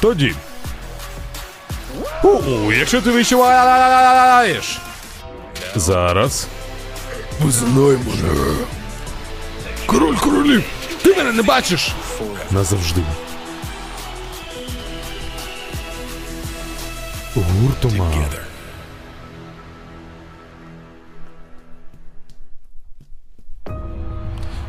Тоді. У, якщо ти відчуваєш. Зараз. Ми знаємо. Король королів. Ти мене не бачиш? Назавжди. Гуртома.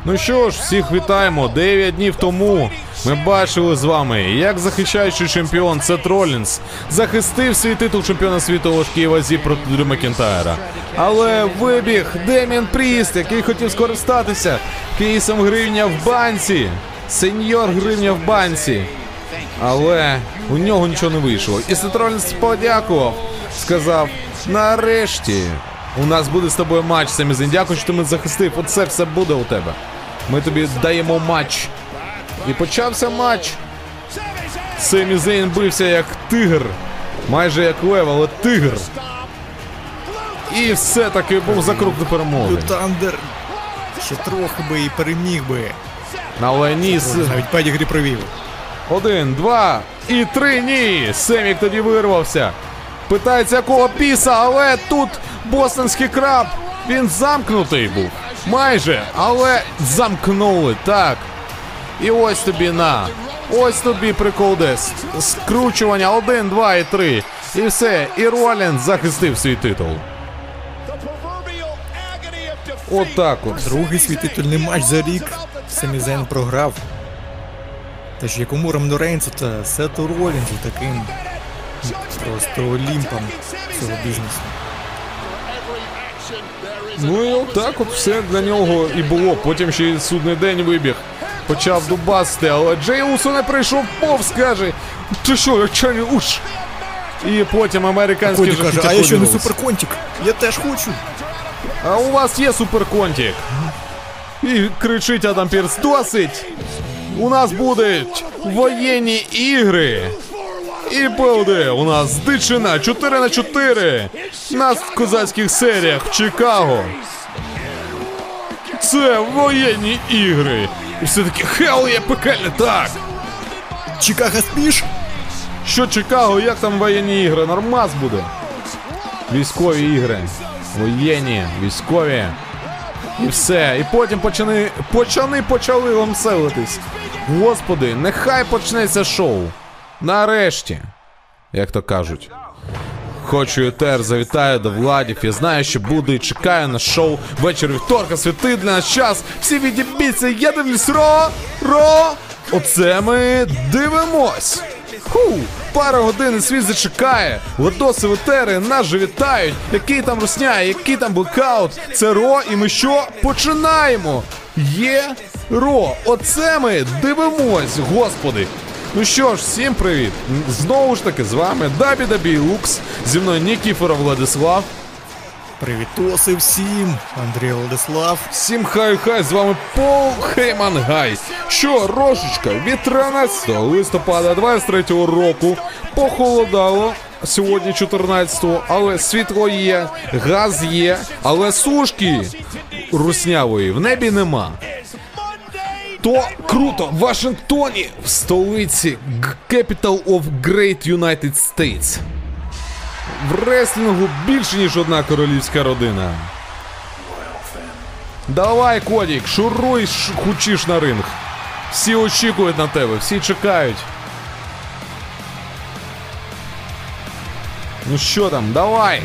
Ну що ж, всіх вітаємо. 9 днів тому ми бачили з вами, як захищаючий чемпіон Сет Ролінс захистив свій титул чемпіона світу важкій вазі проти Дрю Макінтайра. Але вибіг Деміен Пріст, який хотів скористатися кейсом гривня в банці. Сеньор гривня в банці. Але у нього нічого не вийшло. І Сет Ролінс подякував. Сказав: нарешті у нас буде з тобою матч, Семі Зейн. Дякую, що ти мене захистив. Оце все буде у тебе. Ми тобі даємо матч. І почався матч. Семі Зейн бився як тигр. Майже як лев, але тигр. І все-таки був за крок до перемоги. Лютандер ще трохи би і переміг би. Але ні, Навіть педігрі провів. Один, два і три. Ні. Семік тоді вирвався. Питається, якого піса, але тут бостонський краб. Він замкнутий був. Майже, але замкнули, так. І ось тобі на. Ось тобі прикол десь. Скручування один, два і три. І все. І Ролін захистив свій титул. От так от. Другий свій титульний матч за рік Семізен програв. Тож якому Рамну Рейнсу та Сету Ролінзу таким просто олімпом цього бізнесу. Ну і отак от все для нього і було. Потім ще й судний день вибіг. Почав дубасти, але Джей Усо не прийшов повз, каже. Ти що, як чайний уш? І потім американський Коді каже, а я що не подивився. суперконтик? Я теж хочу. А у вас є суперконтік. І кричить Адам Пірс, досить! У нас будуть воєнні ігри. І буде у нас дичина 4 на 4 на козацьких серіях в Чикаго. Це воєнні ігри. І все таки хел є пекельне так. Чикаго спіш? Що Чикаго, як там воєнні ігри? Нормас буде. Військові ігри. Воєнні, військові. І все. І потім почани, почани почали ламселитись. Господи, нехай почнеться шоу. Нарешті. Як то кажуть. Хочу етер, завітаю до Владів. Я знаю, що буду і чекаю на шоу вечір вівторка. Святий для нас час. Всі відібіться, я дивлюсь ро, ро. Оце ми дивимось. Ху, пара годин і світ зачекає. Ладоси ветери нас же вітають. Який там русня, який там блекаут. Це ро, і ми що? Починаємо. Є ро. Оце ми дивимось, господи. Ну що ж, всім привіт! Знову ж таки з вами Дабі Дабі Лукс. Зі мною Нікіфоров Владислав. Привітоси всім, Андрій Владислав. Всім хай-хай, з вами Пол Хейман Гай. Що, Рошечка, від 13 листопада 23 року похолодало. Сьогодні 14-го, але світло є, газ є, але сушки руснявої в небі нема. То круто в Вашингтоні, в столиці Capital of Great United States. В реслінгу більше ніж одна королівська родина. Давай, Кодік, шуруй хучиш на ринг. Всі очікують на тебе, всі чекають. Ну що там, давай.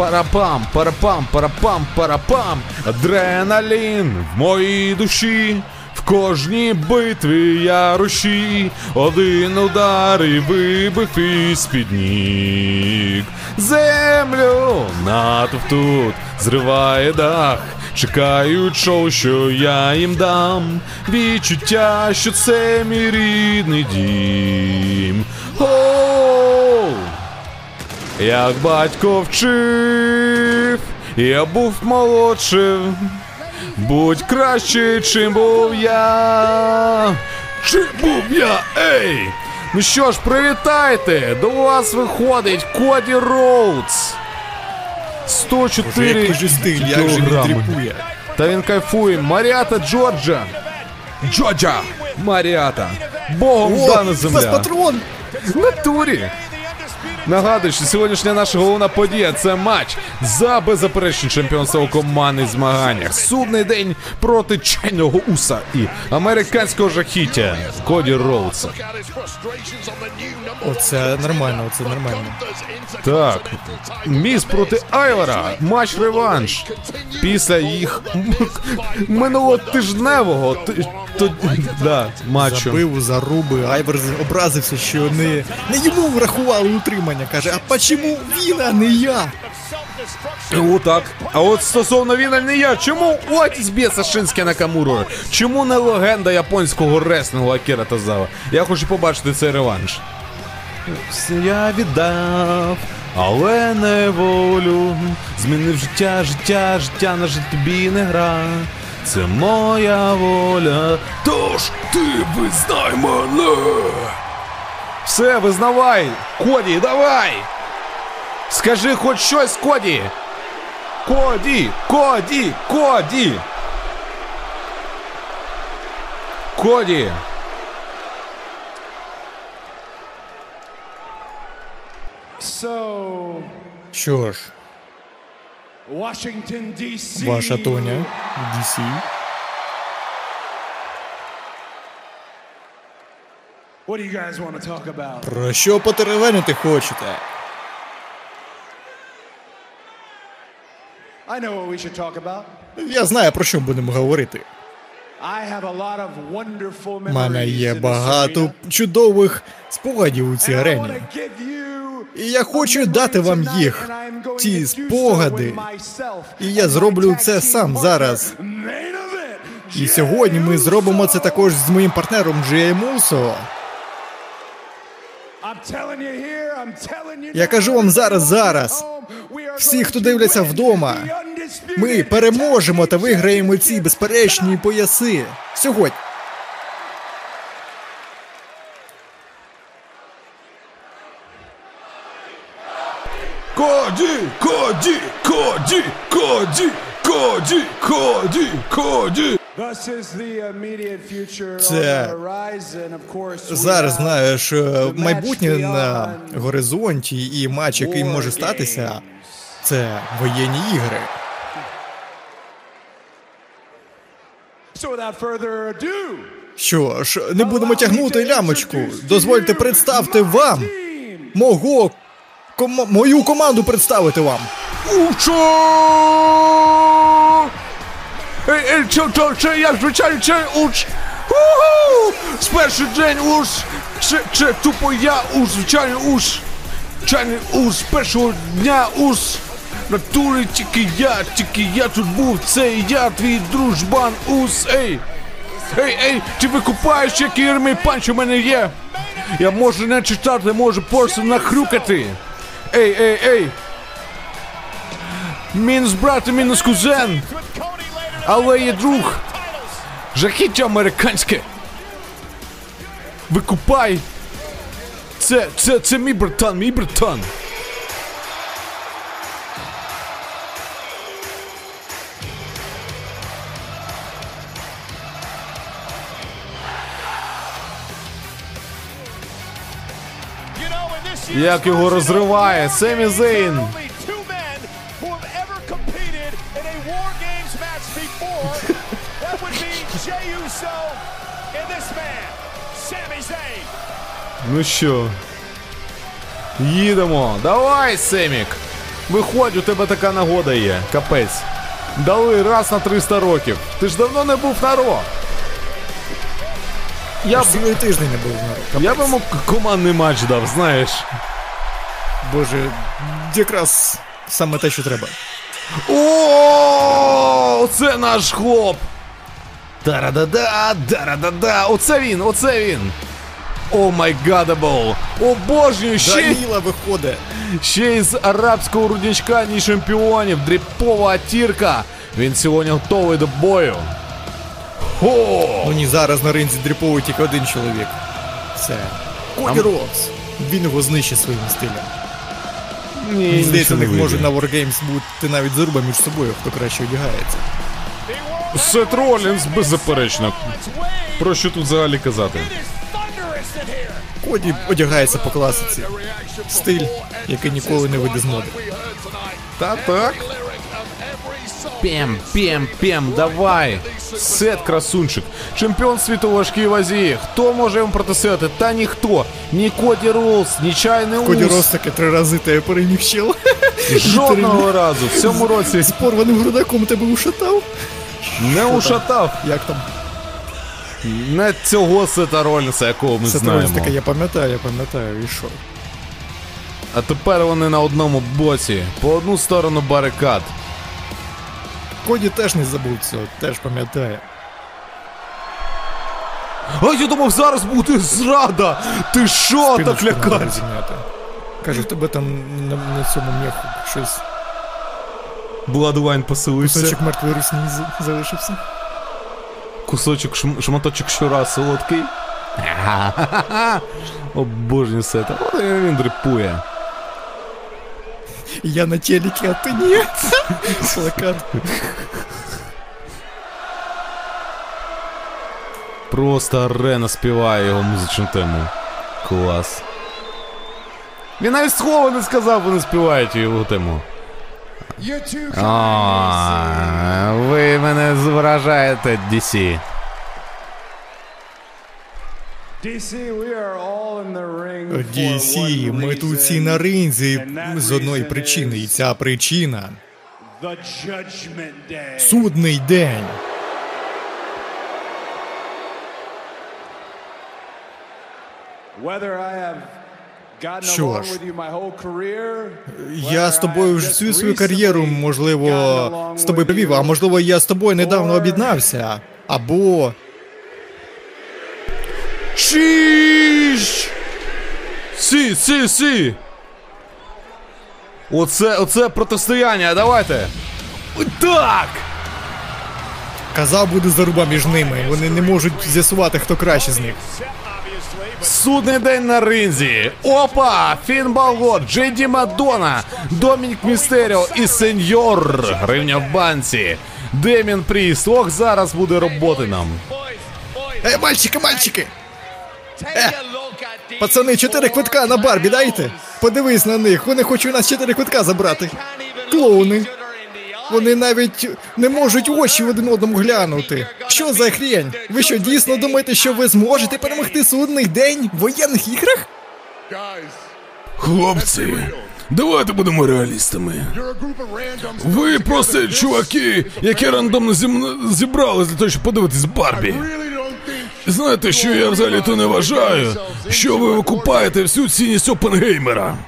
Парапам, парапам, парапам, парапам. Адреналін в моїй душі. В кожній битві я руші. Один удар і вибив із під ніг. Землю натовп тут зриває дах. Чекають шоу, що я їм дам. Відчуття, що це мій рідний дім. Оу! Як батько вчив, я був молодшим. Будь краще, чим був я. Чим був я, ей! Ну що ж, привітайте! До вас виходить Коді Роудс. 104 Який же стиль, як же він кілограми. Та він кайфує. Маріата Джорджа. Джоджа Маріата. Богом дана земля. патрон! В натурі. Нагадую, що сьогоднішня наша головна подія це матч за беззаперечне чемпіонство у командних змаганнях. Судний день проти чайного уса і американського жахіття Коді Роудса. Оце нормально, оце нормально. Так, міс проти Айлера. Матч реванш. Після їх минулотижневого ти- то- да, матчу. Забив заруби, Айвар образився, що не, не йому врахували утримання. Каже, а почему він, а не я? О, так. А от стосовно він, а не я. Чому Отіс б'є Шинське Накамуру? Чому не легенда японського реслінгу Акіра Тазава? Я хочу побачити цей реванш. Все я віддав, але не волю. Змінив життя, життя, життя на тобі не гра. Це моя воля. Тож ти визнай мене. Все, визнавай! Коді, давай! Скажи хоч щось, Коді! Коді! Коді! Коді! Коді! So, Що ж, Washington, D.C. ваша Тоня, DC. What do you guys want to talk about? Про що потеревенити хочете? I know what we should talk about. Я знаю, про що будемо говорити. I have a lot of wonderful У memories мене є багато чудових спогадів у цій арені. І я хочу дати вам їх, ці спогади. І я зроблю це сам зараз. І сьогодні ми зробимо це також з моїм партнером Джеєм Усо. I'm telling you here, I'm telling you Я кажу вам зараз, зараз. Всі, хто дивляться вдома, Ми переможемо та виграємо ці безперечні пояси. Сьогодні. Коді! Коді! Коді! Коді! Коді! Коді! Коді! Thus is the immediate future on Це- the horizon, of course. we Зараз знаєш е, майбутнє на горизонті і матч, який може статися, це воєнні ігри. So without further ado, Що ж, не будемо тягнути лямочку. Дозвольте you представити вам мого кома- мою команду представити вам. Учо! Ей, ей, чо, чо, чо, я звичайно, чо, уч! Уху! З перший день уж! Че, че, тупо я уж, звичайно уж! Чайний уж, з першого дня уж! Натури тільки я, тільки я тут був, це я, твій дружбан ус, ей! Ей, ей, ти викупаєш, який ірмий панч у мене є? Я можу не читати, можу просто нахрюкати. Ей, ей, ей! Мінус брат і мінус кузен. Але є друг. Жахіття американське. Викупай. Це, це, це мій братан, мій братан. Як його розриває, Семі Зейн. Ну що? Їдемо. Давай, Семік. Виходь, у тебе така нагода є. Капець. Дали раз на 300 років. Ти ж давно не був на Ро. Я б, Цілий тиждень не був на я б йому командний матч дав, знаєш. Боже, якраз саме те, що треба. О, це наш хлоп. Тарадада, дарадада. Оце він, оце він. О май гадабл. Обожнюю ще, й- Даніла виходить. ще із арабського рудничка ні чемпіонів. Дріпова тірка. Він сьогодні готовий до бою. О! Ну ні, зараз на ринзі дріповий тільки один чоловік. Це Коді Роудс. Він його знищить своїм стилем. Ні, Мені здається, у нічого них не може вийде. на Wargames бути навіть заруба між собою, хто краще одягається. Сет Ролінс беззаперечно. Про що тут взагалі казати? Коді одягається по класиці. Стиль, який ніколи не вийде з моди. Та так. Пем, пем, пем, давай. Сет, красунчик. Чемпіон світу важкій вазі. Хто може йому протистояти? Та ніхто. Ні Коді Роуз, ні Чайний Коді Ус. Рос таки три рази тебе переміг чел. Жодного разу в цьому році З порваним грудаком тебе ушатав. Не ушатав. Як там? Не цього Сета Ролінса, якого ми Це знаємо. Таке, я пам'ятаю, я пам'ятаю, і що? А тепер вони на одному боці. По одну сторону барикад. Коді теж не забув цього, теж пам'ятає. А я думав, зараз буде зрада! Ти що так лякаєш? в тебе там на, на цьому м'яху щось. Бладлайн поселився. Кусочок мертвої русні залишився. Кусочок шм- шматочок щура солодкий. Обожнюю Сета. От він дрипує. Я на телекі, а ти ні. Плакат. Просто арена співає його музичну тему. Клас. Він навіть слова не сказав, вони співають його тему. А, ви мене вражаєте, DC. DC, we are all in the ring for DC, one ми тут всі на ринзі з одної причини, і ця причина The Judgment Day. судний день. Whether I have Що ж. Я з тобою вже всю свою кар'єру, можливо, з тобою провів, а можливо, я з тобою недавно об'єднався. Або Чіш! Сі, сі, сі! Оце, оце протистояння, давайте! Так! казав буде заруба між ними. Вони не можуть з'ясувати, хто краще з них. Судний день на ринзі. Опа! Фін Балор, Джейді Макдона, Домінік Містеріо і Сеньор. Гривня в банці. Деміен Пріст. Ох, зараз буде роботи нам. Ей, мальчики, мальчики! Е, пацани, чотири квитка на Барбі дайте? Подивись на них, вони хочуть у нас чотири квитка забрати. Клоуни. Вони навіть не можуть в очі один одному глянути. Що за хрень? Ви що дійсно думаєте, що ви зможете перемогти судний день в воєнних іграх? Хлопці, давайте будемо реалістами. Ви просто чуваки, які рандомно зім- зібрались для того, щоб подивитись Барбі. Знаєте, що я взагалі то не вважаю, що ви викупаєте всю цінність Опенгеймера.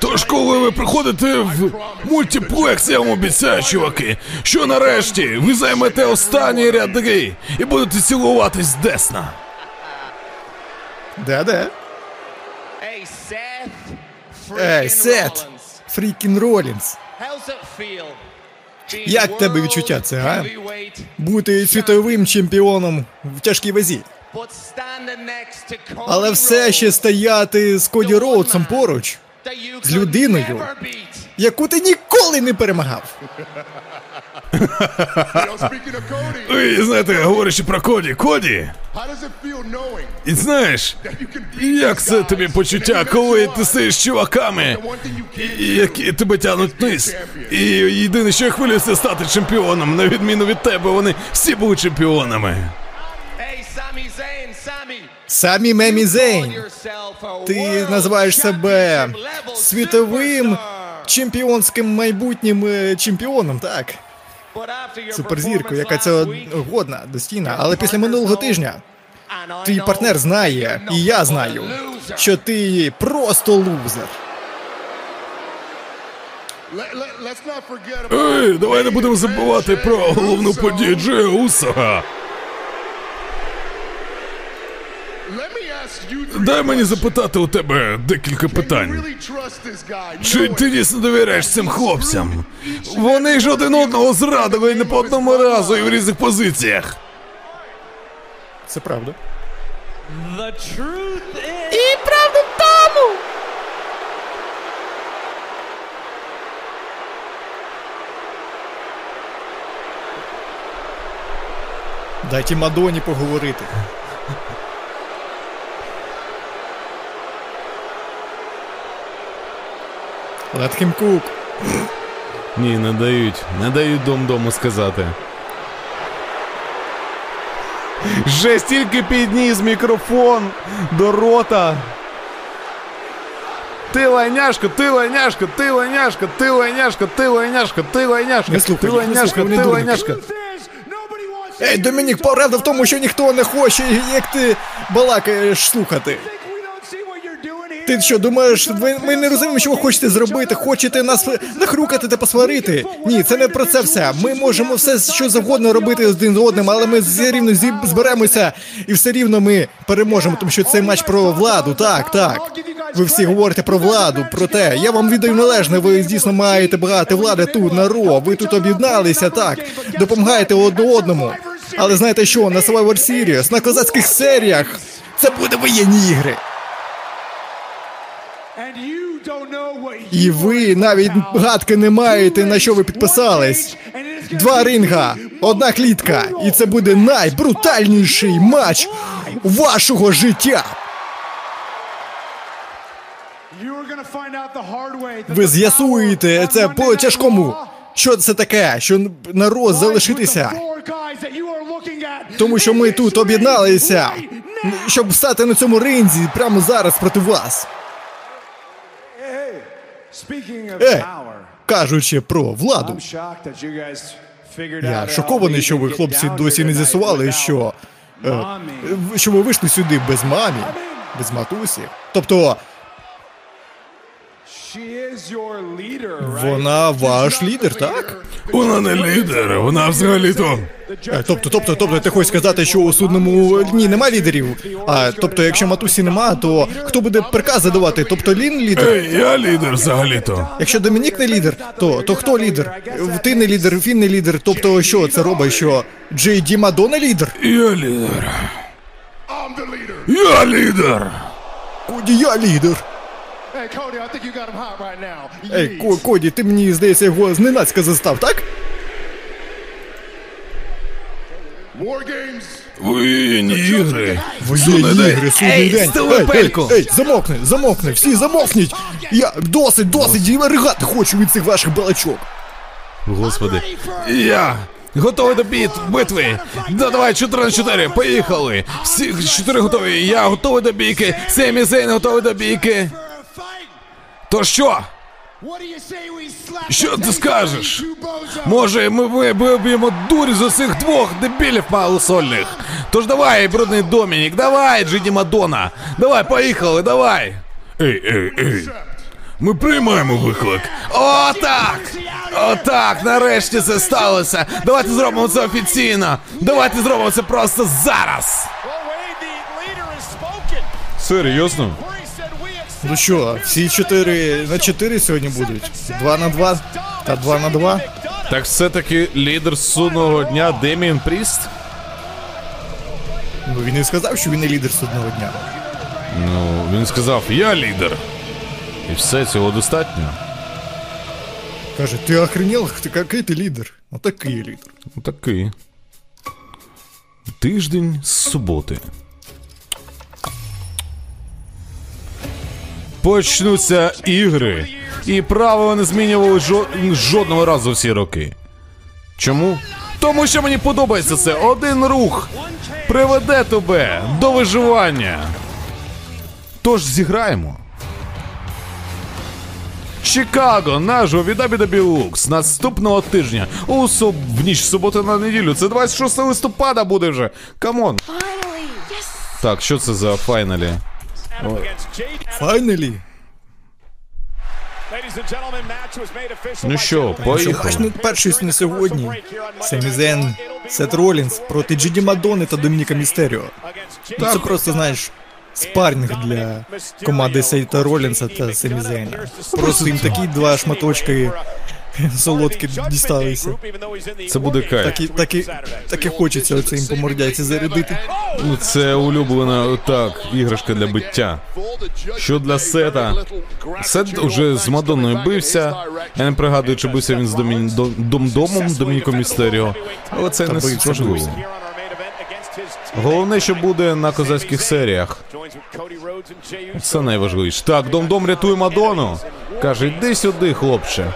Тож, коли ви приходите в мультиплекс, я вам обіцяю, чуваки, що нарешті ви займете останні ряди і будете цілуватись Десна. Да-да. Ей, Сет! Фрікін Ролінс. Як тебе відчуття це, а? Бути світовим чемпіоном в тяжкій вазі. But standing next to Cody Але все ще стояти з Коді Роудсом поруч, з людиною. яку ти ніколи не перемагав. І знаєте, говорячи про Коді, Коді, і знаєш, як це тобі почуття, коли ти стоїш з чуваками, які тебе тягнуть вниз. І єдине, що я хвилююся, стати чемпіоном. На відміну від тебе, вони всі були чемпіонами. Самі Мемі Зейн. Ти називаєш себе світовим чемпіонським майбутнім е, чемпіоном, так. Суперзірку, яка цього годна, достійна. Але після минулого тижня твій партнер знає, і я знаю, що ти просто лузер. Ей, давай не будемо забувати про головну подію Джея Усога. Дай мені запитати у тебе декілька питань. Чи ти дійсно довіряєш цим хлопцям? Вони ж один одного зрадили не по одному разу і в різних позиціях. Це правда. І правда тому. Дайте Мадоні поговорити. Let him cook. Ні, не дають. Не дають дом дому сказати. Жесть, тільки підніс мікрофон до рота. Ти лайняшка, ти лайняшка, ти лайняшка, ти лайняшка, ти лайняшка, ти лайняшка, ти лайняшка, ти лайняшка. Ей, Домінік, правда в тому, що ніхто не хоче, як ти балакаєш слухати. Ти що, думаєш, ви, ми не розуміємо, що ви хочете зробити? Хочете нас нахрукати та посварити? Ні, це не про це все. Ми можемо все що завгодно робити один з одним, але ми все рівно зберемося і все рівно ми переможемо, тому що цей матч про владу. Так, так. Ви всі говорите про владу, про те. Я вам віддаю належне. Ви дійсно маєте багато влади тут на ро. Ви тут об'єдналися, так. Допомагаєте одне одному. Але знаєте що? На Survivor Series, на козацьких серіях це буде воєнні ігри. І ви навіть гадки не маєте, на що ви підписались. Два ринга, одна клітка, і це буде найбрутальніший матч вашого життя. Ви з'ясуєте це по тяжкому. Що це таке? Що народ залишитися? Тому що ми тут об'єдналися, щоб стати на цьому ринзі прямо зараз проти вас. Ей, кажучи про владу. Я шокований, що ви, хлопці, досі не з'ясували, що, е, що ви вийшли сюди без мамі, без матусі. Тобто, вона ваш лідер, так? Вона не лідер, вона взагалі-то. Е, Тобто, тобто, тобто, ти хочеш сказати, що у судному дні нема лідерів. А тобто, якщо матусі нема, то хто буде прикази давати? Тобто Лін лідер? Ей, я лідер взагалі-то. Якщо Домінік не лідер, то, то хто лідер? Ти не лідер, він не лідер. Тобто, що це робить, що Джей Ді Мадонна лідер? Я лідер. Я лідер. Я лідер. Ей, Ко- Коді, ти мені здається його зненацька застав, так? Воєнні ігри. Воєнні ігри, судний Ей, день. стили Ей, ей, пельку. ей, замовкни, замовкни, всі замовкніть. Я досить, досить, я ригати хочу від цих ваших балачок. Господи. Я. Готовий до біт, битви. Да, давай, 4 на 4, поїхали. Всі 4 готові. Я готовий до бійки. Семі Зейн готовий до бійки. То що? Що ти скажеш? Може, ми ви- виб'ємо дурі з усіх двох дебілів малосольних. Тож давай, брудний Домінік, давай, Джиді Мадона. Давай, поїхали, давай. Ей, ей, ей. Ми приймаємо виклик. О, так! О, так, нарешті це сталося. Давайте зробимо це офіційно. Давайте зробимо це просто зараз. Серйозно? Ну що, всі 4 на 4 сьогодні будуть? 2 на 2 та 2 на 2? Так все-таки лідер судного дня Деміан Пріст? Ну він і сказав, що він не лідер судного дня. Ну, він сказав, я лідер. І все, цього достатньо. Каже, ти охренел? Ти який ти лідер? Отакий лідер. Ну, Такий. Тиждень з суботи. Почнуться ігри. І правила не змінювали жо- жодного разу всі роки. Чому? Тому що мені подобається це. Один рух приведе тебе до виживання. Тож зіграємо. Чикаго, наживо від Абідабі Лукс наступного тижня у суб... в ніч суботи на неділю. Це 26 листопада буде вже. Come on. Yes. Так, що це за finally? Finally. Ну що, поїхали. перший на сьогодні. Семі Зейн, Сет Ролінс проти Джей Ді Мадони та Домініка Містеріо. Ну, Це просто, знаєш, спарринг для команди Сета Ролінса та Семі Зейна. Просто їм такі два шматочки солодкі дісталися. Це буде кайф. Так і, так і, так і хочеться їм по мордяці зарядити. Ну, це улюблена так, іграшка для биття. Що для Сета? Сет уже з Мадонною бився. Я не пригадую, чи бився він з Домін... Дом- Домдомом, Домініком Містеріо. Але це не бився, важливо. Головне, що буде на козацьких серіях. Це найважливіше. Так, Дом-Дом рятує Мадону. Каже, йди сюди, хлопче.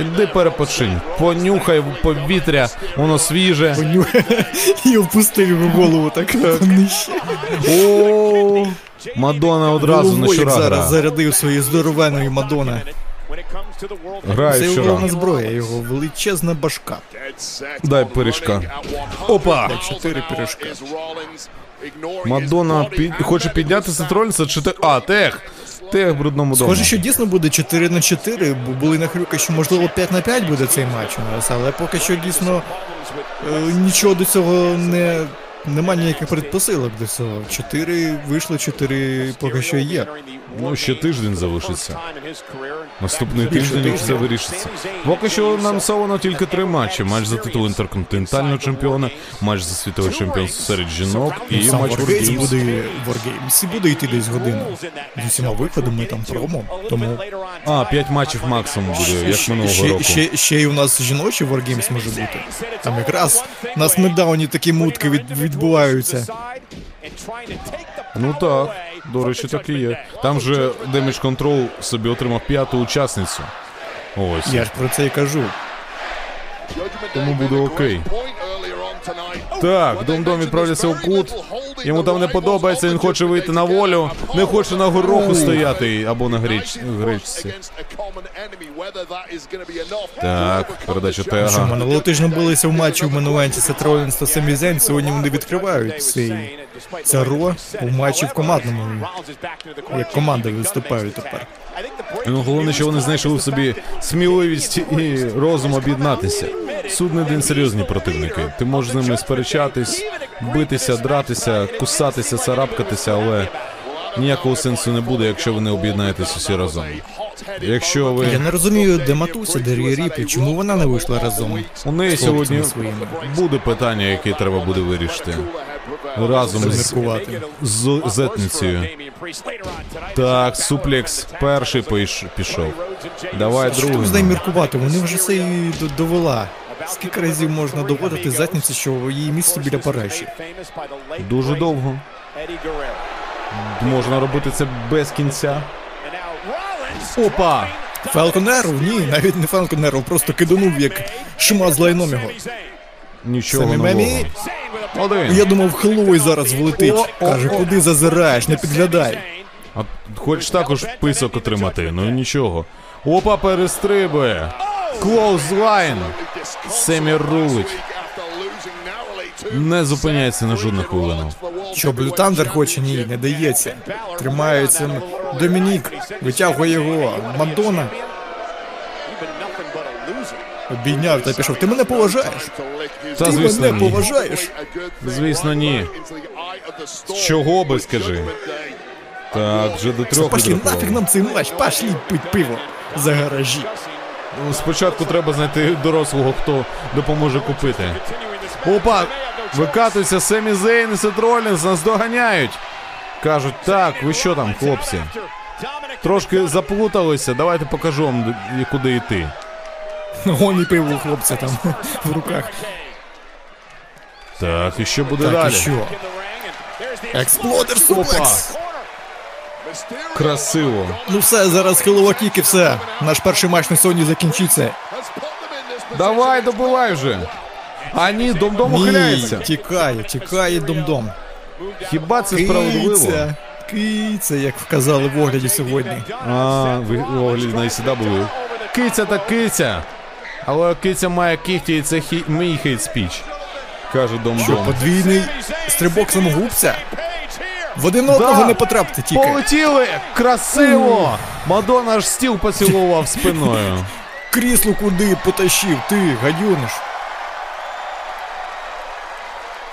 Іди перепочинь. Понюхай повітря, воно свіже. І опустив його голову так. О, Мадона одразу на щура зараз зарядив своєю здоровенною Мадона. Грає Це в його головна зброя, його величезна башка. Дай пиріжка. Опа! Чотири пиріжка. Мадонна під... хоче піднятися тролінця чи те. А, тех! Тех в брудному дому. Схоже, що дійсно буде 4 на 4, бо були нахрюки, що можливо 5 на 5 буде цей матч у нас, але поки що дійсно е, нічого до цього не. Нема ніяких предпосилок до цього. 4 вийшло, 4 поки що є. Ну, ще тиждень залишиться. Наступний тиждень і все вирішиться. Поки що анонсовано тільки три матчі: матч за титул інтерконтинентального чемпіона, матч за світове чемпіонство серед жінок і Сам матч Wargames Wargames. буде Wargames і буде йти десь годину. З усіма виходами там промо. Тому А, п'ять матчів максимум буде, як минулого ще, року. ще, ще й у нас жіночий Wargames може бути. Там якраз на смакдауні такі мутки від, відбуваються. Ну так, до речі, так і є. Там же Damage Control собі отримав п'яту учасницю. Ось. Я ж про це і кажу. Тому буде окей. Так, Дом-Дом відправляється у кут. Йому там не подобається, він хоче вийти на волю, не хоче на гороху стояти або на гріч... гречці. Так, передача Що Тега. минулого тижня билися в матчі в Мануенті Сет Ролінс та Семі Зейн, сьогодні вони відкривають цей це Ро у матчі в командному. Як команда виступають тепер. Ну, головне, що вони знайшли в собі сміливість і розум об'єднатися. Суд не один серйозні противники. Ти можеш з ними сперечатись, битися, дратися, кусатися, царапкатися, але ніякого сенсу не буде, якщо ви не об'єднаєтесь усі разом. Якщо ви Я не розумію, де Матуся, де Рія Ріплі, чому вона не вийшла разом. у неї сьогодні своїми. буде питання, яке треба буде вирішити разом з, з зетницею. Так, суплекс перший пішов. Давай Що з нею міркувати? Вони вже це і довела. Скільки разів можна доводити задниці, що її місце біля параші? Дуже довго. Можна робити це без кінця. Опа! Falcon Arrow? Ні, навіть не Falcon Arrow, просто киданув як шмат з лайном його. Нічого Семі нового. Один. Я думав, Хеллой зараз влетить. Каже, о. куди зазираєш, не підглядай. А хочеш також писок отримати, ну нічого. Опа, перестрибує. Clothesline. Семі рулить. Не зупиняється на жодну хвилину. Що, Блю Тандер хоче? Ні, не дається. Тримається Домінік, витягує його. Мадонна обійняв та пішов. Ти мене поважаєш? Та Ти звісно мене ні. поважаєш? Звісно, ні. Чого би скажи? Так, вже до трьох Пошли відрахували. нафіг нам цей матч, пошли пить пиво за гаражі. Ну, Спочатку треба знайти дорослого, хто допоможе купити. Опа! Викатується Семі Зейн і Сет Ролінс, нас доганяють. Кажуть, так, ви що там, хлопці? Трошки заплуталися, давайте покажу вам, куди йти. Гоні пиво у хлопця там в руках. Так, і що буде Так, далі? і що? Exploder suplex. Красиво. Ну все, зараз Helluva kick і все. Наш перший матч на сьогодні закінчиться. Давай, добивай вже. А ні, дом-дом Ні, тікає, тікає дом-дом. Хіба це справедливо? Киця, киця, як вказали в огляді сьогодні. А, в огляді на сюди були. Киця та киця. Але киця має кіхті, і це хі... мій хейт спіч. Каже Що, дом-дом. подвійний стрибок самогубця? В один одного Да. не потрапити тільки. Полетіли! Красиво! Мадонна аж стіл поцілував спиною. Крісло куди потащив, ти, гадюниш.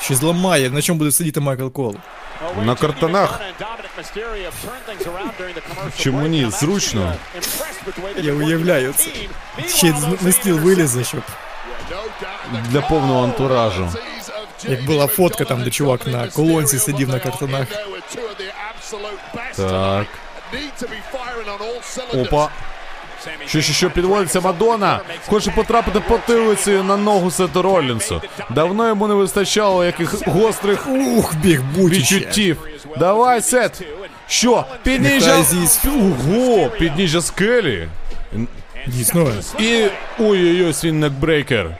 Ще зламає, на чому буде сидіти Майкл Кол. На картонах. Чому ні? Зручно. Я уявляю це. Ще на стіл вилізе, щоб. Для повного антуражу. Як була фотка там, де чувак на колонці сидів на картонах. Так. Опа. Що, що, що підводиться Мадонна, хоче потрапити потилицею на ногу Сету Ролінсу. Давно йому не вистачало яких гострих Ух, біг відчуттів. Давай, Сет. Що? Підніжжя. Ого, підніжжя скелі. Дійсно. І. Ой-ой-ой, свін некбрейкер.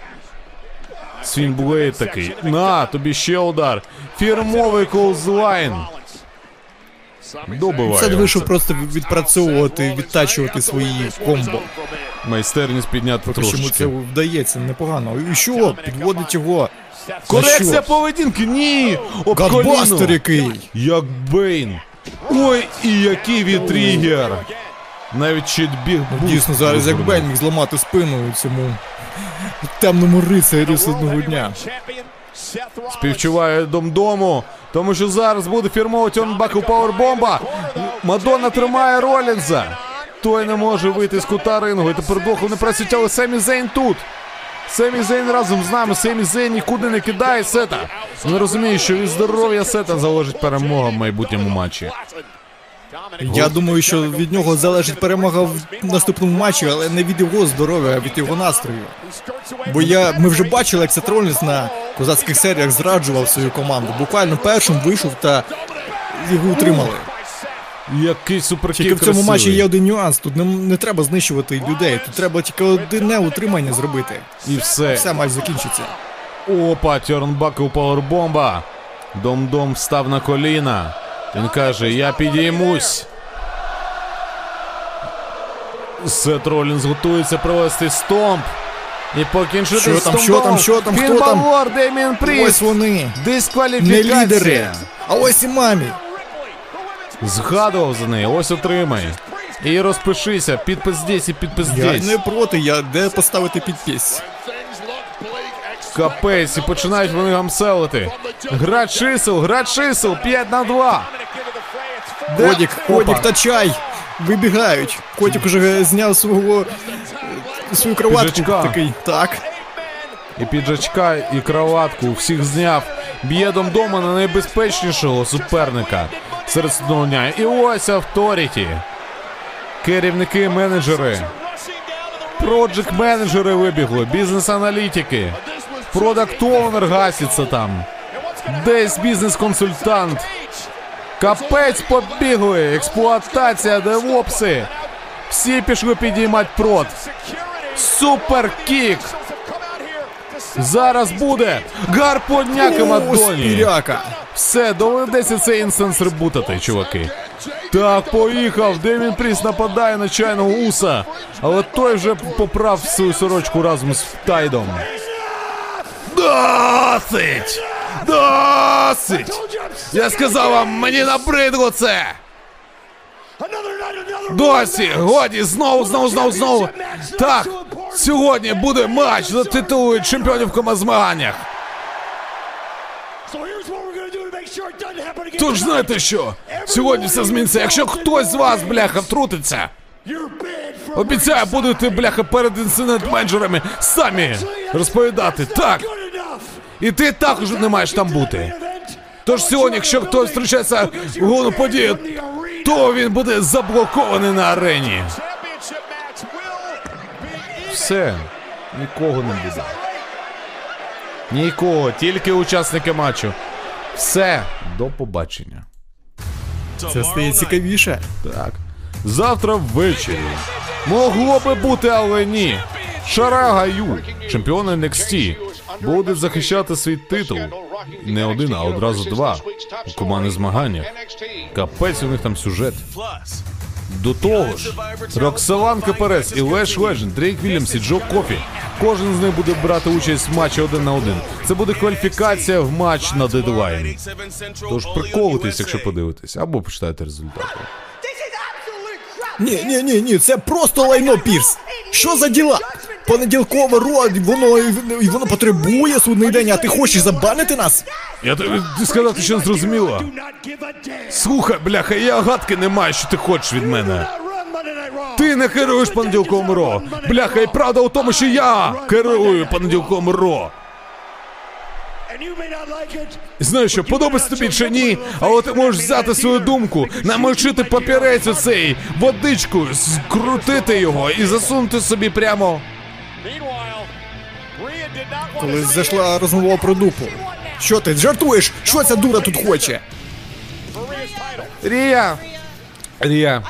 Свін Блейд такий. На, тобі ще удар. Фірмовий колзлайн. Добиває. Сет вийшов просто відпрацьовувати, відтачувати свої комбо. Майстерність підняти трошечки. це вдається непогано. І що? Підводить його. Корекція поведінки, ні! Об коліно. який! Як Бейн. Ой, і який вітрігер. Навіть чит біг був. Дійсно, зараз як Бен міг зламати спину цьому темному рицарю з одного дня. Співчуває дом-дому, тому що зараз буде фірмова turnbuckle powerbomb а. Мадонна тримає Ролінза. Той не може вийти з кута рингу. І тепер двох вони працюють, але Семі Зейн тут. Семі Зейн разом з нами. Семі Зейн нікуди не кидає сета. Він розуміє, що від здоров'я сета залежить перемога в майбутньому матчі. Я думаю, що від нього залежить перемога в наступному матчі, але не від його здоров'я, а від його настрою. Бо я, ми вже бачили, як Сет Ролінс на козацьких серіях зраджував свою команду. Буквально першим вийшов та його утримали. Який superkick Тільки в цьому красивий. матчі є один нюанс. Тут не, не треба знищувати людей. Тут треба тільки одне утримання зробити. І все. Все матч закінчиться. Опа, Turnbuckle powerbomb а. Дом-дом встав на коліна. Він каже: Я підіймусь. Сет Ролінс готується провести стомп. І покінчити Що там, що там, що там, хто там? Балор, Деміан Ось вони, не лідери. А ось і мамі. Згадував за неї, ось отримай. І розпишися, підпис здесь і підпис Я здесь. не проти, я де поставити підпис. Капець, і починають вони гамселити. Гра чисел, гра чисел, 5 на 2. Котик, Опа. та чай. Вибігають. Котик уже зняв свого е, свою кроватку. Піджачка. Такий. Так. І піджачка, і кроватку всіх зняв. Б'є дома на найбезпечнішого суперника серед судного дня. І ось авторіті. Керівники, менеджери, проджект менеджери вибігли, бізнес-аналітики, продакт оунер гаситься там. Десь бізнес-консультант. Капець побігли, експлуатація, девопси. Всі пішли підіймати прод. Суперкік. Зараз буде гарподняки О, Мадоні. Все, доведеться цей інстанс ребутати, чуваки. Так, поїхав. Демін Пріс нападає на чайного уса. Але той вже поправ свою сорочку разом з Тайдом. Досить! Досить! Я сказав вам, мені набридло це! Досі! Годі! Знову, знову, знову, знову! Так! Сьогодні буде матч за титулу чемпіонів комазмаганнях! Тож знаєте що? Сьогодні все зміниться. Якщо хтось з вас, бляха, втрутиться. Обіцяю, будете, бляха, перед інцидент-менеджерами самі розповідати. Так. І ти також не маєш там бути. Тож сьогодні, якщо хтось зустрічається в головну подію, то він буде заблокований на арені. Все. Нікого не буде. Нікого, тільки учасники матчу. Все, до побачення. Це стає цікавіше. Так. Завтра ввечері. Могло би бути, але ні. Шара Гаю, чемпіон NXT, буде захищати свій титул. Не один, а одразу два. У командних змаганнях. Капець у них там сюжет. До того ж, Роксаланка Перес і Леш Ледженд, Дрейк Вільямс і Джо Кофі. Кожен з них буде брати участь в матчі один на один. Це буде кваліфікація в матч на дедлайн. Тож приколитесь, якщо подивитесь, або почитайте результати. Ні, ні, ні, ні, це просто лайно Пірс. Що за діла? Понеділкове ро, воно і воно потребує судний день, а ти хочеш забанити нас? Я тобі сказати, що не зрозуміло. Слухай, бляха, я гадки не маю, що ти хочеш від мене. Ти не керуєш понеділковим ро. Бляха, і правда у тому, що я керую понеділковим ро. Знаєш що, подобається тобі чи ні, але ти можеш взяти свою думку, намочити папірець у цей водичку, скрутити його і засунути собі прямо. Meanwhile, Rhea did not want Коли to see зайшла розмова про дупу. Що ти жартуєш? Що ця дура тут хоче? it for Rhea's title. Рия, Рия,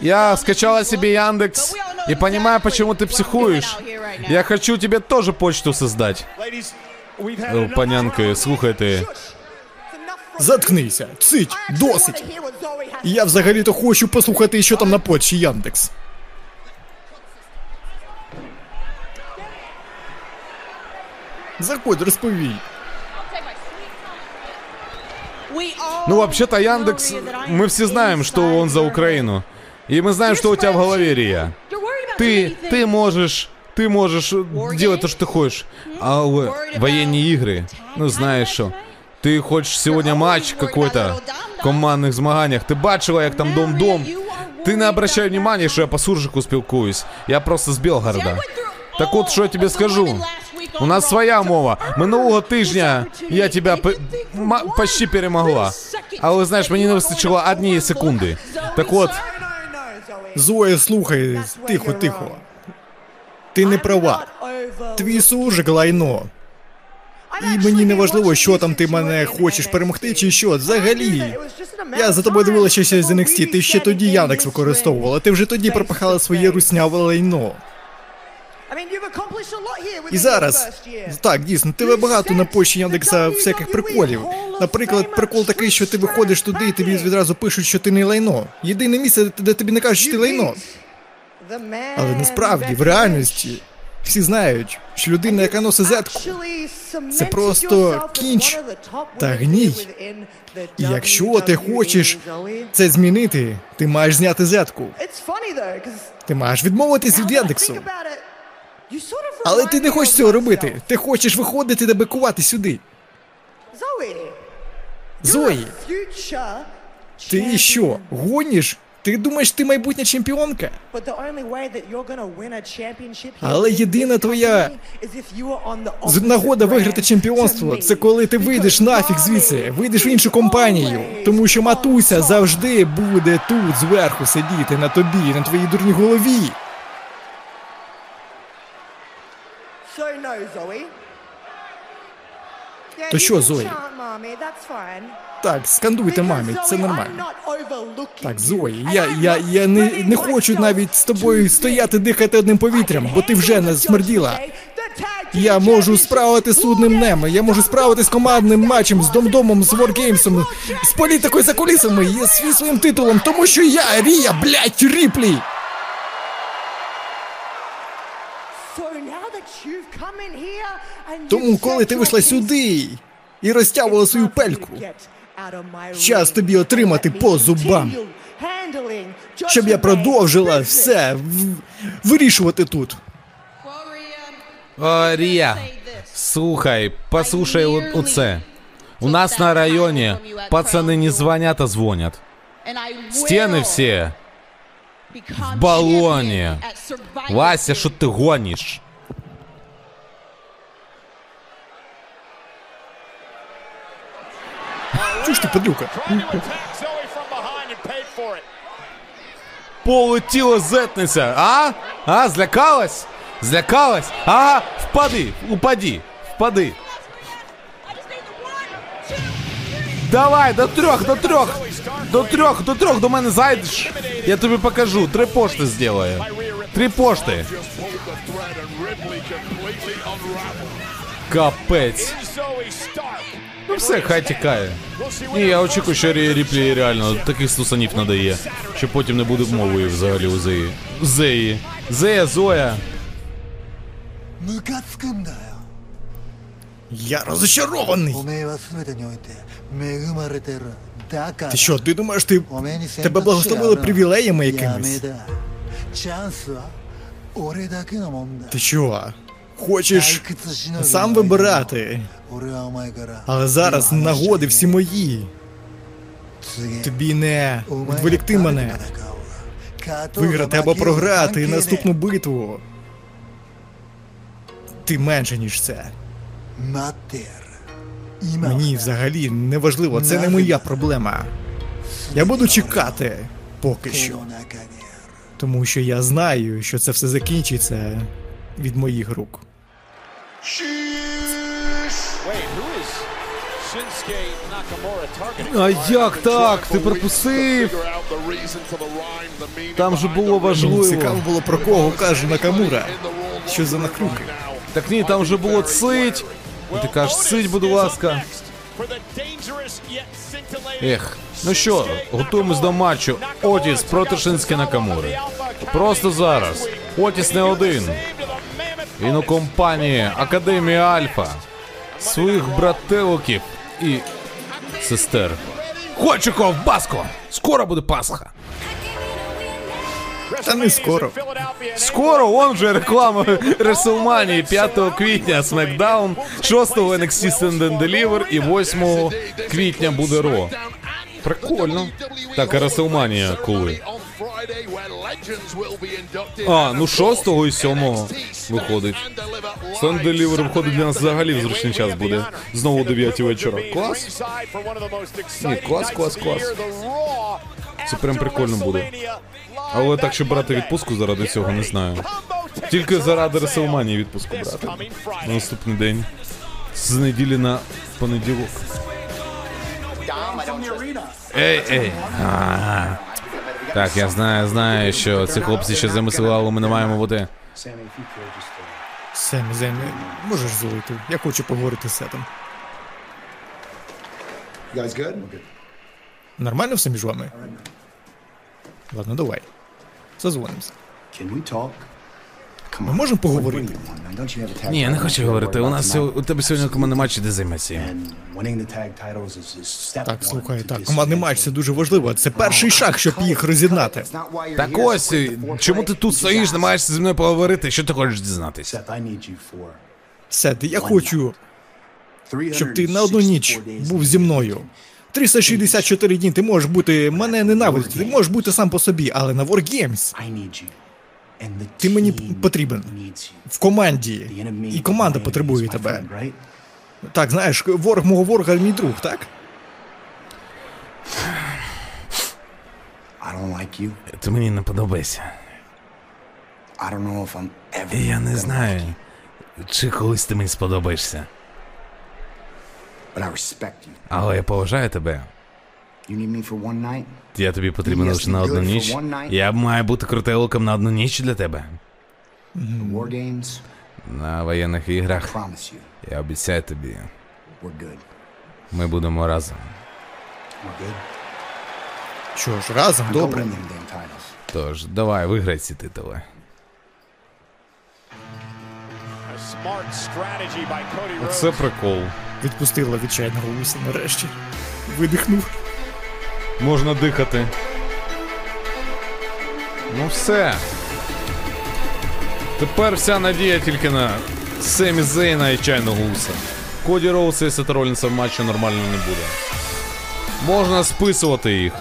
я скачала себе Яндекс и понимаю, почему ты психуешь. Я хочу тебе тоже почту создать. Ladies, we've had О, enough панянки, слухайте. Заткнися, цить, досить. І Я взагалі-то хочу послухати, що там на почті Яндекс. Заходь, розповій. Ну, вообще-то Яндекс, мы все знаем, что он за Украину. И мы знаем, что у тебя в голове, Рия. Ты, ты можешь, ты можешь делать то, что ты хочешь. А в- военные игры, ну знаешь что. Ты хочешь сегодня матч какой-то в командних змаганнях. Ти бачила, як там дом-дом. Ти не обращай внимания, що я по суржику спілкуюсь. Я просто з Белгорода. Так от, що я тобі скажу. У нас своя мова. Минулого тижня я тебе почти перемогла. Але знаєш, мені не вистачило однієї секунди. Так от, Зоя, слухай, тихо, тихо. Ти не права. Твій суржик лайно. І мені не важливо, що там ти мене хочеш перемогти чи що. Взагалі. Я за тобою дивилася ще з NXT, ти ще тоді Яндекс використовувала, ти вже тоді пропахала своє русняве лайно. І зараз, так, дійсно, тебе багато на почті Яндекса всяких приколів. Наприклад, прикол такий, що ти виходиш туди і тобі відразу пишуть, що ти не лайно. Єдине місце, де тобі не кажуть, що ти лайно. Але насправді, в реальності, всі знають, що людина, яка носить зетку, це просто кінч та гній. і якщо ти хочеш це змінити, ти маєш зняти зетку. Ти маєш відмовитись від Яндексу. Але ти не хочеш цього робити. Ти хочеш виходити та бикувати сюди. Зої, ти що, гоніш? Ти думаєш, ти майбутня чемпіонка? Але єдина твоя Нагода виграти чемпіонство це коли ти вийдеш нафіг звідси, вийдеш в іншу компанію. Тому що матуся завжди буде тут зверху сидіти на тобі, на твоїй дурній голові. То що, Зої? Так, скандуйте мамі, це нормально. Так, Зої, я, я, я не, не хочу навіть з тобою стояти дихати одним повітрям, бо ти вже не смерділа. Я можу справити судним днем, я можу справити з командним матчем, з домдомом, з воргеймсом, з політикою за кулісами, з своїм титулом, тому що я Рія, блять, Ріплі. Тому, коли ти вийшла сюди і розтягувала свою пельку, час тобі отримати по зубам, щоб я продовжила все в- вирішувати тут. О, Рія, слухай, послушай оце. У нас на районі пацани не дзвонять, а дзвонять. Стіни всі в балоні. Вася, що ти гониш? Paid for it. Полетіла зетниця, а? А, злякалась? Злякалась? А, впади, упади, впади. Давай, до трьох, до трьох, до трьох, до трьох до мене зайдеш. Я тобі покажу, три пошти зроблю. Три пошти. Капець. Ну все, хай тікає. Ні, я очікую, що ріплі реально таких стусанів надає, що потім не буде мовою взагалі у Зеї. Зеї. Зея, Зоя. Я розочарований. Ти що, ти думаєш, ти тебе благословили привілеями якимись? Ти що? Хочеш сам вибирати. Але зараз нагоди всі мої. Тобі не відволікти мене. Виграти або програти наступну битву. Ти менше, ніж це. Мені взагалі не важливо, це не моя проблема. Я буду чекати поки що. Тому що я знаю, що це все закінчиться від моїх рук. А як так? Ти пропустив? Там же було Мені цікаво важливо. було про кого каже Накамура. Що за накруки? Так ні, там вже було цить. І ти кажеш, сить, будь ласка. Ех, ну що, готуємось до матчу. Отіс проти Шинське Накамури. Просто зараз. Отіс не один. Він у компанії Академії Альфа. Своїх брателоків і сестер. Хочу ковбаску! Скоро буде Пасха. Та не скоро. Скоро он же реклама Реселманії 5 квітня Смакдаун, 6 NXT Stand and Deliver і 8 квітня буде Ро. Прикольно. Так, а Реселманія коли? А, ну 6 і 7 виходить. Stand Deliver виходить для нас взагалі в зручний час буде. Знову о 9 вечора. Клас. Ні, клас, клас, клас. Це прям прикольно буде. Але так, щоб брати відпустку заради цього, не знаю. Тільки заради Реселманії відпустку брати. На наступний день. З неділі на понеділок. Ей, ей. А. Так, я знаю, знаю, що ці хлопці ще замислили, але ми не маємо бути. Семі, Земі, можеш золити. Я хочу поговорити з Сетом. Нормально все між вами? Ладно, давай. Созвонимося. Ми можемо поговорити? Ні, я не хочу говорити. У нас у тебе сьогодні командний матч, іди займайся. Так, слухай, так, командний матч це дуже важливо. Це перший шаг, щоб їх роз'єднати. Так ось, чому ти тут стоїш, намагаєшся зі мною поговорити? Що ти хочеш дізнатися? Сет, я хочу, щоб ти на одну ніч був зі мною. 364 дні ти можеш бути мене ненавидіти, ти можеш бути сам по собі, але на Wargames ти мені потрібен в команді, і команда потребує тебе. Так, знаєш, ворог мого ворога мій друг, так? Ти мені не подобаєшся. Я не знаю, чи колись ти мені сподобаєшся. Але я поважаю тебе. Я тобі потрібен Yes, лише на одну for ніч. one night. Я маю бути крутелоком на одну ніч для тебе. Games, На воєнних іграх. you, Я обіцяю тобі, we're good. ми будемо разом. Що ж, разом, добре. Тож, давай, виграй ці титули. Це прикол. Відпустила відчайного луса нарешті. Видихнув. Можна дихати. Ну все. Тепер вся надія тільки на Семі Зейна і чайного гуса. Коді Роуз і Сетеролінса в матчі нормально не буде. Можна списувати їх.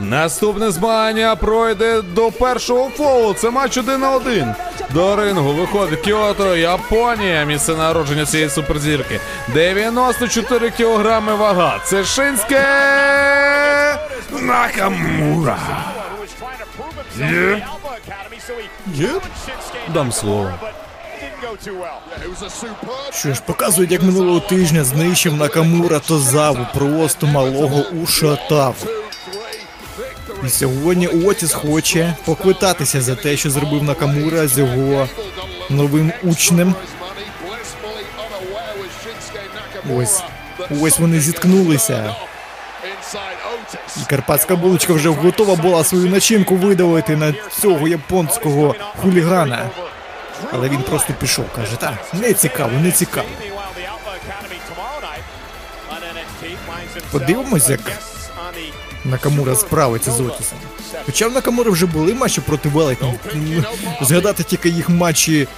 Наступне змагання пройде до першого фолу. Це матч один на один. До рингу виходить Кіото, Японія, місце народження цієї суперзірки. 94 кілограми вага. Це Шинське Накамура. Дам слово. Що ж, показують, як минулого тижня знищив Накамура Тозаву, просто малого ушатав. І сьогодні Отіс хоче поквитатися за те, що зробив Накамура з його новим учнем. Ось. Ось вони зіткнулися. І карпатська булочка вже готова була свою начинку видавити на цього японського хулігана. Але він просто пішов, каже, так, не цікаво, не цікаво. Подивимось, як Накамура справиться з Отісом. Хоча в Накамури вже були матчі проти велетнів. Згадати тільки їх матчі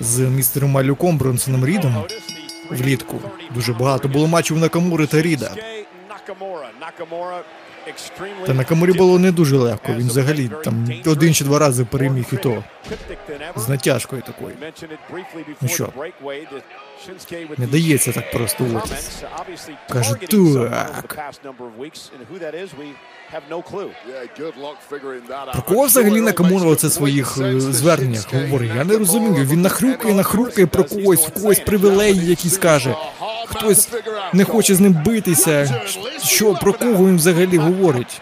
з містером Малюком Бронсоном Рідом влітку. Дуже багато було матчів Накамури та Ріда. Та на камурі було не дуже легко. Він взагалі там один чи два рази переміг і то. З натяжкою такою. Ну що, Не дається так просто Отіс. Каже, так. Про кого взагалі Накамура оце в своїх е, зверненнях говорить? Я не розумію. Він нахрюкає, нахрюкає про когось, в когось привілеї якісь каже. Хтось не хоче з ним битися. Що про кого він взагалі говорить?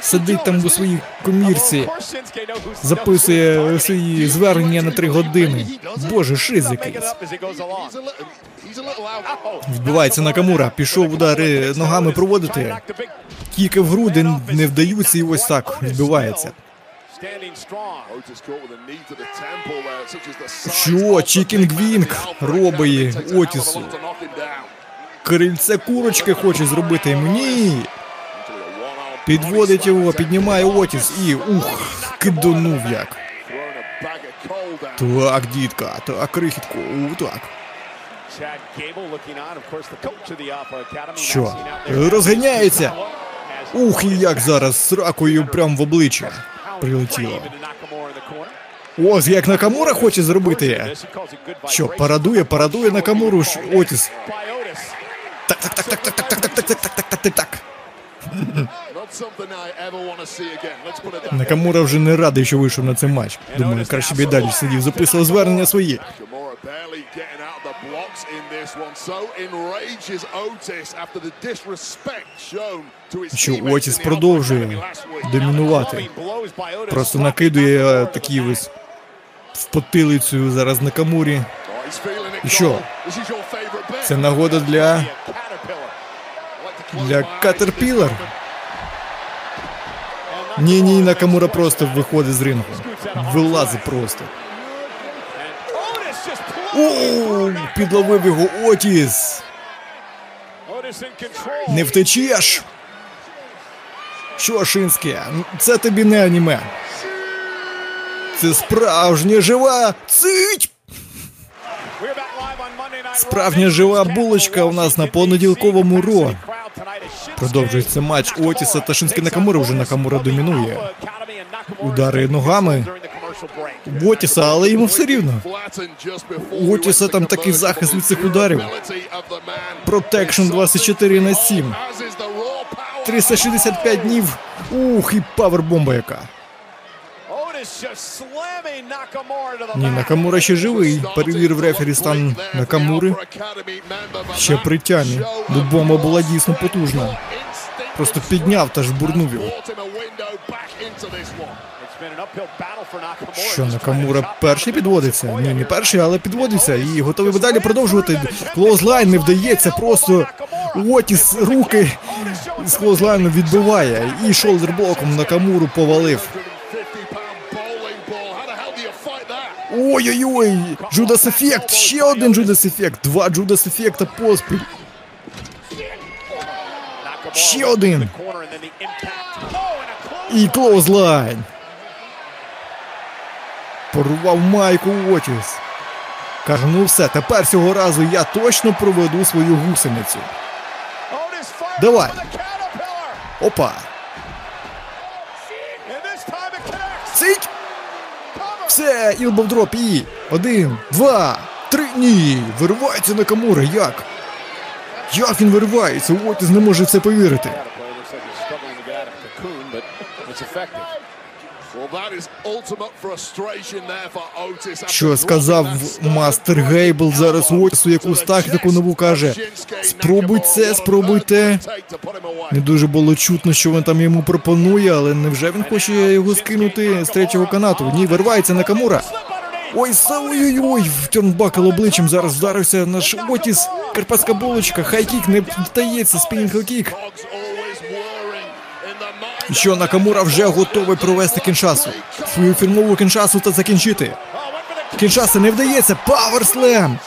Сидить там у своїй комірці, записує свої звернення на три години. Боже, шиз якийсь. Відбувається Накамура, пішов удари ногами проводити. Кіки в груди не вдаються, і ось так відбувається. Що chicken wing робить Отісу? Крильце курочки хоче зробити йому. Ні. Підводить його, піднімає Отіс і ух, киданув як. Так, дітка, так, крихітку, так. Що? Розганяється? Ух, і як зараз з сракою прям в обличчя прилетіло. Ось як Накамура хоче зробити. Що, парадує, парадує Накамуру Отіс. Так, так, так, так, так, так, так, так, так, так, так, так, так, так. Накамура вже не радий, що вийшов на цей матч. Думаю, краще б і далі сидів, записував звернення свої. Що Отіс продовжує домінувати. Просто накидує е, такі ось в потилицю зараз на камурі. І що? Це нагода для. Для Катерпілар. Ні, ні, Накамура просто виходить з рингу. Вилазить просто. О, підловив його Отіс. Не втечеш. Що, Шинське, це тобі не аніме. Це справжня жива цить! Справжня жива булочка у нас на понеділковому ро. Продовжується матч Отіса та Шинське Накамура. Вже Накамура домінує. Удари ногами в Отіса, але йому все рівно. Отіса там такий захист від цих ударів. Протекшн 24 на 7. 365 днів. Ух, і павербомба яка. Ні, Накамура ще живий. Перевірив рефері стан Накамури. Ще при тямі. Бо бомба була дійсно потужна. Просто підняв та ж бурнув його. Що Накамура перший підводиться? Ні, не перший, але підводиться і готовий би далі продовжувати. Клоузлайн не вдається, просто Отіс руки з клоузлайну відбиває і шолдерблоком Накамуру повалив. Ой-ой-ой! Джудас ефект! Ще один Джудас ефект! Два Джудас ефекта поспіль. Ще один. І клоузлайн. Порвав майку Отіс. Каже, ну все, тепер цього разу я точно проведу свою гусеницю. Давай. Опа. Цить! Все, Ілбовдроп і. Один, два, три. Ні. Виривається Накамура. Як? Як він виривається? Отіс не може в це повірити. Що сказав мастер Гейбл зараз Отісу якусь тактику нову каже. Спробуй це, спробуй те. Не дуже було чутно, що він там йому пропонує, але невже він хоче його скинути з третього канату? Ні, вирвається Накамура. Ой, ой-ой-ой, в turnbuckle обличчям зараз вдарився наш Отіс. Карпатська булочка, high kick не вдається, spinning kick. І що Накамура вже готовий провести кіншасу. Свою фірмову кіншасу та закінчити. Кіншаса не вдається. Паверслем!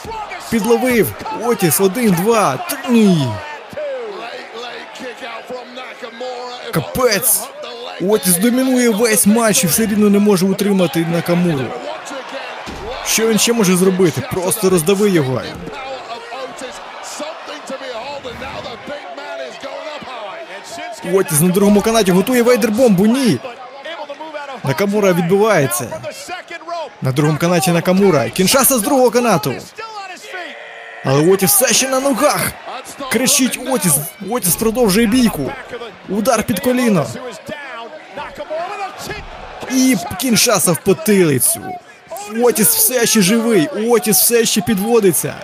Підловив. Отіс, один, два, три. Капець. Отіс домінує весь матч і все рівно не може утримати Накамуру. Що він ще може зробити? Просто роздави його. Отіс на другому канаті готує. Ні. Move out of Накамура відбивається. На другому канаті Накамура. Кіншаса з другого канату. Але Отіс все ще на ногах. Кричить Отіс. Отіс продовжує бійку. Удар під коліно. І Кіншаса в потилицю. Отіс все ще живий. Отіс все ще підводиться.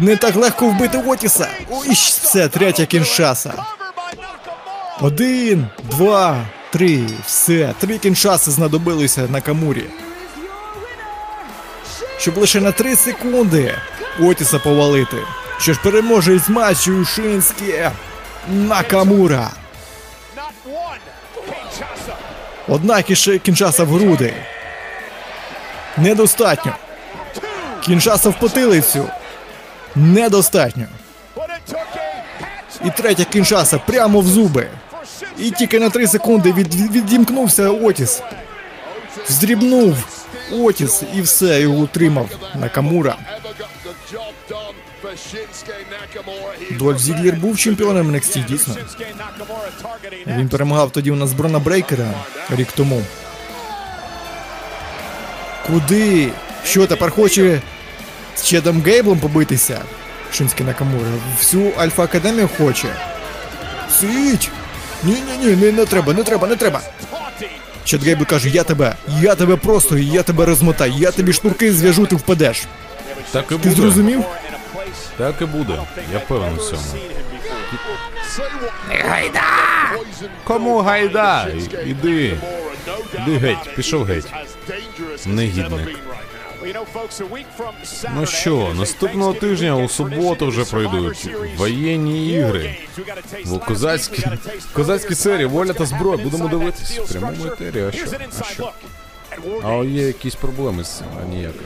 Не так легко вбити Отіса. Ой, все, третя Кіншаса. Один, два, три. Все. Три кіншаси знадобилися на камурі. Щоб лише на три секунди Отіса повалити. Що ж переможець матчу Шинське Накамура. Одна кіншаса в груди. Недостатньо. Кіншаса в потилицю. Недостатньо. І третя кіншаса прямо в зуби. І тільки на три секунди від, від- відімкнувся Отіс. Здрібнув Отіс і все, його утримав Накамура. Дольф Зіглер був чемпіоном NXT, дійсно. Він перемагав тоді у нас Брона Брейкера рік тому. Куди? Що тепер хоче з Чедом Гейблом побитися? Шинський Накамура. Всю Альфа Академію хоче. Сить! Ні-ні-ні, не, не треба, не треба, не треба. Чед Гейбл каже, я тебе, я тебе просто, я тебе розмотаю, я тобі шнурки зв'яжу, ти впадеш. Так і Ти зрозумів? Так і буде. Я певен у цьому. Кому гайда? Іди. Іди геть, пішов геть. Негідник. Ну що, наступного тижня у суботу вже пройдуть воєнні ігри. Бо козацькі, козацькі серії, воля та зброя. Будемо дивитись в прямому етері. А що? А що? А є якісь проблеми з цим, а ніяких.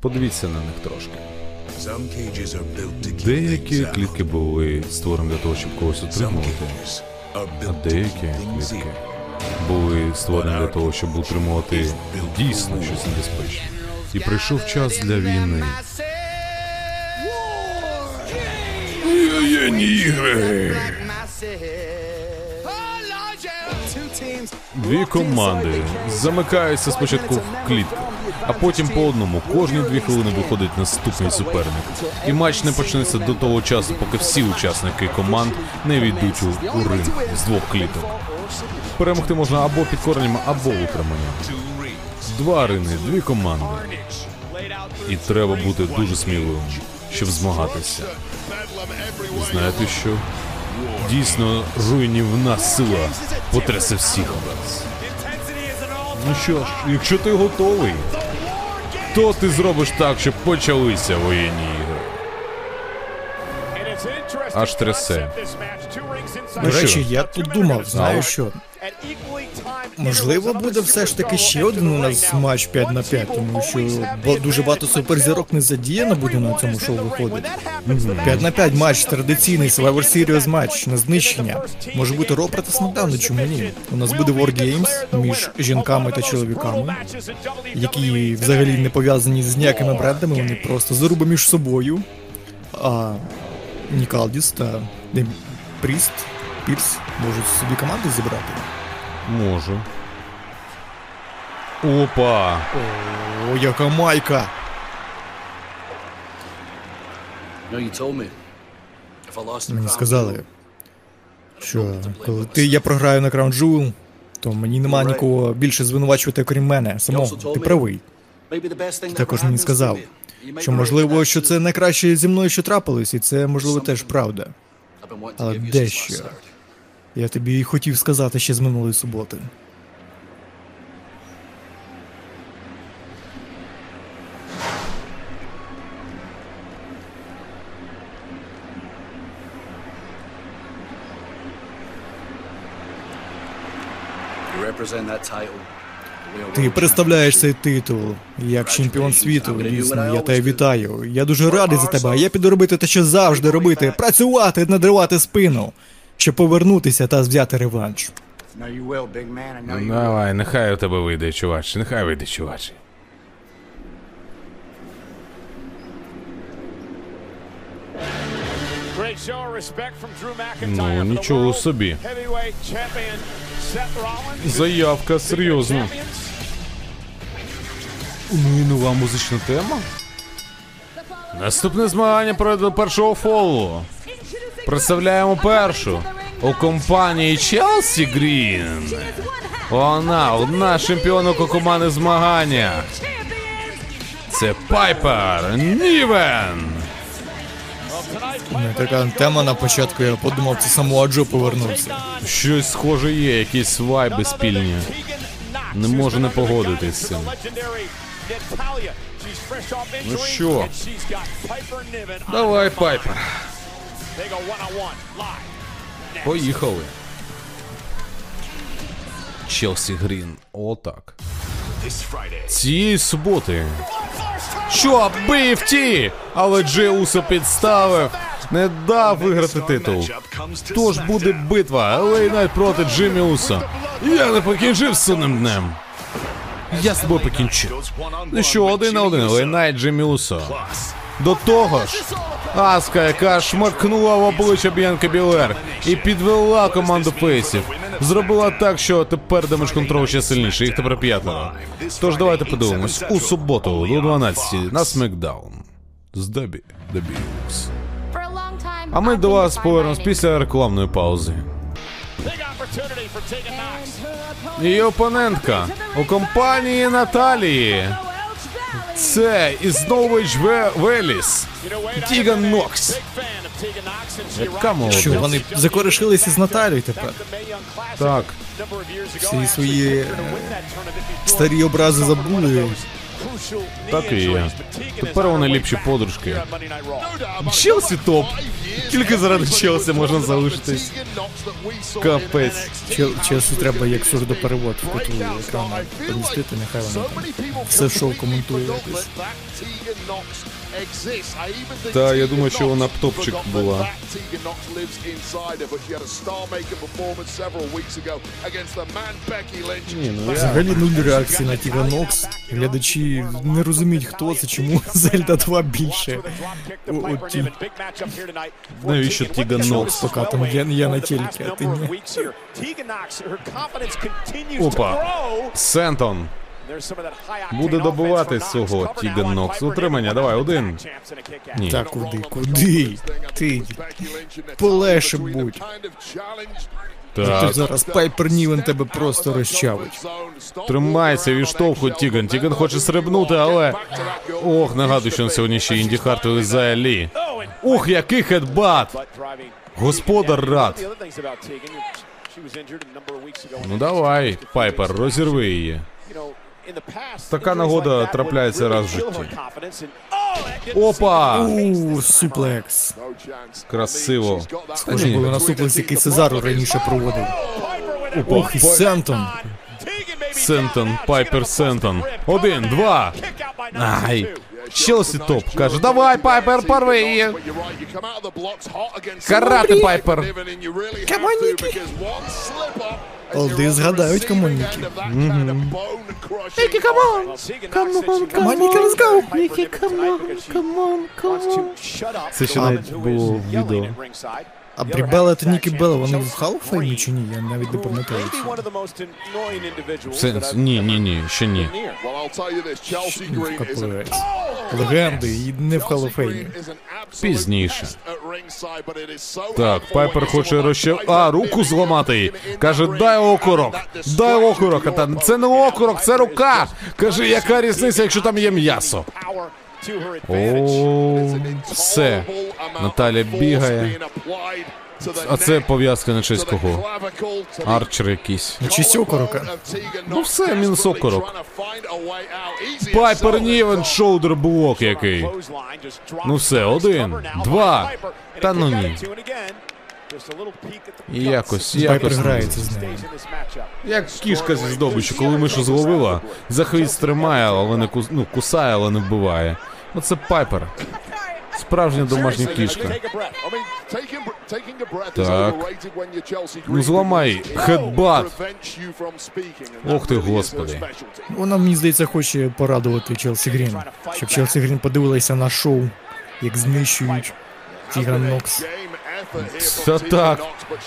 Подивіться на них трошки. Деякі клітки були створені для того, щоб когось утримувати, а деякі клітки були створені для того, щоб утримувати дійсно щось небезпечне. І прийшов час для війни. Воєнні ігри. Дві команди замикаються спочатку в клітку, а потім по одному. Кожні дві хвилини виходить наступний суперник. І матч не почнеться до того часу, поки всі учасники команд не війдуть у, у ринг з двох кліток. Перемогти можна або підкоренням, або утриманням. Два рини, дві команди. І треба бути дуже сміливим, щоб змагатися. Знаєте що? Дійсно, руйнівна сила потрясе всіх вас. Ну що ж, якщо ти готовий, то ти зробиш так, щоб почалися воєнні ігри. Аж трясе. До речі, я тут думав, знаю що. Можливо, буде все ж таки ще один у нас матч 5 на 5, тому що дуже багато суперзірок не задіяно буде на цьому шоу виходити. 5 на 5 матч, традиційний Survivor Series матч на знищення. Може бути Ро проти Смакдауну, чому ні? У нас буде War Games між жінками та чоловіками, які взагалі не пов'язані з ніякими брендами, вони просто заруби між собою. А Нікалдіс та Пріст, Пірс можуть собі команду зібрати. Можу. Опа! О, яка майка! Мені сказали, що коли ти я програю на Crown Jewel, то мені нема нікого більше звинувачувати, крім мене. Самого, ти правий. Також мені сказав, Що можливо, що це найкраще зі мною, що трапилось, і це можливо теж правда. Але дещо. Я тобі і хотів сказати ще з минулої суботи. Ти представляєш цей титул як чемпіон світу. Дійсно, я тебе вітаю. Я дуже радий за тебе. Я піду робити те, що завжди робити: працювати, надривати спину, щоб повернутися та взяти реванш. Давай, нехай у тебе вийде, чувач, нехай вийде, чувач. Ну, нічого собі. Заявка серйозна. Ну і нова музична тема. Наступне змагання пройде до першого фолу. Представляємо першу у компанії Челсі Грін. Вона одна з чемпіонок команди змагання. Це Пайпер Нівен. Ну, така тема на початку, я подумав, це самого Джо повернувся. Щось схоже є, якісь вайби спільні. Не можу не погодитись з цим. Ну що? Давай, Пайпер. Поїхали. Челсі Грін. Отак. Цієї суботи. Що, бив ті? Але Джей Усо підставив. Не дав виграти титул. Тож буде битва Ел Ей Найт проти Джиммі Усо. Я не покінчив з сумним днем. Я з тобою покінчу. Ну що, один на один, Ел Ей Найт Джиммі Усо. До того ж, Аска, яка шмаркнула в обличчя Б'янка Белер і підвела команду фейсів. Зробила так, що тепер Damage Control ще сильніше, їх тепер п'ятеро. Тож давайте подивимось у суботу до 12 на SmackDown. З Дебі Дебіус. А ми до вас повернемось після рекламної паузи. Її опонентка у компанії Наталії. Це із Нович Веліс. Тіган Нокс. Яка Що, вони закоришилися з Наталією тепер? Так. Всі свої е, старі образи забули. Так і є. Тепер вони ліпші подружки. Челсі топ. Тільки заради Челсі можна залишитись. Капець. Чел- Челсі треба як сурдоперевод в куту екрану помістити, нехай вони там все шоу коментує якось. Та я думаю, що вона б топчик була. Ні, ну я... Взагалі нуль реакції на Тіга Нокс. Глядачі не розуміють, хто це, чому Зельда 2 більше. О, от ті. Навіщо Тіган Нокс? Пока там я, я на телекі, а ти ні. Опа. Сентон. Буде добувати цього Тіган Нокс. Утримання, давай, один. Ні. Та куди, куди? Ти полегше будь. Так. Ти зараз Пайпер Нівен тебе просто розчавить. Тримайся, відштовхуй Тіган. Тіган хоче стрибнути, але. Ох, нагадую, що на сьогодні ще Інді Харт вилізає Лі. Ух, який хедбат! Господар рад. Ну давай, Пайпер, розірви її. Така нагода трапляється раз в житті. Опа! У, суплекс. Красиво. Схоже було на суплекс, який Сезаро раніше проводив. Ох, і Сентон. Сентон, Пайпер Сентон. Один, два. Ай. Челсі топ. Каже, давай, Пайпер, порви її. Карати, Пайпер. Come on, Нікі. Олди згадають come on, Нікі. Нікі, come on. Камон, Камоніки, let's go. Які камон, come on, come on. Це ще навіть було в відео. А Брі Белла та Нікі Белла, вони в Hall of Fame і чи ні? Я навіть не пам'ятаю. Сенс, ні, ні, ні, ще ні. Легенди і не в Hall of Fame і. Пізніше. Так, Пайпер хоче розче... А, руку зламати. Каже, дай окорок. Дай окорок. А та це не окорок, це рука. Каже, яка різниця, якщо там є м'ясо. О, все. Наталя бігає. А це пов'язка на честь кого? Арчер якийсь. На честь окорока. Ну все, мінус окорок. Пайпер Нівен, шоудер блок який. Ну все, один, два. Та ну ні. Якось, якось. грається з нею. Як кішка зі здобиччю, коли мишу зловила, за хвіст тримає, але не кус... ну, кусає, але не вбиває. Оце Пайпер. Справжня домашня кішка. Так. Ну зламай, headbutt. Ох ти, господи. Вона, мені здається, хоче порадувати Челсі Грін. Щоб Челсі Грін подивилася на шоу, як знищують Тіган Нокс. Та так.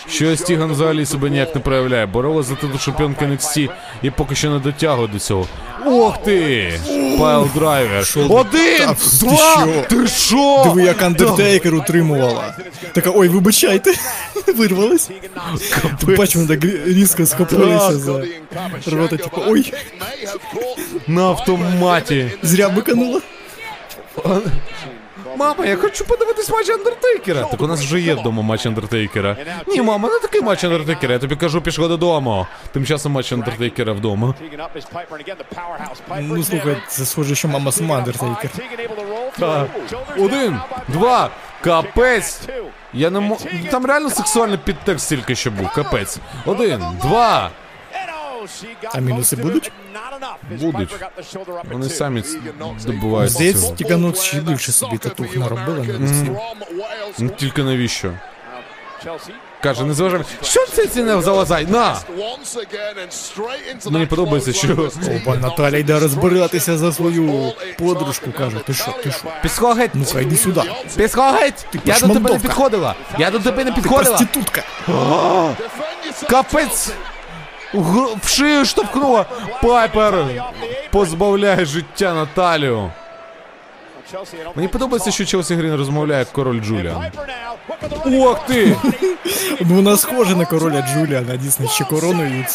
Щось Тіган взагалі себе ніяк не проявляє. Боролась за титул чемпіонки NXT і поки що не дотягує до цього. Ох ти! Piledriver. Один! Та Два! Ти що? Диви, як Андертейкер утримувала. Така, ой, вибачайте. Вирвалась. Ти бачиш, вона так різко схопилася за рота, типу, ой, На автоматі. зря виканула. Мама, я хочу подивитись матч Андертейкера. Так у нас вже є вдома матч Андертейкера. Ні, мама, не такий матч Андертейкера. Я тобі кажу, пішла додому. Тим часом матч Андертейкера вдома. Ну слухай, це схоже, що мама сама Андертейкер. Так. Один, два, капець. Я не мо... Там реально сексуальний підтекст тільки що був, капець. Один, два. А мінуси будуть? Будуть. Вони самі добиваються Здається, цього. Тіганот ще більше собі татух наробила. не Ну тільки навіщо? Каже, не зважай. Що це ці не залазай? На! Мені подобається, що Опа, Наталя йде розбиратися за свою подружку, каже, ти що, ти що? Підсхогеть! Ну-ка, йди сюди. Підсхогеть! Я до тебе не підходила! Я до тебе не Ти підходила! проститутка. Капець! В шию штовхнула! Пайпер! Позбавляє життя Наталію! Мені подобається, що Челсі Грін розмовляє як король Джуліан. Ох ти! Ну вона схожа на короля Джуліана, дійсно, ще короною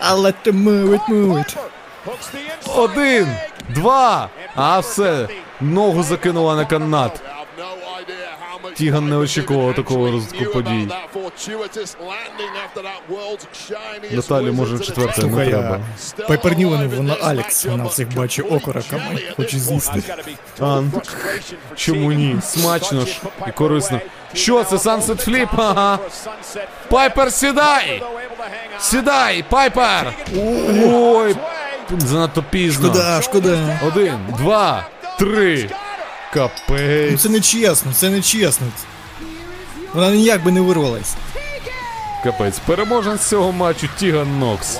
Але ти the inside. Один, два, а все, ногу закинула на канат. Тіган не очікував такого розвитку подій. Наталі, може, четверте не треба. а Пайпер Ньюман, вона Алекс, вона всіх бачить окороками, хоче з'їсти. А, чому ні? Смачно ж і корисно. Що це, Sunset Flip? Ага. Пайпер, сідай! Сідай, Пайпер! Ой, занадто пізно. Шкода, шкода. Один, два, три. Ну це не чесно, це не чесно. Вона ніяк би не вирвалась. Капець. Переможець цього матчу Тіган Нокс.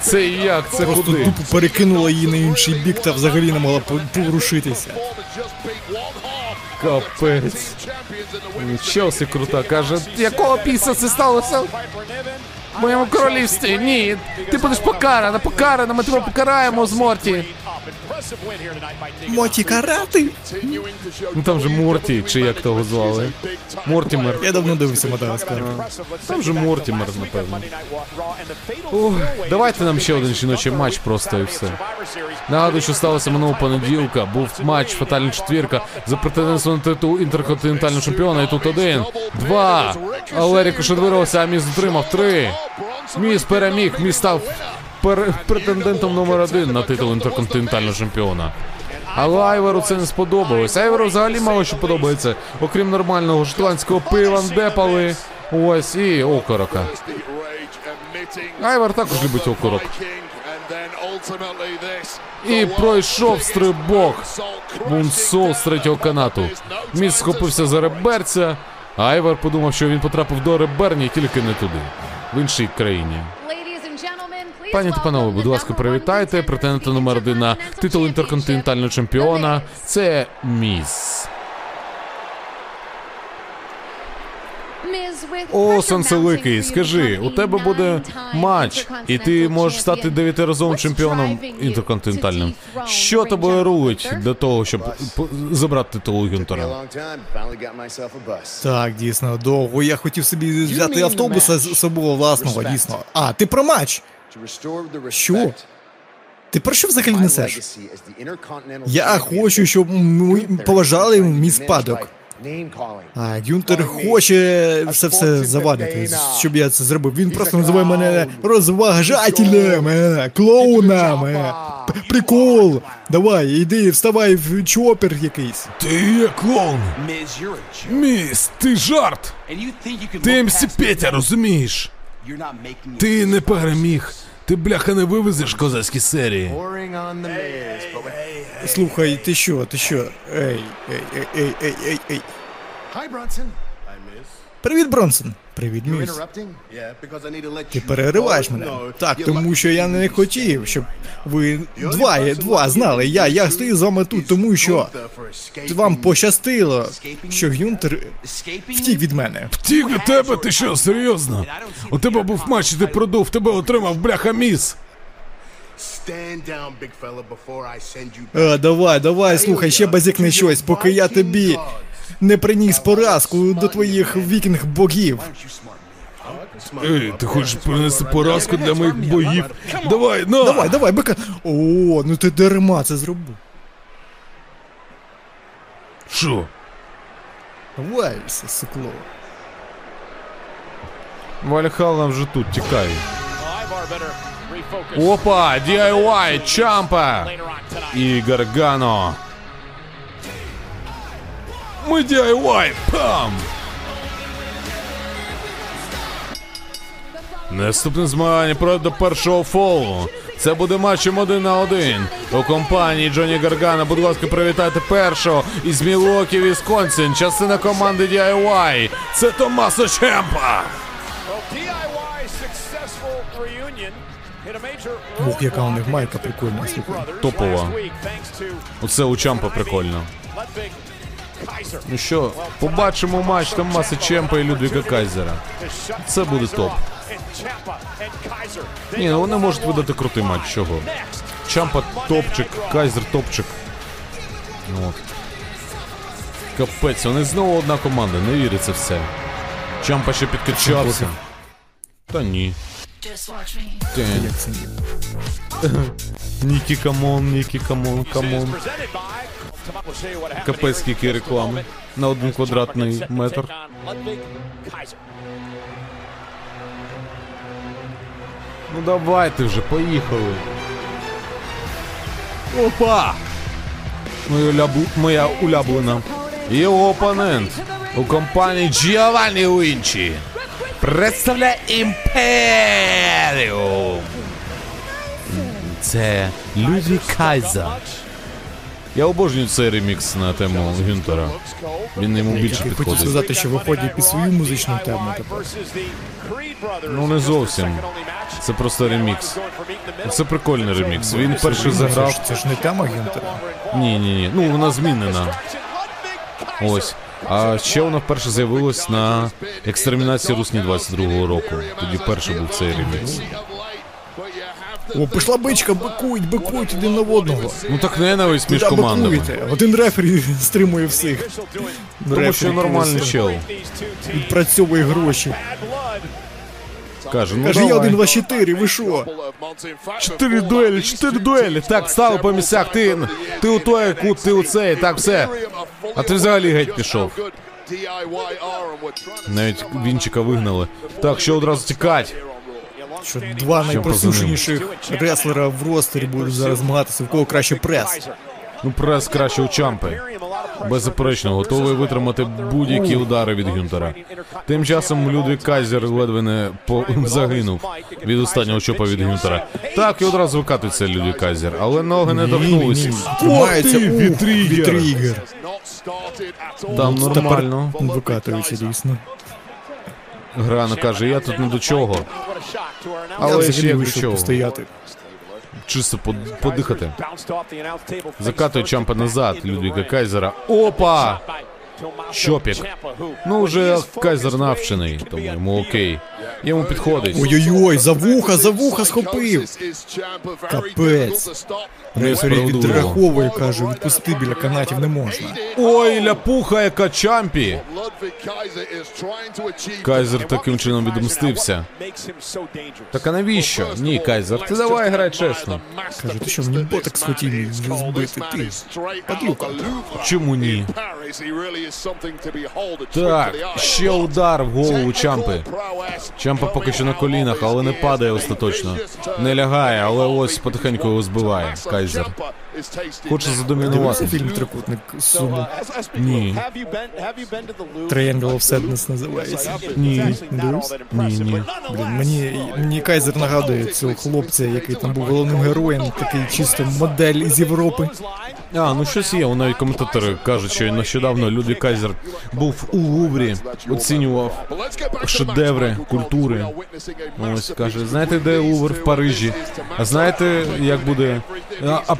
Це як? Це Просто куди? тупо перекинула її на інший бік та взагалі не могла по- поворушитися. Капець. Челсі крута каже, якого піса це сталося? В моєму королівстві. Ні. Ти будеш покарана, покарана, ми тебе покараємо з Морті. Моті карати? Ну там же Морті, чи як того звали. Мортімер. Я давно дивився Мадагаскар. Там же Мортімер, напевно. Ох, давайте нам ще один жіночий матч просто і все. Нагадую, що сталося минулого понеділка. Був матч Фатальна четвірка за претендентство на титул інтерконтинентального чемпіона. І тут один, два. Але Рікошет вирвався, а Міс затримав три. Міс переміг, Міс став пер- претендентом номер один на титул інтерконтинентального чемпіона. Але Айверу це не сподобалось. Айверу взагалі мало що подобається. Окрім нормального шотландського пива, депали. Ось і окорока. Айвер також любить окорок. І пройшов стрибок. Moonsault з третього канату. Міз схопився за реберця. Айвер подумав, що він потрапив до реберні тільки не туди, в іншій країні. Пані та панове, будь ласка, привітайте. Претендента номер один на титул інтерконтинентального чемпіона. Це Міс. О, Санселикий, скажи, у тебе буде матч, і ти можеш стати дев'ятиразовим чемпіоном інтерконтинентальним. Що тобою рулить для того, щоб забрати титул Гюнтера? Так, дійсно, довго. Я хотів собі взяти автобуса з собою власного, дійсно. А, ти про матч! Що? Ти про що взагалі несеш? Я хочу, щоб ми поважали мій спадок. А Гюнтер хоче все все завадити, щоб я це зробив. Він просто називає мене розважателем, е, клоуном, прикол. Давай, іди, вставай в чопер якийсь. Ти є клоун. Міс, ти жарт. Ти МС Петя, розумієш? Ти не переміг. Ти бляха не вивезеш козацькі серії. Слухай, ти що, ти що? Ей, ей, ей, ей, ей, ей, ей. Привіт, Бронсон. Привіт, міс. Ти перериваєш мене. Так, тому що я не хотів, щоб ви два, два знали. Я, я стою з вами тут, тому що вам пощастило, що Гюнтер втік від мене. Втік від тебе, ти що, серйозно? У тебе був матч, і ти продув, тебе отримав бляха міс. А, давай, давай, слухай, ще базікни щось, поки я тобі не приніс поразку до твоїх вікінг богів. Ей, ти хочеш принести поразку для моїх богів? Давай, на! Давай, давай, бика. О, ну ти дарма це зробив. Що? Давай, все, сукло. Вальхална вже тут, тікай. Опа, DIY, Чампа і Гаргано. Ми DIY, пам! Наступне змагання пройде першого фолу. Це буде матчем один на один. У компанії Джоні Гаргана, будь ласка, привітайте першого із Мілокі, Вісконсін, частина команди DIY. Це Томасо Чемпа. Ух, яка у них майка прикольна. Топова. Оце у Чампа прикольно. Ну що, побачимо матч Томасо Чемпа і Людвіга Кайзера. Це буде топ. Ні, ну вони можуть видати крутий матч, чого? Чампа топчик, Кайзер топчик. Ну От. Капець, вони знову одна команда, не віриться все. Чампа ще підкачався. Та. Ні? Нікі come on, Нікі come on, come on. Капець скільки реклами. На один квадратний метр. Ну давайте вже, поїхали. Опа! Моя, улябу... Моя улюблена. Його опонент у компанії Giovanni Вінчі представляє Імперіум. Це Людвіг Кайзер. Я обожнюю цей ремікс на тему Гюнтера. Він йому більше Я хотів підходить. сказати, що виходять під свою музичну тему тепер. Ну не зовсім. Це просто ремікс. Це прикольний ремікс. Він перший заграв. це ж не тема Гюнтера. Ні, ні, ні. Ну вона змінена. Ось. А ще вона вперше з'явилась на екстермінації Русні 22-го року. Тоді перший був цей ремікс. О, пішла бичка, бикують, бикують один на одного. Ну так ненависть між командами. бикуєте. Один рефері стримує всіх. Тому що нормальний чел. Відпрацьовує гроші. Каже, ну Каже, я давай. один, два, чотири, ви що? Чотири дуелі, чотири дуелі. Так, стали по місцях. Ти, ти у той кут, ти у цей, так все. А ти взагалі геть пішов. Навіть Вінчика вигнали. Так, що одразу тікать. Що два найпросушеніших реслера в ростері будуть зараз змагатися, в кого краще прес. Ну, прес краще у Чампи. Беззаперечно, готовий витримати будь-які удари від Гюнтера. Тим часом Людвік Кайзер ледве не по... загинув від останнього чопа від Гюнтера. Так, і одразу викатується Людвік Кайзер, але ноги не торкнулись. Тримається вітрігер. Там нормально. Викатується дійсно. Грано каже, я тут не до чого. Я Але ще як до чого. стояти. Чисто под- подихати. Закатує Чампа назад, Людвіга Кайзера. Опа! Щопік. Ну, вже Кайзер навчений, тому йому окей. Йому підходить. Ой-ой-ой, за вуха, за вуха схопив. Капець. Рефері відраховує, каже, відпусти біля канатів не можна. Ой, ляпуха, яка Чампі! Кайзер таким чином відмстився. Так а навіщо? Ні, Кайзер, ти давай грай чесно. Каже, ти що мені ботекс хотів збити ти? Падлюка. Чому ні? Так, ще удар в голову Чампи. Чампа поки що на колінах, але не падає остаточно. Не лягає, але ось потихеньку його збиває. Кайзер. Хоче Дивився задомінувати. фільм Трикутник Суму. Ні. Triangle of Sadness називається. Ні. Ні, ні. Блін, мені, мені Кайзер нагадує цього хлопця, який там був головним героєм, такий чисто модель із Європи. А, ну щось є. Навіть коментатори кажуть, що нещодавно Люді Кайзер був у Луврі, оцінював шедеври культури. Ось каже, знаєте, де Лувр в Парижі? А знаєте, як буде? А, а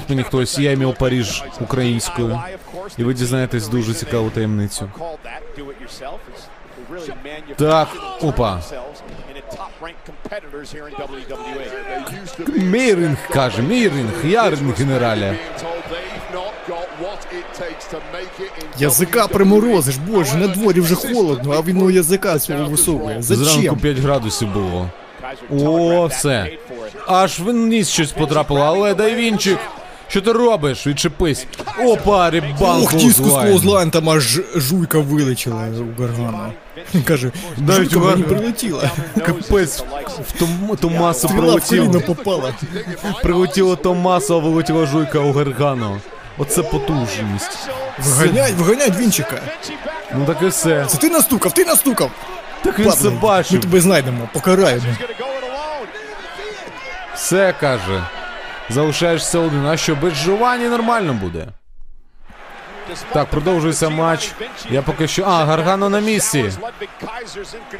перекладіть мені хтось, я ім'я Паріж українською. І ви дізнаєтесь дуже цікаву таємницю. Так, опа. Мій ринг каже, мій ринг, я ринг генералі. Язика приморозиш, боже, на дворі вже холодно, а він у язика свого висовує. Зранку 5 градусів було. О, все. Аж в ніс щось потрапило, але дай вінчик. Що ти робиш? Відчепись. Опа, рибалку Ох, диску з злайн. клоузлайн, там аж жуйка вилетіла у Гаргана. Він каже, Навіть у мені Гаргана. прилетіла. Капець, в тому, ту масу прилетіло. попала. Прилетіло Томасу, а вилетіла жуйка у Гаргану. Оце потужність. Виганяй, виганяй Вінчика. Ну так і все. Це ти настукав, ти настукав. Так він все Ладно, ми тебе знайдемо, покараємо. Все каже. Залишаєшся один. А що, без Жовані нормально буде? Так, продовжується матч. Я поки що. А, Гаргано на місці.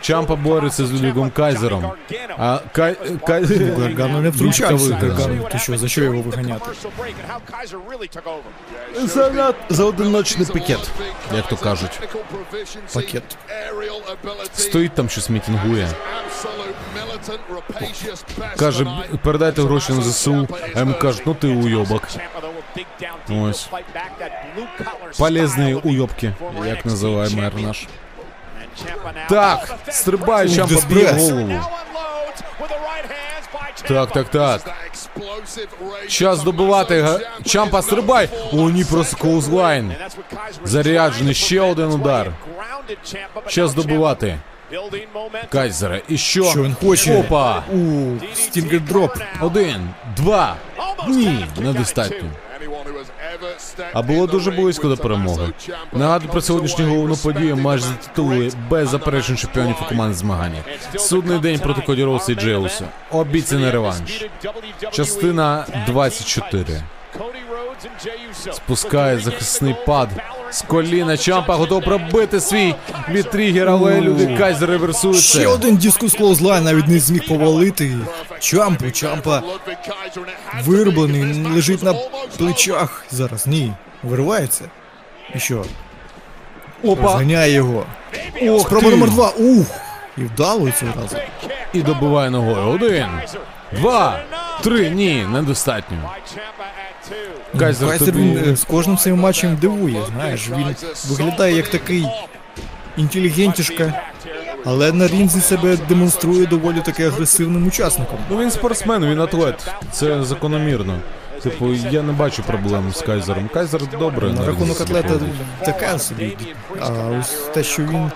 Чампа бореться з Людвігом Кайзером. А Кай... Кай... Гаргану не втручався. Гаргану, ти що, за що його виганяти? За, за одиночний пікет, як то кажуть. Пакет. Стоїть там щось мітингує. Каже, передайте гроші на ЗСУ, а йому кажуть, ну ти уйобок. Ось. Полезні уйобки, як називає мер наш. Так, стрибає, Чампа б'є голову. Так, так, так. Час добивати. Чампа стрибай. О, ні, просто clothesline. Заряджений, ще один удар. Час добивати. Кайзера. І що? Що він хоче? Опа! У, stinger drop. Один, два. Ні, недостатньо. А було дуже близько до перемоги. Нагадую про сьогоднішню головну подію матч за титули без заперечень чемпіонів у команд змагання. Судний день проти Коді і Джей Усо. Обіцяний реванш. Частина 24. Спускає захисний pad. З коліна Чампа готов пробити свій V-Trigger, але Людвіг Кайзер Ще один discus clothesline навіть не зміг повалити. Чампу, чампа вироблений, лежить на плечах. Зараз ні. Виривається. І що? Опа! Розганяє його. Ох Спроба ти! номер два. Ух! І вдало цього разу. І добиває ногою. Один, два, три. Ні, недостатньо. Кайзер Кайзер тобі... е, з кожним своїм матчем дивує, знаєш, він виглядає як такий інтелігентішка, але на рінзі себе демонструє доволі таки агресивним учасником. Ну він спортсмен, він атлет. Це закономірно. Типу, я не бачу проблем з Кайзером. Кайзер добре. На рахунок атлета таке собі. А ось те, що він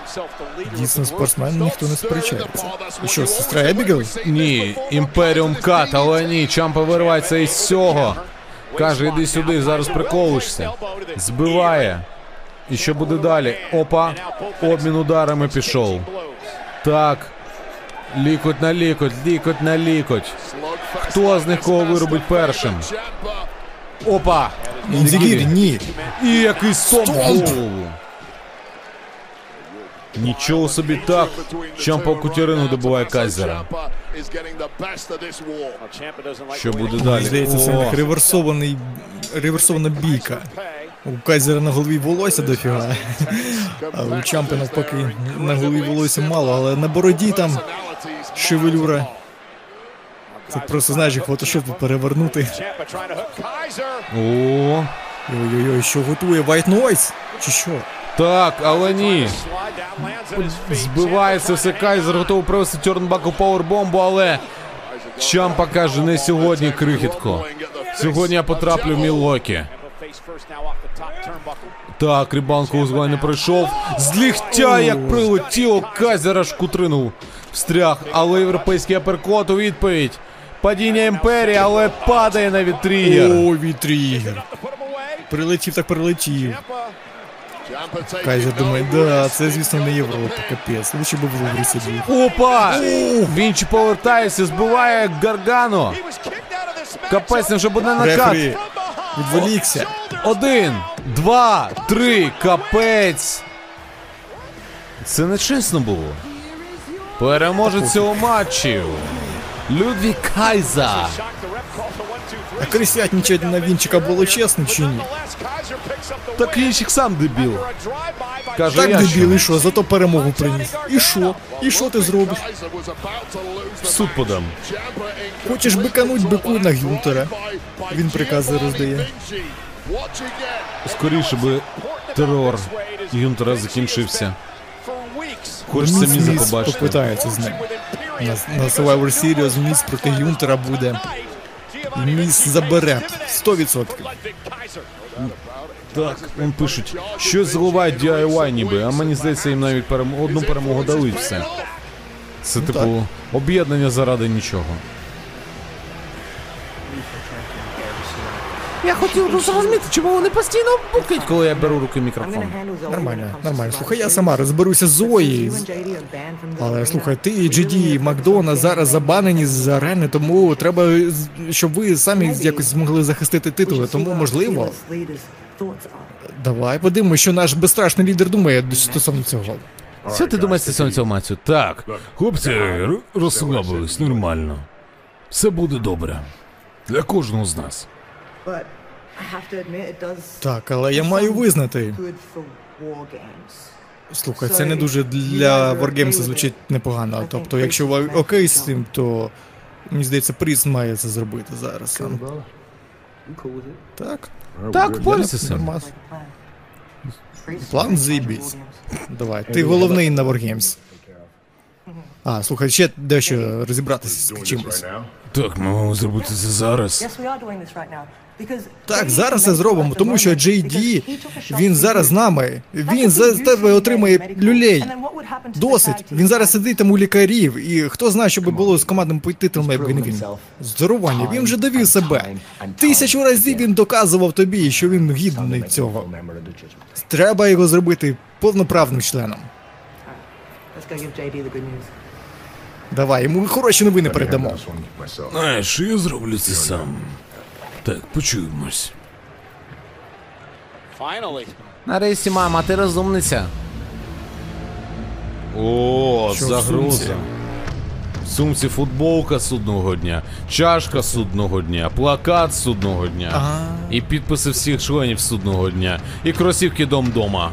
дійсно спортсмен, ніхто не сперечається. І що, сестра Ебігел? Ні, Імперіум Кат, але ні, Чампа виривається із цього. Каже, іди сюди, зараз приколишся. Збиває. І що буде далі? Опа, обмін ударами пішов. Так. Лікоть на лікоть, лікоть на лікоть. Хто з них кого виробить першим? Опа! Інзігір, ні. І якийсь стомп в голову. Нічого собі так. Чампа Кутярину добиває Кайзера. Що буде далі? здається, це них реверсований, реверсована бійка. У Кайзера на голові волосся дофіга. А у Чампи навпаки на голові волосся мало, але на бороді там шевелюра. Це просто знаєш, як фотошоп перевернути. О, Ой-ой-ой, що готує White Noise? Чи що? Так, але ні. Збивається все Кайзер, готовий провести Тьорнбаку пауербомбу, але Чампа каже, не сьогодні, крихітко. Сьогодні я потраплю в Мілокі. Так, рибанку узгай не пройшов. З ліхтя, як прилетіло, Кайзер аж кутринув. Встряг, але європейський аперкот у відповідь. Падіння імперії, але падає на вітрігер. О, вітрігер. Прилетів так прилетів. Кайзер думає, да, це звісно не Європа, капець. Лучше би в Луврі сидів. Опа! Вінчі повертається, збиває Гаргано. Капець, це вже буде накат. Рефері відволікся. Один, два, три, капець. Це не чесно було. Переможець цього матчу. Людві Кайза. А крисятничать на Вінчика було чесно чи ні? Та Клінчик сам дебіл. Каже, Так я дебіл, і що? зато перемогу приніс. І що? І що ти зробиш? В суд подам. Хочеш бикануть бику на Гюнтера? Він прикази роздає. Скоріше би терор Юнтера закінчився. Хочеться міза побачити. попитається з ним. На, на Survivor Series Міс проти Гюнтера буде. Міс забере 100%. Так, він пишуть, щось зливають DIY ніби, а мені здається, їм навіть перем... одну перемогу дали все. Це типу об'єднання заради нічого. Я хотів зрозуміти, чому вони постійно букають, коли я беру руки мікрофон. Нормально, нормально. Слухай, я сама розберуся з Зої. Але слухай, ти GD і Макдона зараз забанені з арени, тому треба, щоб ви самі якось змогли захистити титули. Тому можливо. Давай подивимося, що наш безстрашний лідер думає стосовно цього. Що ти думаєш стосовно цього матчу? Так, хлопці розслабились нормально. Все буде добре. Для кожного з нас. Так, але я маю визнати. Слухай, це не дуже для Wargames звучить непогано. Тобто, якщо ви окей з цим, то мені здається, Пріс має це зробити зараз сам. Так. Так. Нормас. План зібіць. Давай, ти головний на Wargames. А, слухай, ще дещо розібратися з чимось. Так, ми маємо зробити це зараз. Так, зараз це зробимо, тому що JD, він зараз з нами. Він за тебе отримає люлей. Досить. Він зараз сидить там у лікарів, і хто знає, що би було з командним титулом, якби не він. Здорування, він вже довів себе. Тисячу разів він доказував тобі, що він гідний цього. Треба його зробити повноправним членом. Давай, йому хороші новини передамо. Знаєш, я зроблю це сам. Так, почуємось. Нарешті, мама, ти розумниця. О, Що в загроза. сумці? В сумці футболка судного дня, чашка судного дня, плакат судного дня. І підписи всіх членів судного дня. І кросівки дом-дома.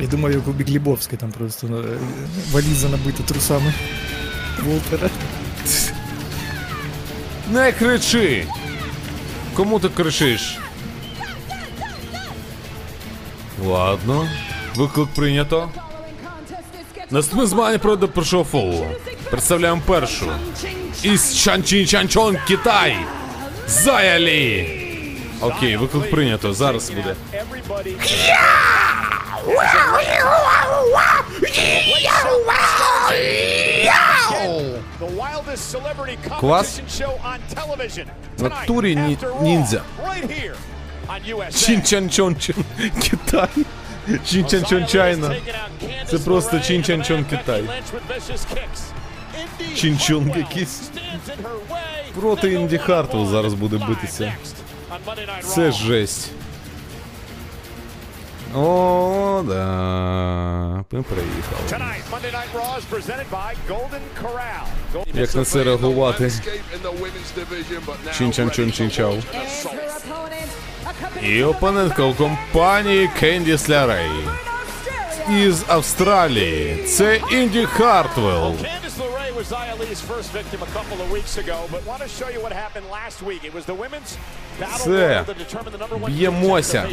Я думаю, як у Біглібовський там просто е, валіза набита трусами. Волтера. Не кричи! Кому ти кричиш? Ладно. Виклик прийнято. Наступне змагання пройде першого фолу. Представляємо першу. Із Чанчин Чанчон, Китай! Заялі! Окей, виклик прийнято. Зараз буде. Клас. В натурі ні- ніндзя. Чин-чан-чон Китай. Чин-чан-чон Чайна. Це просто чин-чан-чон Китай. Чин-чон якийсь. Проти Інді Хартвелл зараз буде битися. Це жесть. О, да. Ми приїхали. Як на це реагувати? Чин-чан-чон Чин-чау. І опонентка у компанії Кенді Слярей. Із Австралії. Це Інді Хартвелл. Was Ayali's first victim a couple of weeks ago, but want to show you what happened last week. It was the women's battle Це to determine the number one б'ємося.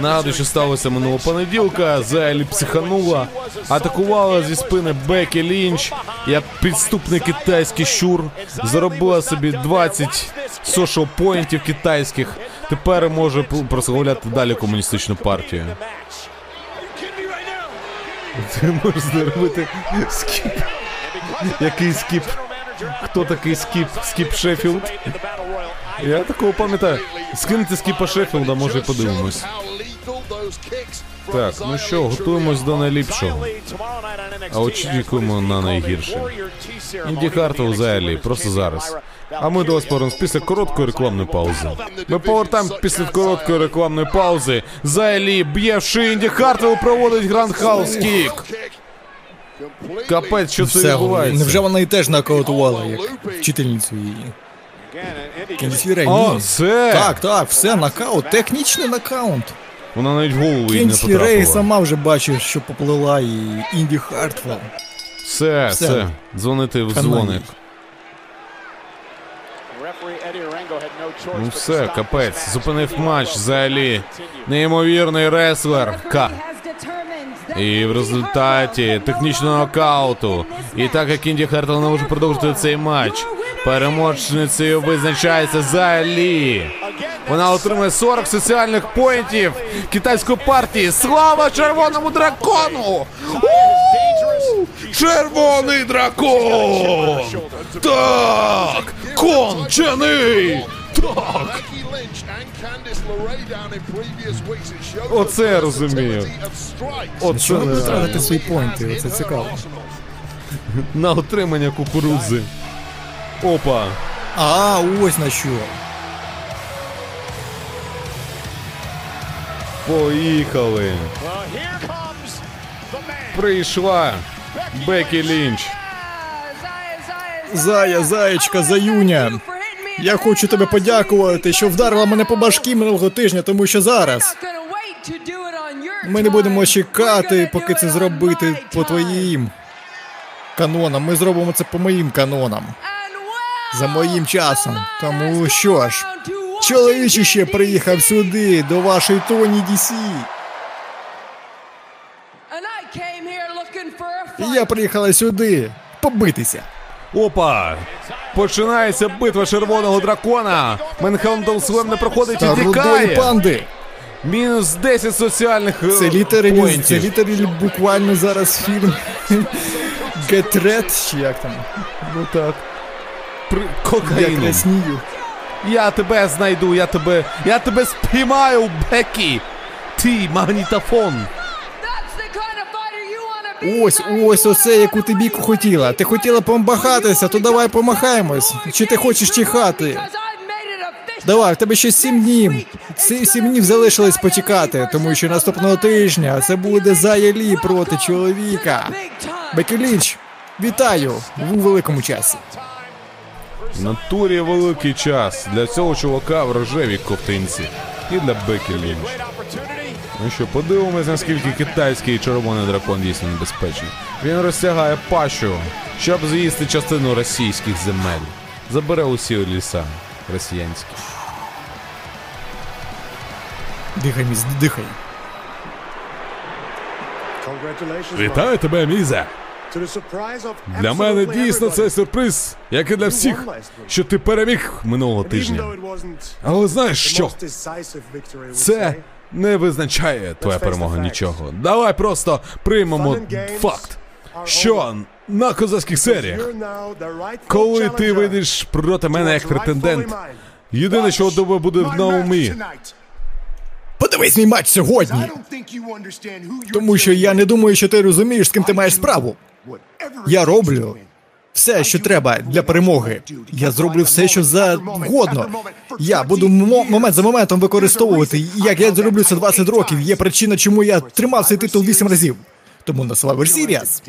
Нагадую, що сталося минулого понеділка. Зайлі психанула, атакувала зі спини Бекі Лінч, як підступний китайський щур. Заробила собі 20 social point ів китайських. Тепер може прославляти далі комуністичну партію. Ти можеш зробити skip. Який skip? Хто такий skip? Скіп Шеффілд? Я такого пам'ятаю. Скиньте скіпа Шеффілда, може подивимось. Так, ну що, готуємось до найліпшого. А очікуємо на найгірше. Інді Хартвелл взагалі, просто зараз. А ми до вас повернемось після короткої рекламної паузи. Ми повертаємо після короткої рекламної паузи. Зая Лі б'є в шиї Інді Хартвелл проводить roundhouse kick. Капець, що це Все, відбувається? невже вона і теж нокаутувала, як вчительницю її? Кендіс Лерей, О, ні. це! Так, так, все, нокаут, технічний нокаут. Вона навіть в голову їй не Кендіс Лерей потрапила. сама вже бачиш, що поплила і Інді Хартвелл. Все, Все. все. Дзвонити в дзвоник. Ну все, капець. Зупинив матч взагалі. Неймовірний реслер. Ка. І в результаті технічного нокауту. І так як Інді Хартвелл не може продовжити цей матч. Переможницею визначається Зая Лі. Вона отримує 40 соціальних поінтів китайської партії. Слава червоному дракону! Червоний дракон! Так! Кончений! Так! Оце я розумію. Оце ви нереально. свої поінти? Це цікаво. на отримання кукурудзи. Опа. А, ось на що. Поїхали. Прийшла Бекі Лінч. Зая, заєчка, заюня. Я хочу тебе подякувати, що вдарила мене по башки минулого тижня, тому що зараз ми не будемо чекати, поки це зробити по твоїм канонам. Ми зробимо це по моїм канонам. За моїм часом. Тому що ж, чоловіче ще приїхав сюди, до вашої Тоні Дісі. Я приїхала сюди побитися. Опа! Починається битва червоного дракона. Менхелм Слем не проходить і тікає. панди. Мінус 10 соціальних е, Це літери, це літери буквально зараз фільм Get Red, чи як там? Ну так. При... Я Кокаїном. краснію. Я тебе знайду, я тебе. Я тебе спіймаю, Бекі! Ти магнітофон! Ось, ось оце, яку ти біку хотіла. Ти хотіла помахатися, то давай помахаємось. Чи ти хочеш чихати? Давай, в тебе ще сім днів. Ці сім днів залишилось почекати, тому що наступного тижня це буде Заялі проти чоловіка. Бекі Лінч, вітаю у великому часі. Натурі великий час для цього чувака в рожевій ковтинці. І для Бекі Лінч. Ну що, подивимось, наскільки китайський червоний дракон дійсно небезпечний. Він розтягає пащу, щоб з'їсти частину російських земель. Забере усі ліса росіянські. Дихай, міс, дихай. Вітаю тебе, Мізе! Для мене дійсно це сюрприз, як і для всіх, що ти переміг минулого тижня. Але знаєш що? Це не визначає твоя перемога нічого. Давай просто приймемо факт, що на козацьких серіях, коли ти вийдеш проти мене як претендент, єдине, що у тебе буде в на умі, Подивись мій матч сьогодні. Тому що я не думаю, що ти розумієш, з ким ти маєш справу. Я роблю все, що треба для перемоги. Я зроблю все, що завгодно. Я буду мо- момент за моментом використовувати. Як я зроблю це 20 років, є причина, чому я тримав цей титул 8 разів. Тому на Survivor Series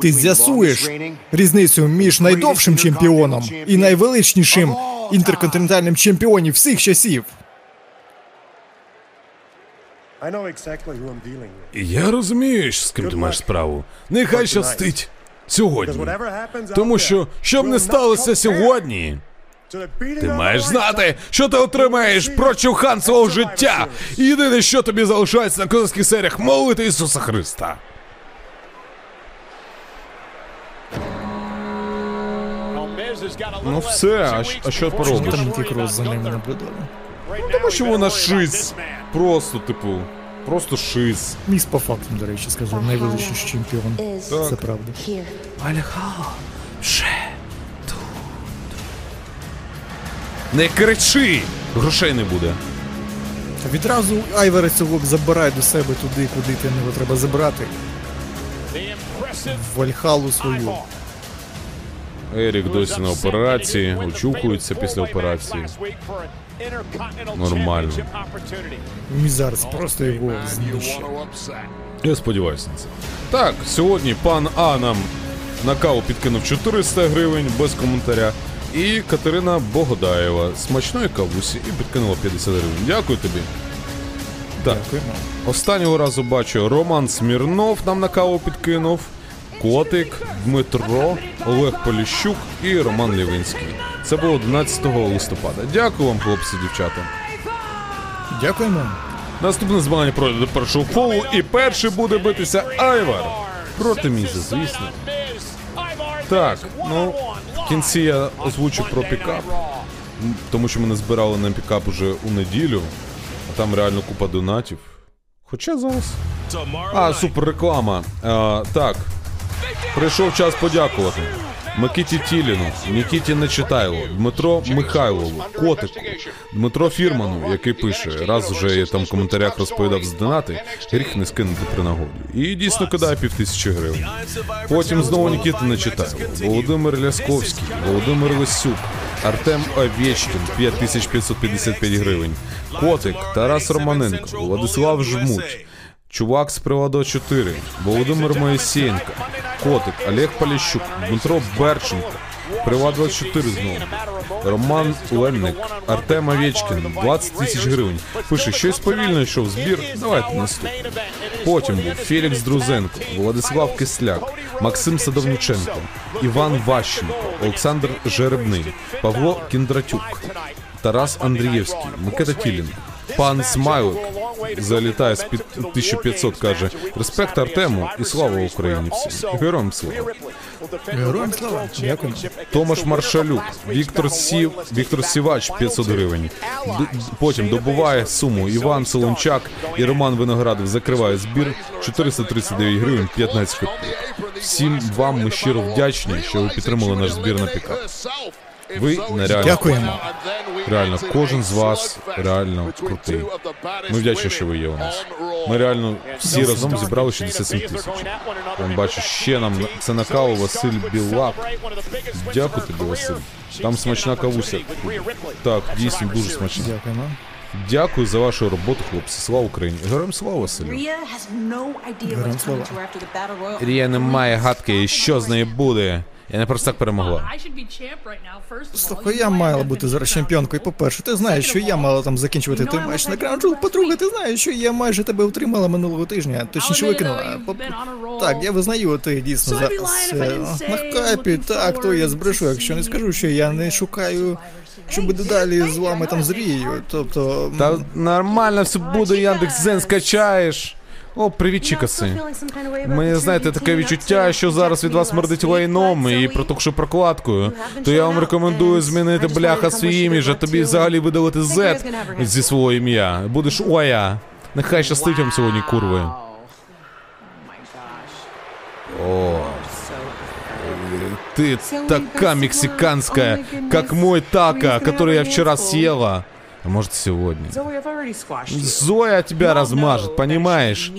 ти з'ясуєш різницю між найдовшим чемпіоном і найвеличнішим інтерконтинентальним чемпіонів всіх часів. я розумію, з ким ти маєш справу. Нехай щастить сьогодні. Тому що, що б не сталося сьогодні, ти маєш знати, що ти отримаєш прочухан свого життя. І єдине, що тобі залишається на козацьких серіях, молити Ісуса Христа. Ну все, а, щ- а що поробиш? Там Нікі за ними наблюдали. Тому що вона шиць. Просто, типу, Просто шиз. Міс по фактам, до речі, скажу, найвеличніший чемпіон. Це правда. Не кричи! Грошей не буде. Та відразу Айвера цього забирай до себе туди, куди ти його треба забрати. В Вальхалу свою. Ерік досі на операції, очухується після операції. Нормально. Міс зараз просто його знищить. Я сподіваюся на це. Так, сьогодні пан А нам на каву підкинув 400 гривень без коментаря. І Катерина Богодаєва смачної кавусі і підкинула 50 гривень. Дякую тобі. Так, останнього разу бачу Роман Смірнов нам на каву підкинув. Котик, Дмитро, Олег Поліщук і Роман Лівинський. Це було 11 листопада. Дякую вам, хлопці, дівчата. Дякуємо. Наступне змагання пройде до першого колу, і перший буде битися Айвар проти Міза, звісно. Так, ну в кінці я озвучу про пікап, тому що ми не збирали на пікап уже у неділю, а там реально купа донатів. Хоча зараз. А, супер реклама. А, так. Прийшов час подякувати. Микиті Тіліну, Нікіті Нечитайло, Дмитро Михайлову, Котику, Дмитро Фірману, який пише, раз вже я там в коментарях розповідав з донати, гріх не скинути при нагоді. І дійсно кидає півтисячі гривень. Потім знову Нікіта Нечитайло, Володимир Лясковський, Володимир Лисюк, Артем Овєчкін, 5555 гривень, Котик, Тарас Романенко, Владислав Жмуть, Чувак з приводу 4, Володимир Моїсєєнко, Котик, Олег Поліщук, Дмитро Берченко, Приват 24 знову. Роман Ленник, Артем Овєчкін, 20 тисяч гривень. Пише, щось повільно йшов збір. Давайте наступне. Потім був Фелікс Друзенко, Владислав Кисляк, Максим Садовниченко, Іван Ващенко, Олександр Жеребний, Павло Кіндратюк, Тарас Андрієвський, Микита Тілін, Пан Смайлик залітає з під 1500, каже Респект Артему і слава Україні всім. Героям слава. Героям слава. Дякуємо. Томаш Маршалюк, Віктор Сів, Віктор Сівач 500 гривень. Д- потім добуває суму Іван Солончак і Роман Виноградов закриває збір 439 гривень 15 копійок. Всім вам ми щиро вдячні, що ви підтримали наш збір на пікап. Ви нереально Дякуємо. Реально, кожен з вас реально крутий. Ми вдячні, що ви є у нас. Ми реально всі разом зібрали 67 тисяч. Я бачу, ще нам це на каву Василь Білак. Дякую тобі, Василь. Там смачна кавуся. Так, дійсно дуже смачна. Дякуємо. Дякую за вашу роботу, хлопці. Слава Україні. Героям слава Василю. Рія не має гадки, що з нею буде. Я не просто так перемогла. Слухай, я мала бути зараз чемпіонкою. По-перше, ти знаєш, що я мала там закінчувати той матч на Гранджул. По-друге, ти знаєш, що я майже тебе утримала минулого тижня, точніше викинула. По- Так, я визнаю, ти дійсно зараз е, на хайпі. Так, то я збрешу, якщо не скажу, що я не шукаю, що буде далі з вами там з Рією. Тобто. м, Та нормально все буде, Яндекс Зен скачаєш. О, привіт, чікаси. Мені знаєте таке відчуття, що зараз від вас смердить лайном і протухши прокладкою. То я вам рекомендую змінити бляха свій імідж, а тобі взагалі видалити Z зі свого ім'я. Будеш Оя. Нехай щастить вам сьогодні, курви. О. Ты такая мексиканская, как мой тако, который я вчера съела. А может сегодня. Зоя тебя размажет, понимаешь?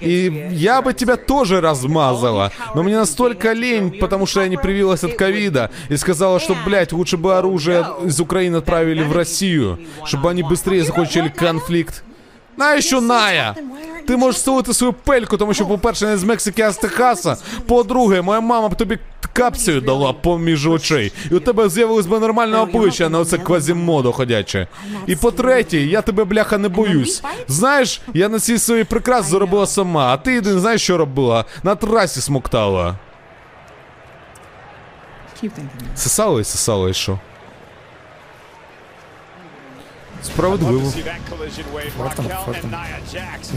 И я бы тебя тоже размазала. Но мне настолько лень, потому что я не привилась от ковида. И сказала, что, блядь, лучше бы оружие из Украины отправили в Россию. Чтобы они быстрее закончили конфликт. А еще Ная! Ти можеш селити свою пельку, тому що, по-перше, не з Мексики, а з Техаса. По-друге, моя мама б тобі капцію дала поміж очей. І у тебе з'явилось би нормальне обличчя, а не оце квазімодо ходяче. І по-третє, я тебе, бляха, не боюсь. Знаєш, я на цій своїй прикрас заробила сама, а ти не знаєш, що робила? На трасі смоктала. Сосала і сосала, і що? Справедливо. Фактом, фактом.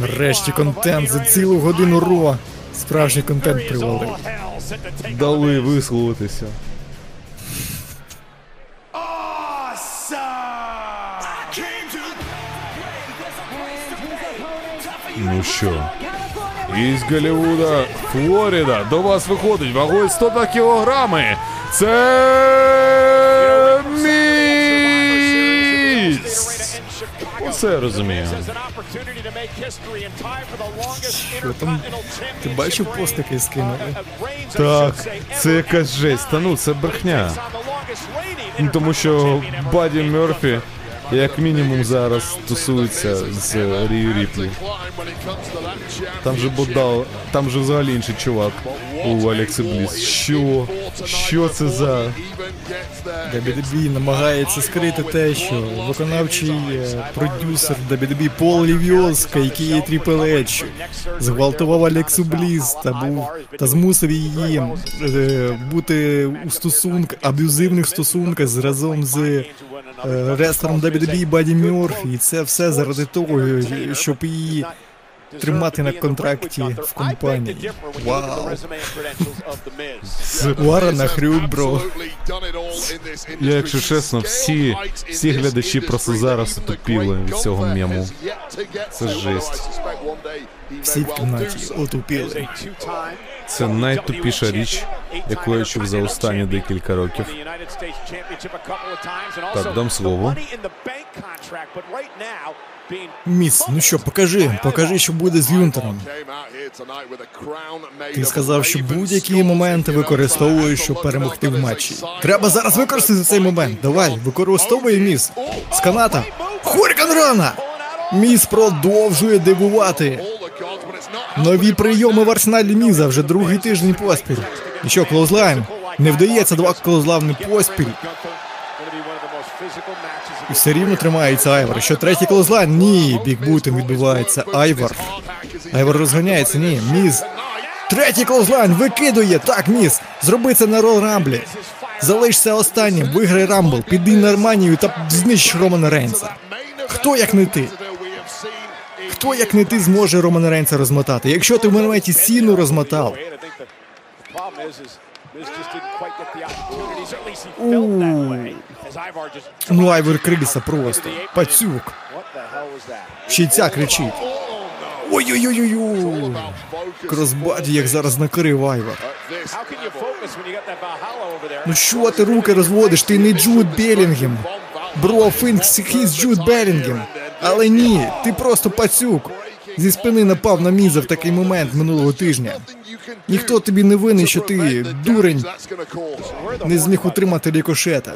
Нарешті контент за цілу годину ро. Справжній контент привалив. Дали висловитися. Ну що? Із Голлівуда, Флорида. До вас виходить вагою 102 кілограми. Це Це я розумію. Що там? Ти бачив пост який скинули? Так, це якась жесть. Та ну, це брехня. Ну, тому що Баді Мерфі як мінімум зараз тусується з Рію Ріплі. Там же Бодал, там же взагалі інший чувак у Алекси Бліс. Що? Що це за. WWE намагається скрити те, що виконавчий е, продюсер WWE Пол Лівіоска, який є H, зґвалтував Алексу Бліс та був та змусив її е, бути у стосунках, аб'юзивних стосунках з разом з е, рестлером WWE Баді Мьорфі. І це все заради того, щоб її тримати на контракті в компанії. Вау. Уара на хрюк, бро. Я, якщо чесно, всі, всі глядачі просто зараз отупіли від цього мему. Це жесть. Всі в кімнаті отупіли. Це найтупіша річ, яку я чув за останні декілька років. Так, дам слово. Міс, ну що, покажи, покажи, що буде з Юнтером. Ти сказав, що будь-які моменти використовуєш, щоб перемогти в матчі. Треба зараз використати цей момент. Давай, використовуй міс. З каната. Хурікан рана! Міс продовжує дивувати. Нові прийоми в арсеналі Міза вже другий тиждень поспіль. І що, clothesline? Не вдається два clothesline и поспіль. Все рівно тримається Айвор. Що третій clothesline? Ні, big boot ом відбувається Айвор. Айвор розганяється, ні. Міз. Третій клоузлайн викидує. Так, міс. Зроби це на Роял Рамблі. Залишся останнім, виграй Рамбл, піди на Реслманію та знищ Романа Рейнса. Хто як не ти? Хто як не ти зможе Романа Рейнса розмотати? Якщо ти в моменті Сіну розмотав. Ну, Айвор крилися просто. Пацюк. Ще й ця кричить. Ой-ой-ой-ой. Crossbody, як зараз накрив Айвор. Ну що ти руки розводиш? Ти не Джуд Белінгем. Bro thinks he's Jude Bellingham. Але ні, ти просто пацюк. Зі спини напав на Міза в такий момент минулого тижня. Ніхто тобі не винний, що ти, дурень, не зміг утримати рікошета.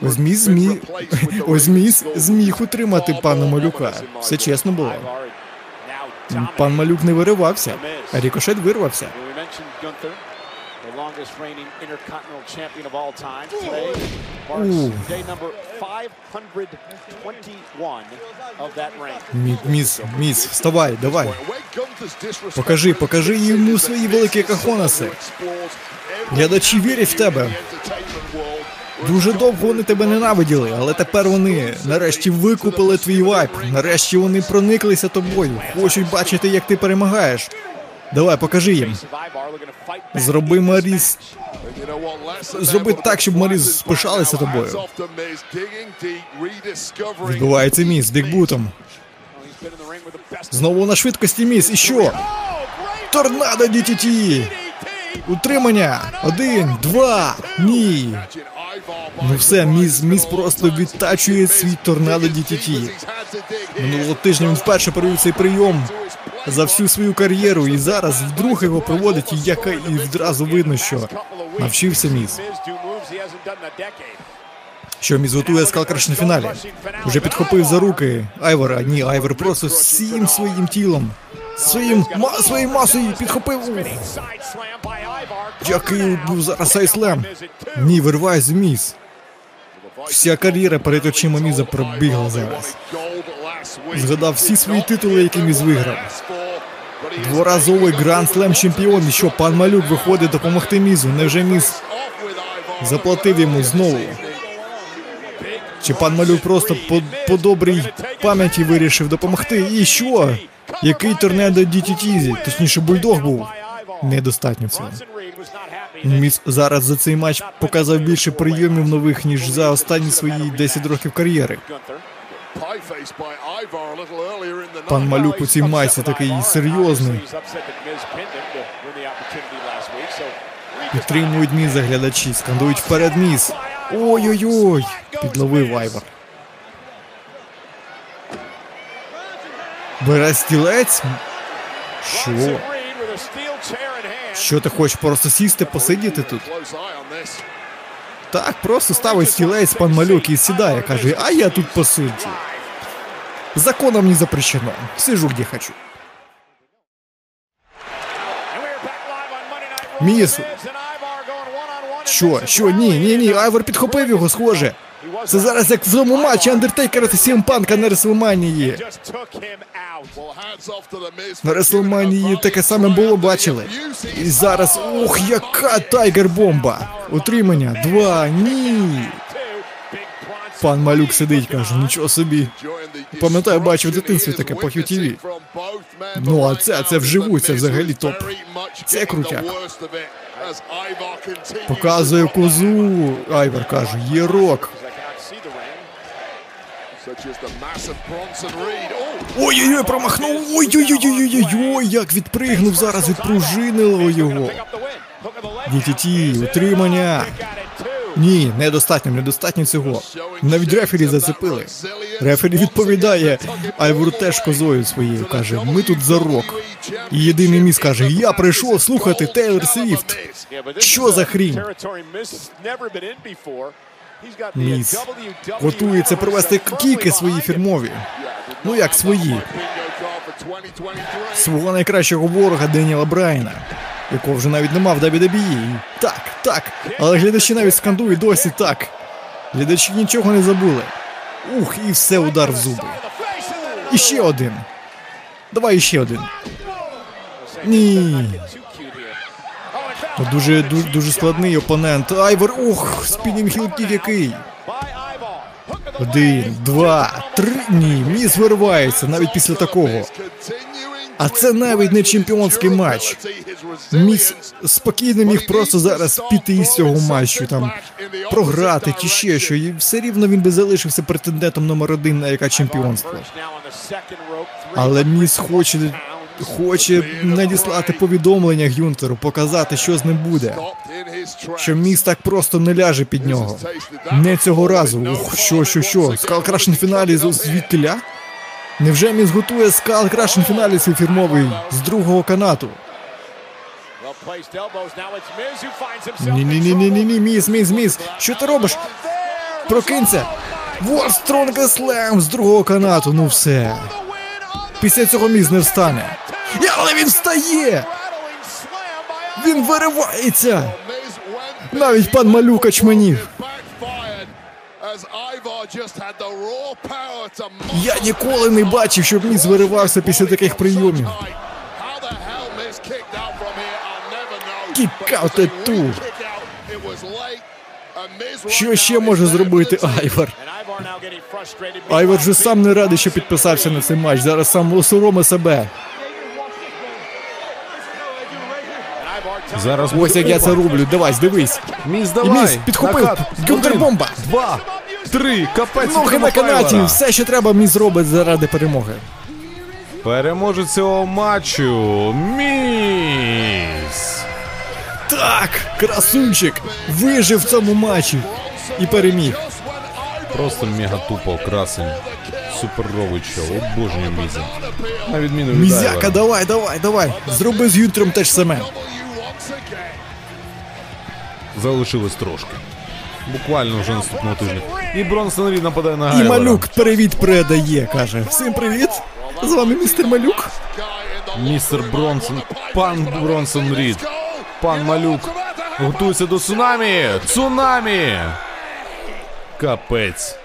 Ось міс зміг, ось міс зміг утримати пана Малюка. Все чесно було. Пан Малюк не виривався, а рікошет вирвався. Ух. Мі- Міс, міс, вставай, давай. Покажи, покажи йому свої великі кахонаси. Глядачі вірять в тебе. Дуже довго вони тебе ненавиділи, але тепер вони нарешті викупили твій вайп. Нарешті вони прониклися тобою. Хочуть бачити, як ти перемагаєш. Давай, покажи їм. Зроби Маріс. Зроби так, щоб Маріс пишалися тобою. Відбувається міс дикбутом. Знову на швидкості міс. І що? Торнадо DTT! Утримання! Один, два, ні. Ну все, міс, міс просто відтачує свій торнадо DTT. Минулого тижня він вперше провів цей прийом за всю свою кар'єру, і зараз вдруге його проводить, і яка і відразу видно, що навчився міс. Що міс готує скалкраш на фіналі. Вже підхопив за руки Айвора. Ні, Айвор просто всім своїм тілом. Своїм ма своєю масою підхопив. Який був зараз айслем. Ні, вирвай з міс. Вся кар'єра перед очима Міза пробігла зараз. Згадав всі свої титули, які Міз виграв. Дворазовий гранд слем чемпіон. І що пан Малюк виходить допомогти Мізу. Невже Міз заплатив йому знову? Чи пан Малюк просто по, по добрій пам'яті вирішив допомогти? І що? Який торнедо DTT, точніше бульдог був? Недостатньо цього. Міс зараз за цей матч показав більше прийомів нових, ніж за останні свої 10 років кар'єри. Пан Малюк у цій майці такий серйозний. Підтримують Міза глядачі, скандують вперед Міз. Ой-ой-ой! Підловив Айвор. Бере стілець? Що? Що ти хочеш просто сісти, посидіти тут? Так, просто ставить стілець пан малюк і сідає, каже, а я тут посиджу. Законом не запрещено. Сижу где хочу. Міз. Що? Що? Ні, ні, ні, Айвор підхопив його, схоже. Це зараз як в тому матчі Андертейкера та Сі Ем Панка на Реслманії. На Реслманії таке саме було, бачили. І зараз, ух, яка tiger-бомба! Утримання, два, ні. Пан Малюк сидить, каже, нічого собі. Пам'ятаю, бачив в дитинстві таке по QTV. Ну, а це, це вживу, це взагалі топ. Це крутяк. Показує козу. Айвер каже, є рок. Ой-ой-ой, промахнув. Ой-ой-ой-ой-ой-ой, як відпригнув зараз, відпружинило його. DTT, утримання. Ні, недостатньо, недостатньо цього. Навіть рефері зацепили. Рефері відповідає, Айвору теж козою своєю каже: ми тут за рок. І єдиний міс каже: Я прийшов слухати Тейлор Свіфт. Що за хрінь? Міс готується провести кіки свої фірмові. Ну як свої. Свого найкращого ворога Деніела Брайана, якого вже навіть нема в WWE. Так, так. Але глядачі навіть скандують досі так. Глядачі нічого не забули. Ух, і все удар в зуби. І ще один. Давай іще один. Ні. Дуже, дуже, дуже складний опонент. Айвер, ух, spinning heel kick який. Один, два, три. Ні, Міз виривається навіть після такого. А це навіть не чемпіонський матч. Міз спокійно міг просто зараз піти із цього матчу, там програти чи ще що. І все рівно він би залишився претендентом номер один на яке чемпіонство. Але міс хоче хоче надіслати повідомлення Гюнтеру, показати, що з ним буде. Що міс так просто не ляже під нього. Не цього разу. Ух, що, що, що? Скал крашен фіналі звідкиля? Невже міс готує скал крашен фіналі свій фірмовий з другого канату? Ні, ні, ні, ні, ні, ні, міс, міс, міс. Що ти робиш? Прокинься. Вот Стронга Слем з другого канату. Ну все. Після цього міс не встане. Я, але він встає! Він виривається! Навіть пан Малюк очманів. Я ніколи не бачив, щоб міс виривався після таких прийомів. Kick out at two. Що ще може зробити Айвар? Айвар же сам не радий, що підписався на цей матч. Зараз сам осоромить себе. Зараз Ось як я це роблю. Давай, дивись. Міз, І давай. Міз підхопив. Один, Два, три, капець. Ноги на канаті. Все, що треба, Міз робить заради перемоги. Переможець цього матчу. Міс. Так, красунчик вижив в цьому матчі і переміг. Просто мега тупо красень. Суперовий чол. Обожнюю міза. На відміну від Мізяка, давай, давай, давай. Зроби з Юнтером те ж саме. Залишилось трошки. Буквально вже наступного тижня. І Бронсон Рід нападає на І малюк привіт передає, каже. Всім привіт. З вами містер Малюк. Містер Бронсон. Пан Бронсон Рід. Пан Малюк. Готується до цунамі. Цунамі. Капець.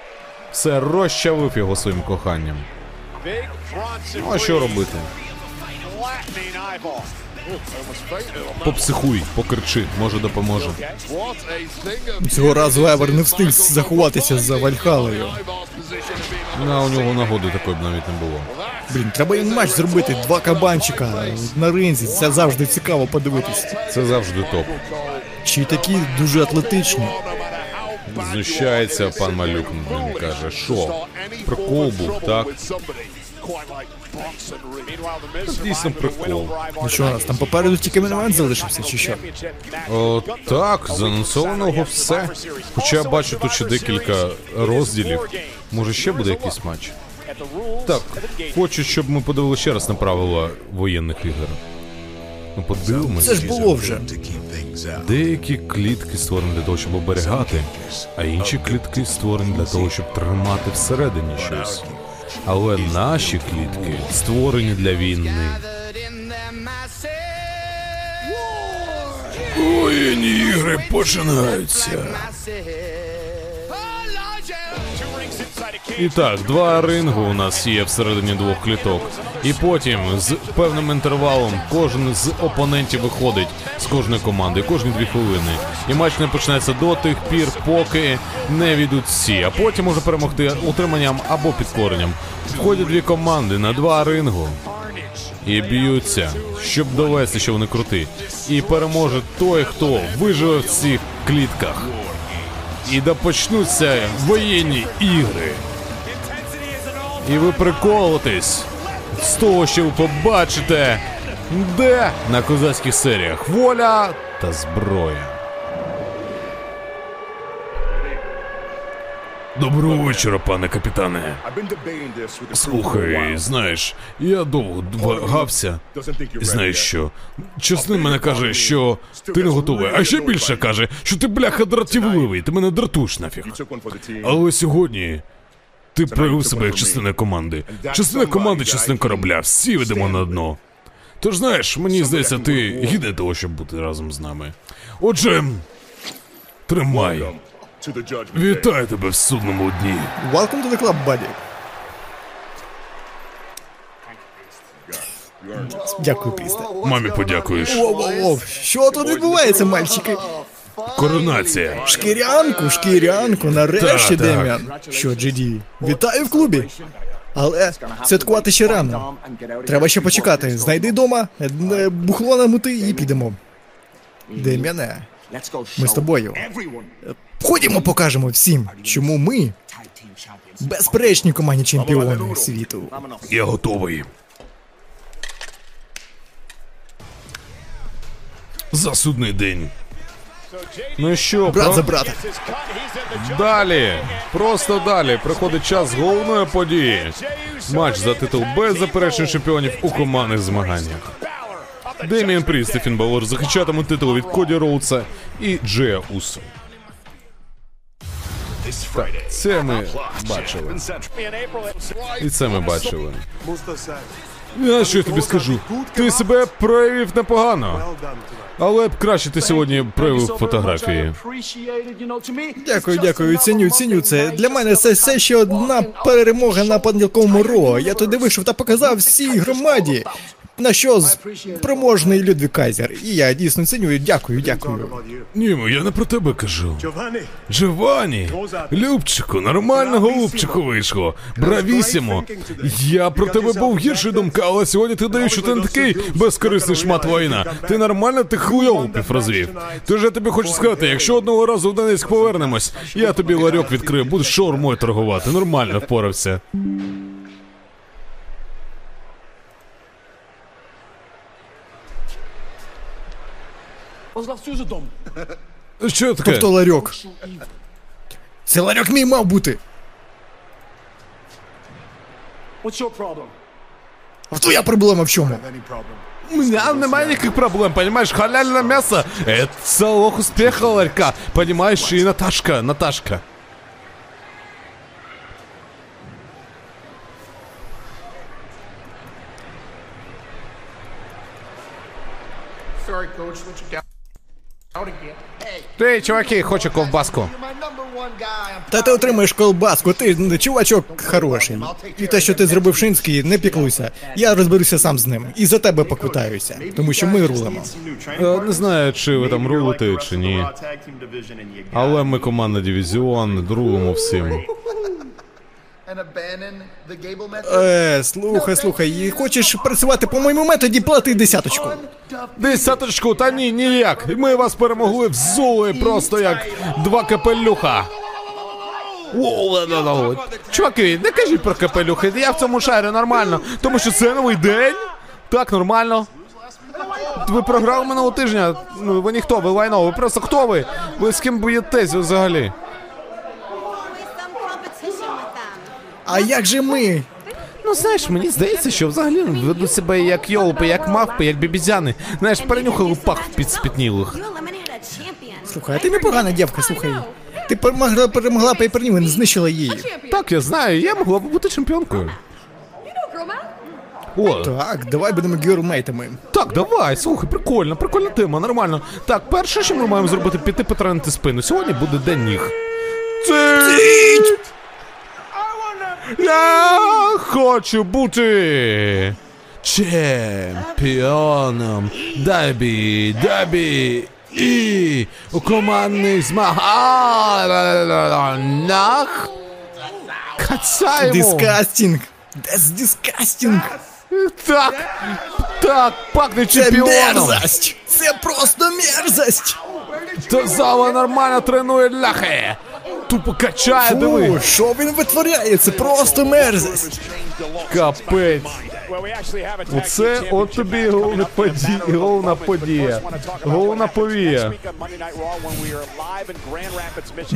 Все розчавив його своїм коханням. Ну а що робити? Попсихуй, покричи, може допоможе. Цього разу Евер не встиг заховатися за Вальхалою. Ну, а у нього нагоди такої б навіть не було. Блін, треба їм матч зробити. Два кабанчика на ринзі. Це завжди цікаво подивитись. Це завжди топ. Чи такі дуже атлетичні. Знущається пан Малюк ним каже, що прикол був, так? Це дійсно прикол. Ну що у нас там попереду тільки момент залишився, чи що? О, так, заанонсованого все. Хоча я бачу тут ще декілька розділів. Може ще буде якийсь матч? Так, хочу, щоб ми подивилися ще раз на правила воєнних ігор. Ну, подивимося. Це ж було вже. Деякі клітки створені для того, щоб оберігати, а інші клітки створені для того, щоб тримати всередині щось. Але наші клітки створені для війни. Воєнні ігри починаються. І так, два рингу у нас є всередині двох кліток. І потім з певним інтервалом кожен з опонентів виходить з кожної команди, кожні дві хвилини. І матч не почнеться до тих пір, поки не відуть всі. А потім може перемогти утриманням або підкоренням. Входять дві команди на два рингу. І б'ються, щоб довести, що вони крути. І переможе той, хто виживе в цих клітках. І да почнуться воєнні ігри. І ви приколитесь з того, що ви побачите, де на козацьких серіях воля та зброя. Доброго вечора, пане капітане. Слухай, знаєш, я довго вагався. Знаєш що? Частин мене каже, що ти не готовий, а ще більше каже, що ти бляха дратівливий, ти мене дратуєш нафіг. Але сьогодні ти проявив себе як частина команди. Частина команди, частина корабля. Всі ведемо на дно. Тож знаєш, мені здається, ти гідний того, щоб бути разом з нами. Отже, тримай. Вітаю тебе в судному дні. Welcome to the club, buddy. Дякую, Крісте. Мамі подякуєш. Воу-воу-воу, що тут відбувається, мальчики? Коронація. Шкірянку, шкірянку, нарешті, так. Дем'ян. Що, GD, вітаю в клубі. Але святкувати ще рано. Треба ще почекати. Знайди дома, е, бухло намути і підемо. Дем'яне, ми з тобою. Ходімо, покажемо всім, чому ми безперечні командні чемпіони світу. Я готовий. За судний день. Ну що, Брат про- за брата. Далі, просто далі приходить час головної події. Матч за титул без заперечень чемпіонів у командних змаганнях. Деміан Пріст, Стефін Балор захищатимуть титул від Коді Роудса і Джея Усо. Так, це ми бачили. І це ми бачили. Я що я тобі скажу? Ти себе проявив непогано. Але б краще ти сьогодні проявив фотографії. Дякую, дякую, ціню, ціню це. Для мене це все ще одна перемога на понеділковому ро. Я туди вийшов та показав всій громаді. На що спроможний Людвік Кайзер. І я дійсно ціню. Дякую, дякую. Ні, я не про тебе кажу. Джованні, Любчику, нормально голубчику вийшло. Бравісімо. Я про тебе був гірший думка, але сьогодні ти даєш, що ти не такий безкорисний шмат воїна. Ти нормально ти хуйолупів розвів. Тож я тобі хочу сказати, якщо одного разу в Донецьк повернемось, я тобі ларьок відкрию, будеш шаурмою торгувати. Нормально впорався. Що таке? Тобто ларьок. Це ларьок мій мав бути. А твоя проблема в чому? У меня немає никаких проблем, понимаешь? Халяльное мясо — это залог успеха ларька, понимаешь? И Наташка, Наташка. Ти, чуваки, хочу ковбаску. Та ти отримаєш колбаску, ти чувачок хороший. І те, що ти зробив Шинський, не піклуйся. Я розберуся сам з ним. І за тебе поквитаюся. Тому що ми рулимо. Е, Не знаю, чи ви там рулите, чи ні. Але ми команда дивізіон, рулимо всім. Е, слухай, слухай, і хочеш працювати по моєму методі, плати десяточку. Десяточку, та ні, ніяк. Ми вас перемогли в зули просто як два капелюха. Чуваки, не кажіть про капелюхи, я в цьому шарю нормально, тому що це новий день. Так, нормально. Ви програли минулого тижня. Ну, ви ніхто, ви лайно, ви просто хто ви? Ви з ким боїтесь взагалі? А як же ми? Ну знаєш, мені здається, що взагалі ведуть себе як йолопи, як мавпи, як бібізяни. Знаєш, перенюхали пах під спітнілих. Слухай, а ти непогана дівка, слухай. Ти перемогла, перемогла Пейперню, не знищила її. Так, я знаю, я могла б бути чемпіонкою. О, Так, давай будемо гюрмейтами. так, давай, слухай, прикольно, прикольна тема, нормально. Так, перше, що ми маємо зробити, піти потренити спину. Сьогодні буде день ніг. Цить! Я хочу бути чемпіоном WWE у командних змаганнях кацаємо. Disgusting. That's disgusting. Так, так, пахне Це мерзость. Це просто мерзость. Та зала нормально тренує ляхи. Тупо качає, диви. Що він витворяє? Це просто мерзость. Капець. Оце от тобі головна подія. Головна подія. Головна повія.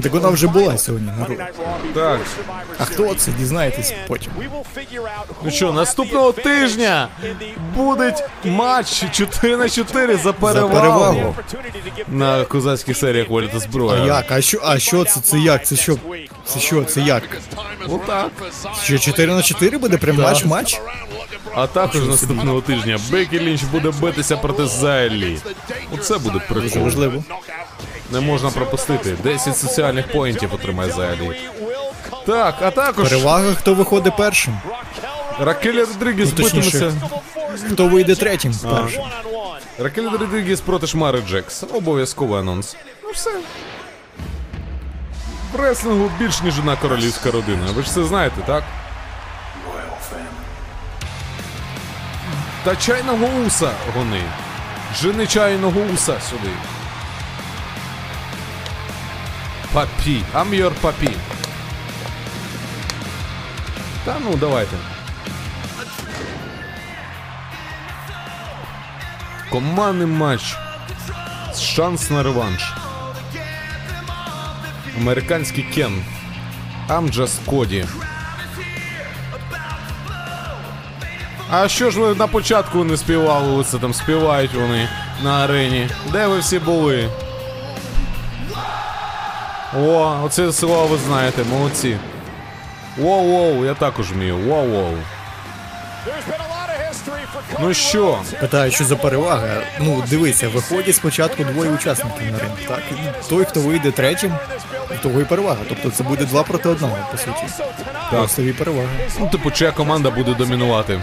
Так вона вже була сьогодні на Ро. Так. А хто це? Дізнаєтесь потім. Ну що, наступного тижня буде матч 4 на 4 за перевагу. перевагу. На козацьких серіях волі та А зброя. як? А що? А що це? Це як? Це що? Це що? Це як? Отак. Що 4 на 4 буде прям матч матч? А також наступного тижня Бекі Лінч буде битися проти Зайлі. Оце буде Дуже прикольно. важливо. Не можна пропустити. 10 соціальних поінтів отримає Зайлі. Так, а також Перевага, хто виходить першим. Ракелі Родрігес Ну, точніше. битиметься. Хто вийде третім першим. Ракелі Родрігес проти Шмари Джекс. Обов'язковий анонс. Ну все. В реслингу більш ніж одна королівська родина. Ви ж це знаєте, так? Та чайного уса гони. Жени чайного уса сюди. Папі. I'm your папі. Та ну, давайте. Командний матч. Шанс на реванш. Американський Кен. Амджас Коді. А що ж ви на початку не співали? Оце там співають вони на арені. Де ви всі були? О, оце слово, ви знаєте, молодці. Воу-воу, я також вмію. Воу-воу. Ну що? Питаю, що за перевага. Ну, дивися, виходять спочатку двоє учасників на ринг, так? Той, хто вийде третім, того і перевага. Тобто це буде два проти одного, по суті. Просто і перевага. Ну, типу, чия команда буде домінувати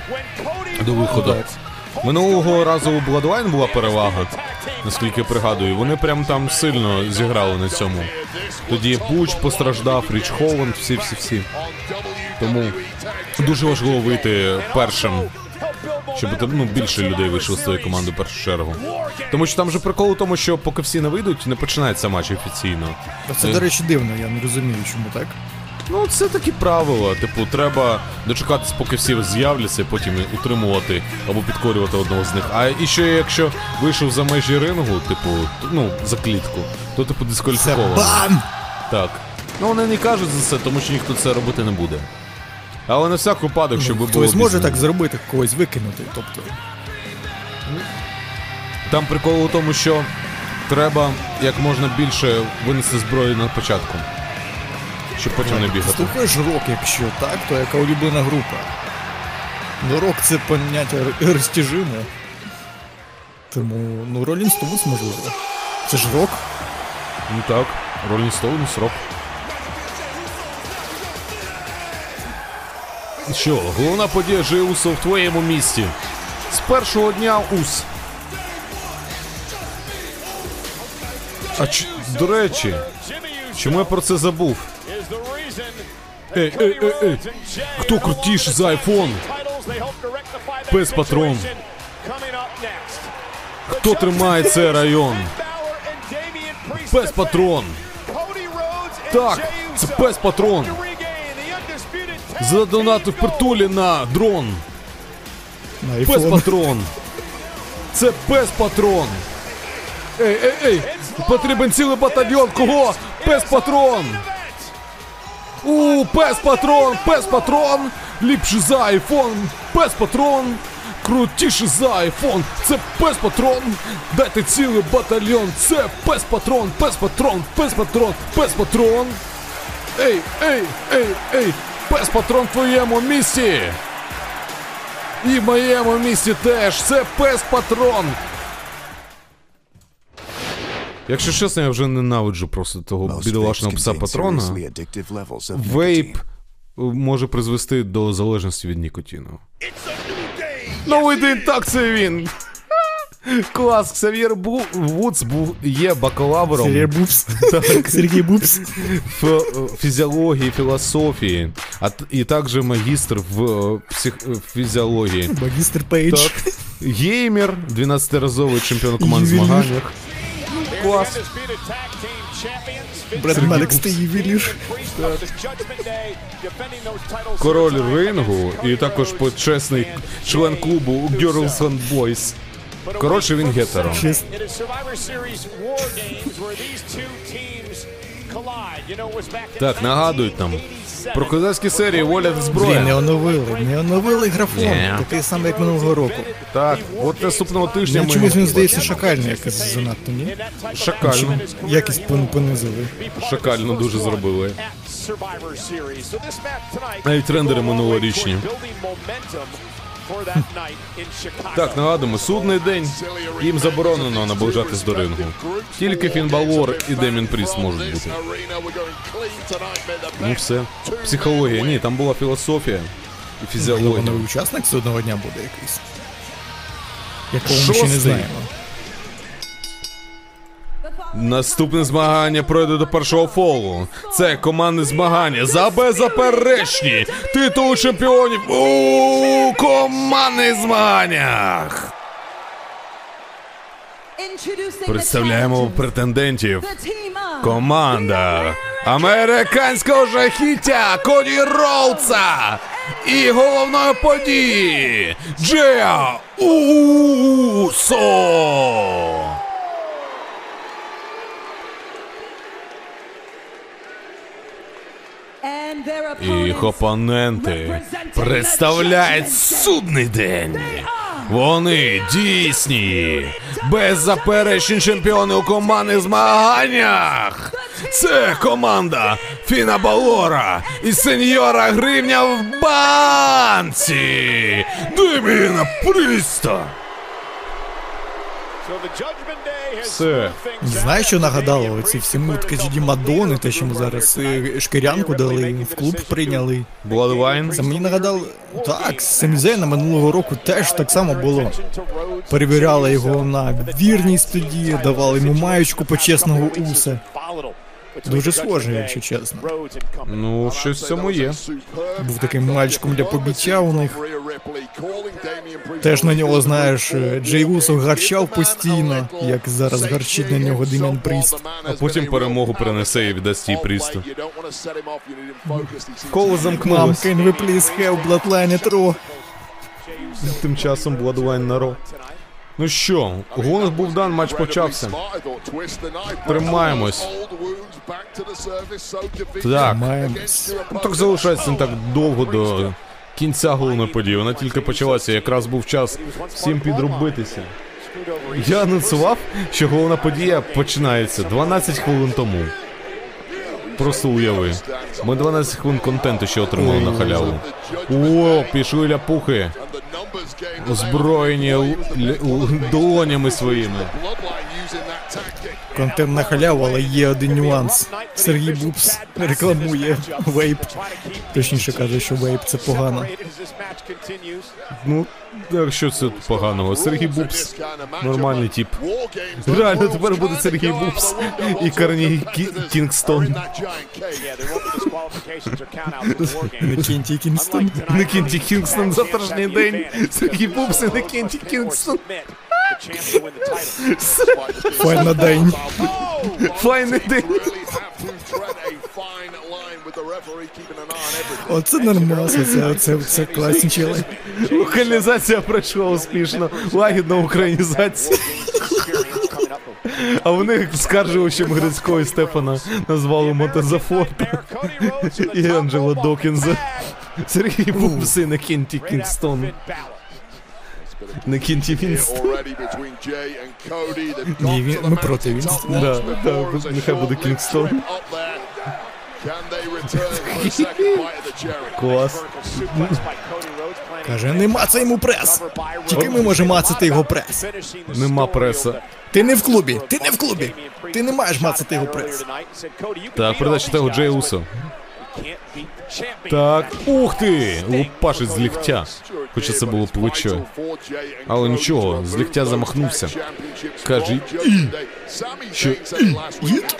до виходу. Минулого разу у Bloodline була перевага, наскільки я пригадую. Вони прям там сильно зіграли на цьому. Тоді Буч постраждав, Річ Холланд, всі-всі-всі. Тому дуже важливо вийти першим. Щоб ну, більше людей вийшло з твоєї команди в першу чергу. Тому що там же прикол у тому, що поки всі не вийдуть, не починається матч офіційно. Це, до речі, дивно, я не розумію, чому так. Ну, це такі правила. Типу, треба дочекатись, поки всі з'являться, і потім утримувати або підкорювати одного з них. А і ще якщо вийшов за межі рингу, типу, ну, за клітку, то типу Це дискваліфіковано. бан! Так. Ну вони не кажуть за це, тому що ніхто це робити не буде. Але на всяк випадок, щоб ви було. Хтось може так зробити, когось викинути. Тобто, Там прикол у тому, що треба як можна більше винести зброю на початку. Щоб потім не бігати. слухаєш рок, якщо так, то яка улюблена група. Ну, рок це поняття розтяжиме. Тому, ну, Rolling Stones, можливо. Це ж рок. Ну так, Rolling Stones, рок. Що, головна подія Жиусу в твоєму місті. З першого дня ус. А ч... до речі, чому я про це забув? Ей, ей, ей, ей. Хто крутіше за айфон? Пес патрон. Хто тримає цей район? Пес патрон. Так, Це пес патрон. Задонати в притулі на дрон. На Пес патрон. Це пес патрон. Ей, ей, ей! Потрібен цілий батальйон. Кого? Пес патрон. У, пес патрон, пес патрон. Ліпший за айфон. Пес патрон. Крутіший за айфон. Це пес патрон. Дайте цілий батальйон. Це пес патрон, пес патрон, пес патрон, пес патрон. Ей, ей, ей, ей! Пес патрон в твоєму місті! І в моєму місті теж це пес патрон. Якщо чесно, я вже ненавиджу просто того бідолашного пса патрона. Вейп може призвести до залежності від нікотину. Новий день, так це він. Клас, Ксав'єр Бу... Вудс був є бакалавром Сергій Бупс. Сергій Бупс. ф- фізіології, філософії, а т- і також магістр в е, псих... е, фізіології. Магістр Пейдж. Так. Геймер, 12-разовий чемпіон команд Ювелір. змаганнях. Клас. Бред Малекс та ювелір. Король рингу і також почесний член клубу Girls and Boys. Коротше, він гетеро. Так, нагадують нам. Про козацькі серії воля та Блін, не оновили, не оновили графон. Ні. Такий самий, як минулого року. Так, от наступного тижня Мені ми чомусь він здається шакальний якось занадто, ні? шакально, Якість пон- понизили. шакально дуже зробили. Навіть трендери минулорічні. Так, нагадуємо, судний день. Їм заборонено наближатись до рингу. Тільки фінбалвор і Демін Пріс можуть бути. Ну все. Психологія. Ні, там була філософія і Можливо, фізіологія. новий учасник судного дня буде якийсь. Якого ми ще не знаємо. Наступне змагання пройде до першого фолу. Це командне змагання за беззаперечні титули чемпіонів у командних змаганнях. Представляємо претендентів. Команда американського жахіття Коді Роудса і головної події Джея Усо. Їх опоненти представляють судний день. Вони дійсні, беззаперечні чемпіони у командних змаганнях. Це команда Фіна Балора і сеньора Гривня в банці. Деміна Пріста. Все. Знаєш, що нагадало? Оці всі мутки Джеді Мадони, те, що ми зараз е, шкірянку дали, в клуб прийняли. Bloodwine. Це мені нагадало. Так, Семізейна минулого року теж так само було. Перевіряли його на вірність тоді, давали йому маючку почесного уса. Дуже схоже, якщо чесно. Ну, щось в цьому є. Був таким мальчиком для побиття у них. Теж на нього, знаєш, е, Джей Усо гарчав постійно, як зараз гарчить на нього Дем'ян Пріст. А потім перемогу принесе і віддасть їй Прісту. Коло замкнулось. can we please have Bloodline at Raw? Тим часом Bloodline на Ро. Ну що, гонор був дан, матч почався. Тримаємось. Так, ну так залишається не так довго до кінця головної події. Вона тільки почалася, якраз був час всім підробитися. Я анонсував, що головна подія починається 12 хвилин тому. Просто уяви. Ми 12 хвилин контенту ще отримали на халяву. О, пішли ляпухи. Озброєні долонями своїми. Контент на халяву, але є один нюанс. Сергій Бубс рекламує вейп. Точніше каже, що вейп це погано. Ну, так що це поганого? Сергій Бубс. Нормальний тип. Реально, тепер буде Сергій Бубс і Карні Кі- Кінгстон. Не Кенті Кінстон. Не Кінті Кінгстон завтрашній день. Сергій Бубс і не Кінті Кінгстон. Файна день. Файний день. Оце нормас, це, це, це класні чели. Локалізація пройшла успішно. Лагідна українізація. А вони скаржувачем Грицького Стефана назвали Мотозафорта і Анджела Докінза. Сергій був син Кінті Кінгстон. Не Кінті Вінстон. Ні, він, ми проти Вінстона. Да, да, нехай буде Кінгстон. Клас. Каже, не мацай йому прес. Тільки ми можемо мацати його прес. Нема преса. Ти не в клубі, ти не в клубі. Ти не маєш мацати його прес. Так, передача того Джей Усо. Так, ух ти! Лупашить з ліктя. Хоча це було плечо. Але нічого, з ліктя замахнувся. Каже, і. Що і? Іт?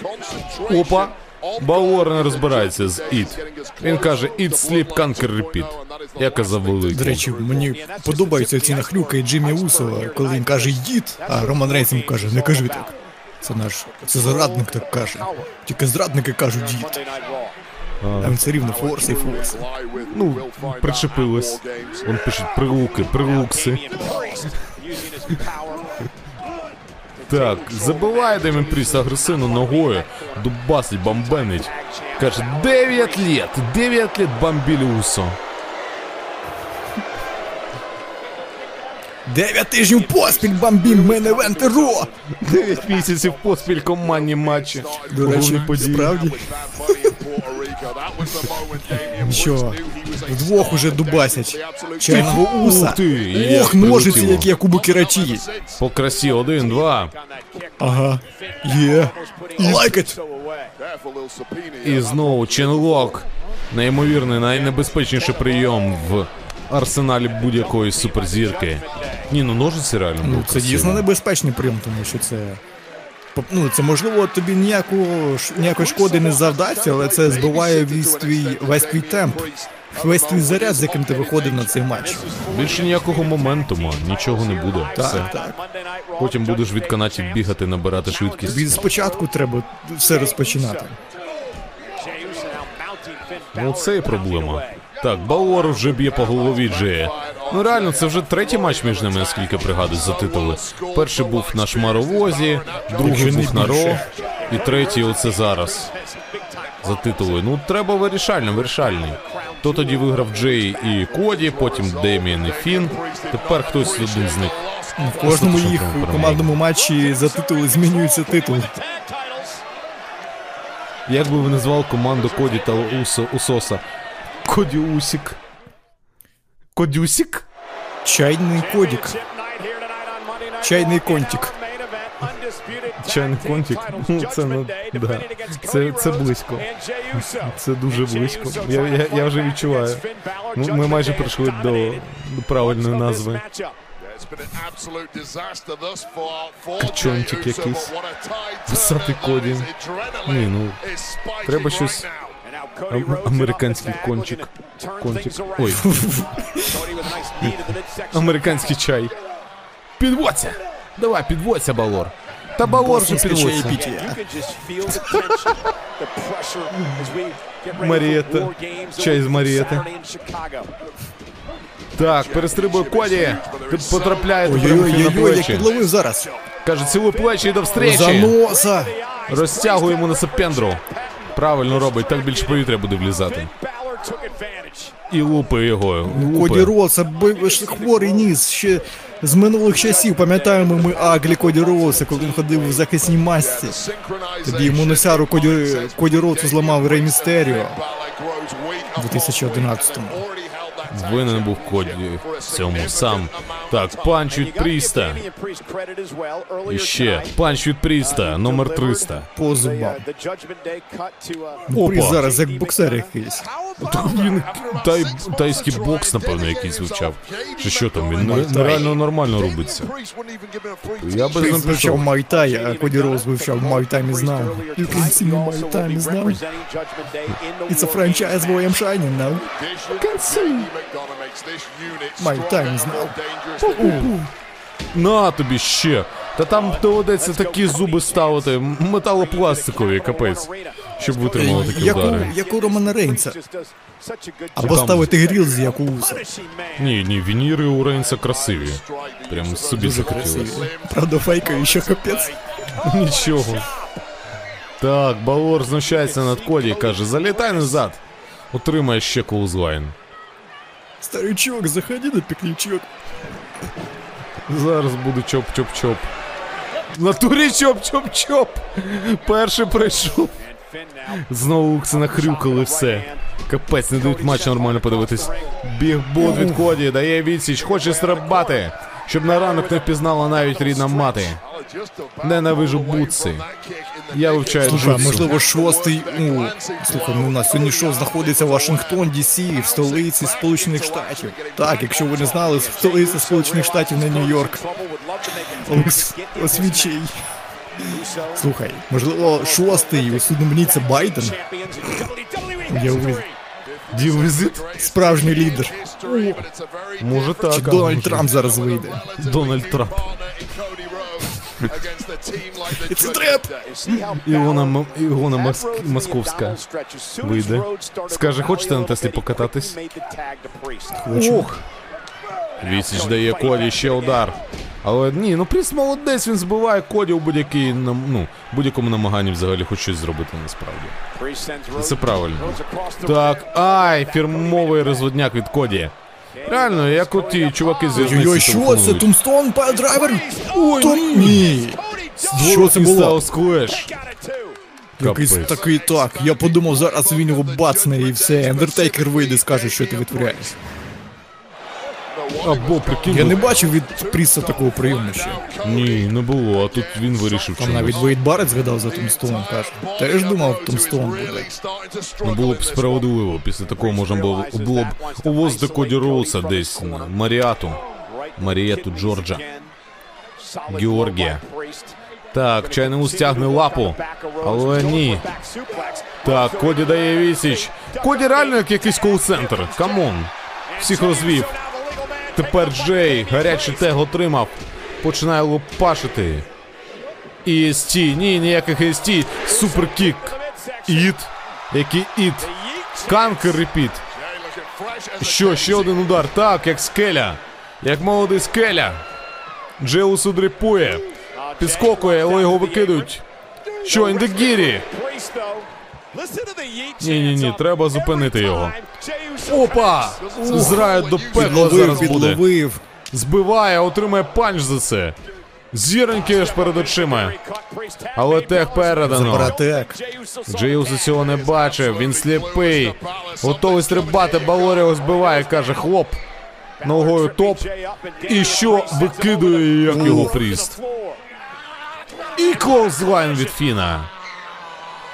Опа. Балор не розбирається з eat. Він каже, eat, sleep, conquer, repeat. Я казав До речі, мені подобаються ці нахрюки Джиммі Усо, коли він каже «yeet», а Роман Рейнс йому каже, не кажи так. Це наш, це зрадник так каже. Тільки зрадники кажуть «yeet». А він все рівно форс і форс. Ну, причепилось. Он пише прилуки, прилукси. Так, забиває Демін Пріс агресивно ногою, дубасить, бомбенить. Каже, 9 лет, 9 лет бомбили Усо. Дев'ять тижнів поспіль бомбім мене Вентеро! 9 місяців поспіль командні матчі. До речі, Головні події. справді. Що, вдвох уже дубасять. Чайного уса. Ох, ножиці, як у Букераті. По красі, один, два. Ага. Є. It. І знову ченлок. Неймовірний, найнебезпечніший прийом в арсеналі будь-якої суперзірки. Ні, ну ножиці реально. Ну, це красиві. дійсно небезпечний прийом, тому що це. Ну, це можливо тобі ніякого ніякої шкоди не завдасться, але це збиває весь твій весь твій темп, весь твій заряд, з яким ти виходив на цей матч. Більше ніякого моментуму, нічого не буде. Все. Так, так. Потім будеш від канатів бігати, набирати швидкість. Тобі спочатку треба все розпочинати. Ну це і проблема. Так, Балор вже б'є по голові Джея. Ну реально, це вже третій матч між ними, наскільки пригадую, за титули. Перший був на шмаровозі, другий був на Ро, і третій оце зараз. За титули. Ну треба вирішальний, вирішальний. То тоді виграв Джей і Коді, потім Деміан і Фін. Тепер хтось один з них. В кожному їх командному матчі за титули змінюється титул. Як би ви назвали команду Коді та Усо, Усоса? Коді Усік. Кодюсік? Чайний кодік. Чайний контик. Чайний контик? Ну, це, ну, да. це, це близько. Це дуже близько. Я, я, я вже відчуваю. Ну, ми майже прийшли до, до правильної назви. Качончик якийсь. Писати Коді. Ні, ну, треба щось. Ам- американський кончик. Кончик. Ой, американський чай. Підводься! Давай, підводься, Балор. Та Балор же підводься. Марієта. Чай з Марієти. Так, перестрибує Коді. Тут потрапляє прямо на Ой-ой-ой, як підловив зараз. Каже, цілуй плечі і до За встречі. носа. Розтягує йому на сапендру. Правильно робить, так більше повітря буде влізати. І лупи його. Коді Лупи. Роуса, б- хворий ніс ще з минулих часів. Пам'ятаємо ми Аглі Коді Роса, коли він ходив в захисній масці. Тоді йому носяру Коді, Коді Роуцу зламав Рей Містеріо у 2011-му. Винен був Коді в цьому сам. Так, панч від Пріста. І ще панч від Пріста, номер 300. По зубам. Опа. Зараз як боксер якийсь. Так він тай, тайський бокс, напевно, якийсь вивчав. Чи що там, він реально нормально робиться. Я би з ним вивчав пішов. Майтай, а Коді Роуз вивчав Майтай не знав. You can see me Майтай не знав. It's a franchise boy I'm shining now. Майтай не знав. На тобі ще. Та там доведеться такі зуби ставити, металопластикові, капець. щоб витримали такі Як у, удари. як у Романа Рейнса. Або Там- ставити грілз, як у Уса. Ні, ні, вініри у Рейнса красиві. Прям собі захотілося. Правда, фейка ще капець. Нічого. Так, Балор знущається над Коді і каже: залітай назад. Отримає ще кулзлайн. Старичок, заходи на пікнічок. Зараз буде чоп-чоп-чоп. В натурі чоп-чоп-чоп. Перший прийшов. Знову Укси нахрюкали все. Капець, не дають матч нормально подивитись. Бігбот від Коді дає відсіч, хоче стрибати, щоб на ранок не впізнала навіть рідна мати. Ненавижу бутси. Я вивчаю Слухай, джутсу. можливо, шостий. Ну, слухай, ну у нас сьогодні шоу знаходиться в Вашингтон, Дісі, в столиці Сполучених Штатів. Так, якщо ви не знали, столиця Сполучених Штатів не Нью-Йорк. Окс, освічий. Слухай, можливо, шостий усвідомліться Байден. Я. Діл візит? Справжній лідер. Може так. Чи а Дональд може- Трамп зараз вийде? Дональд Трамп. Це треп! Ілона, М- Ілона Мос... Московська. Вийде. Скаже, хочете на Теслі покататись? Ох! Відсіч дає Коді ще удар. Але ні, ну Пріс молодець, він збиває Коді у будь-якій ну, будь-якому намаганні взагалі хоч щось зробити насправді. І Це правильно. Так, ай, фірмовий розводняк від Коді. Реально, як от ті чуваки з Ой-ой, в'язниці що це? Tombstone piledriver? Ой, ні. Що це було? Клеш. Якийсь такий так. Я подумав, зараз він його бацне і все. Андертейкер вийде, скаже, що ти витворяєш. Або прикинь, Я не бачив від Пріса такого прийому ще. ні, не було, а тут він вирішив Там чомусь. навіть Вейд Барретт згадав за Тумстоном, каже. Теж думав, Тумстон буде. Ну, було б справедливо. Після такого можна було, було б увозити Коді Роуса десь на Маріату. Марієту Джорджа. Георгія. Так, чайний ус тягне лапу. Але ні. Так, Коді дає відсіч. Коді реально як якийсь кол-центр. Come on. Всіх розвів. Тепер Джей гарячий tag отримав. Починає лопашити. І стій, ні, ніяких СТ. Superkick. Eat. Який eat. Conquer repeat. Що, ще один удар. Так, як скеля. Як молодий скеля. Джей Усо дрипує. Підскокує, але його викидують. Що, індегірі? Ні, ні, ні, треба зупинити його. Опа! Зрая до пекла Підловив, зараз буде. Збиває, отримає панч за це. Зіроньки аж перед очима. Але тех передано. Братек. Джеюс цього не бачив, він сліпий. Готовий стрибати, Балор його збиває, каже хлоп. Ногою топ. І що викидує як його пріст. І clothesline від Фіна.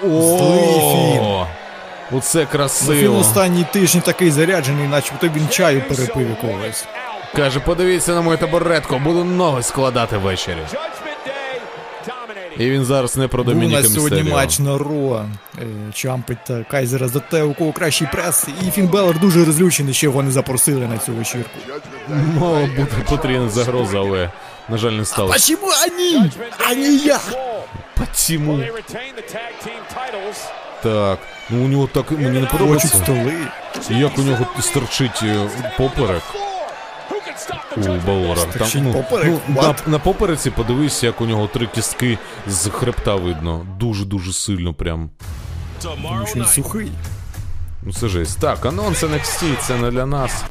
Злий Фін. Оце Фін красиво. останній тиждень такий заряджений, начебто він чаю перепив якогось. Каже, подивіться на мою табуретку, буду ноги складати ввечері. І він зараз не про Був у Домініка нас сьогодні Містеріо. матч на Ро. Е, Чампи та Кайзера за те, у кого кращий прес. І Фін Балор дуже розлючений, що його не запросили на цю вечірку. Мала бути потрібна загроза, але, на жаль, не сталося. Почему они? А не я? Почему? Так, ну у нього так мені не подобається. столи. Як у нього стерчить е, поперек у Балора. Там, ну, поперек? ну, на, на попереці подивись, як у нього три кістки з хребта видно. Дуже-дуже сильно прям. Тому що він сухий. Ну це жесть. Так, анонс NXT, це не для нас.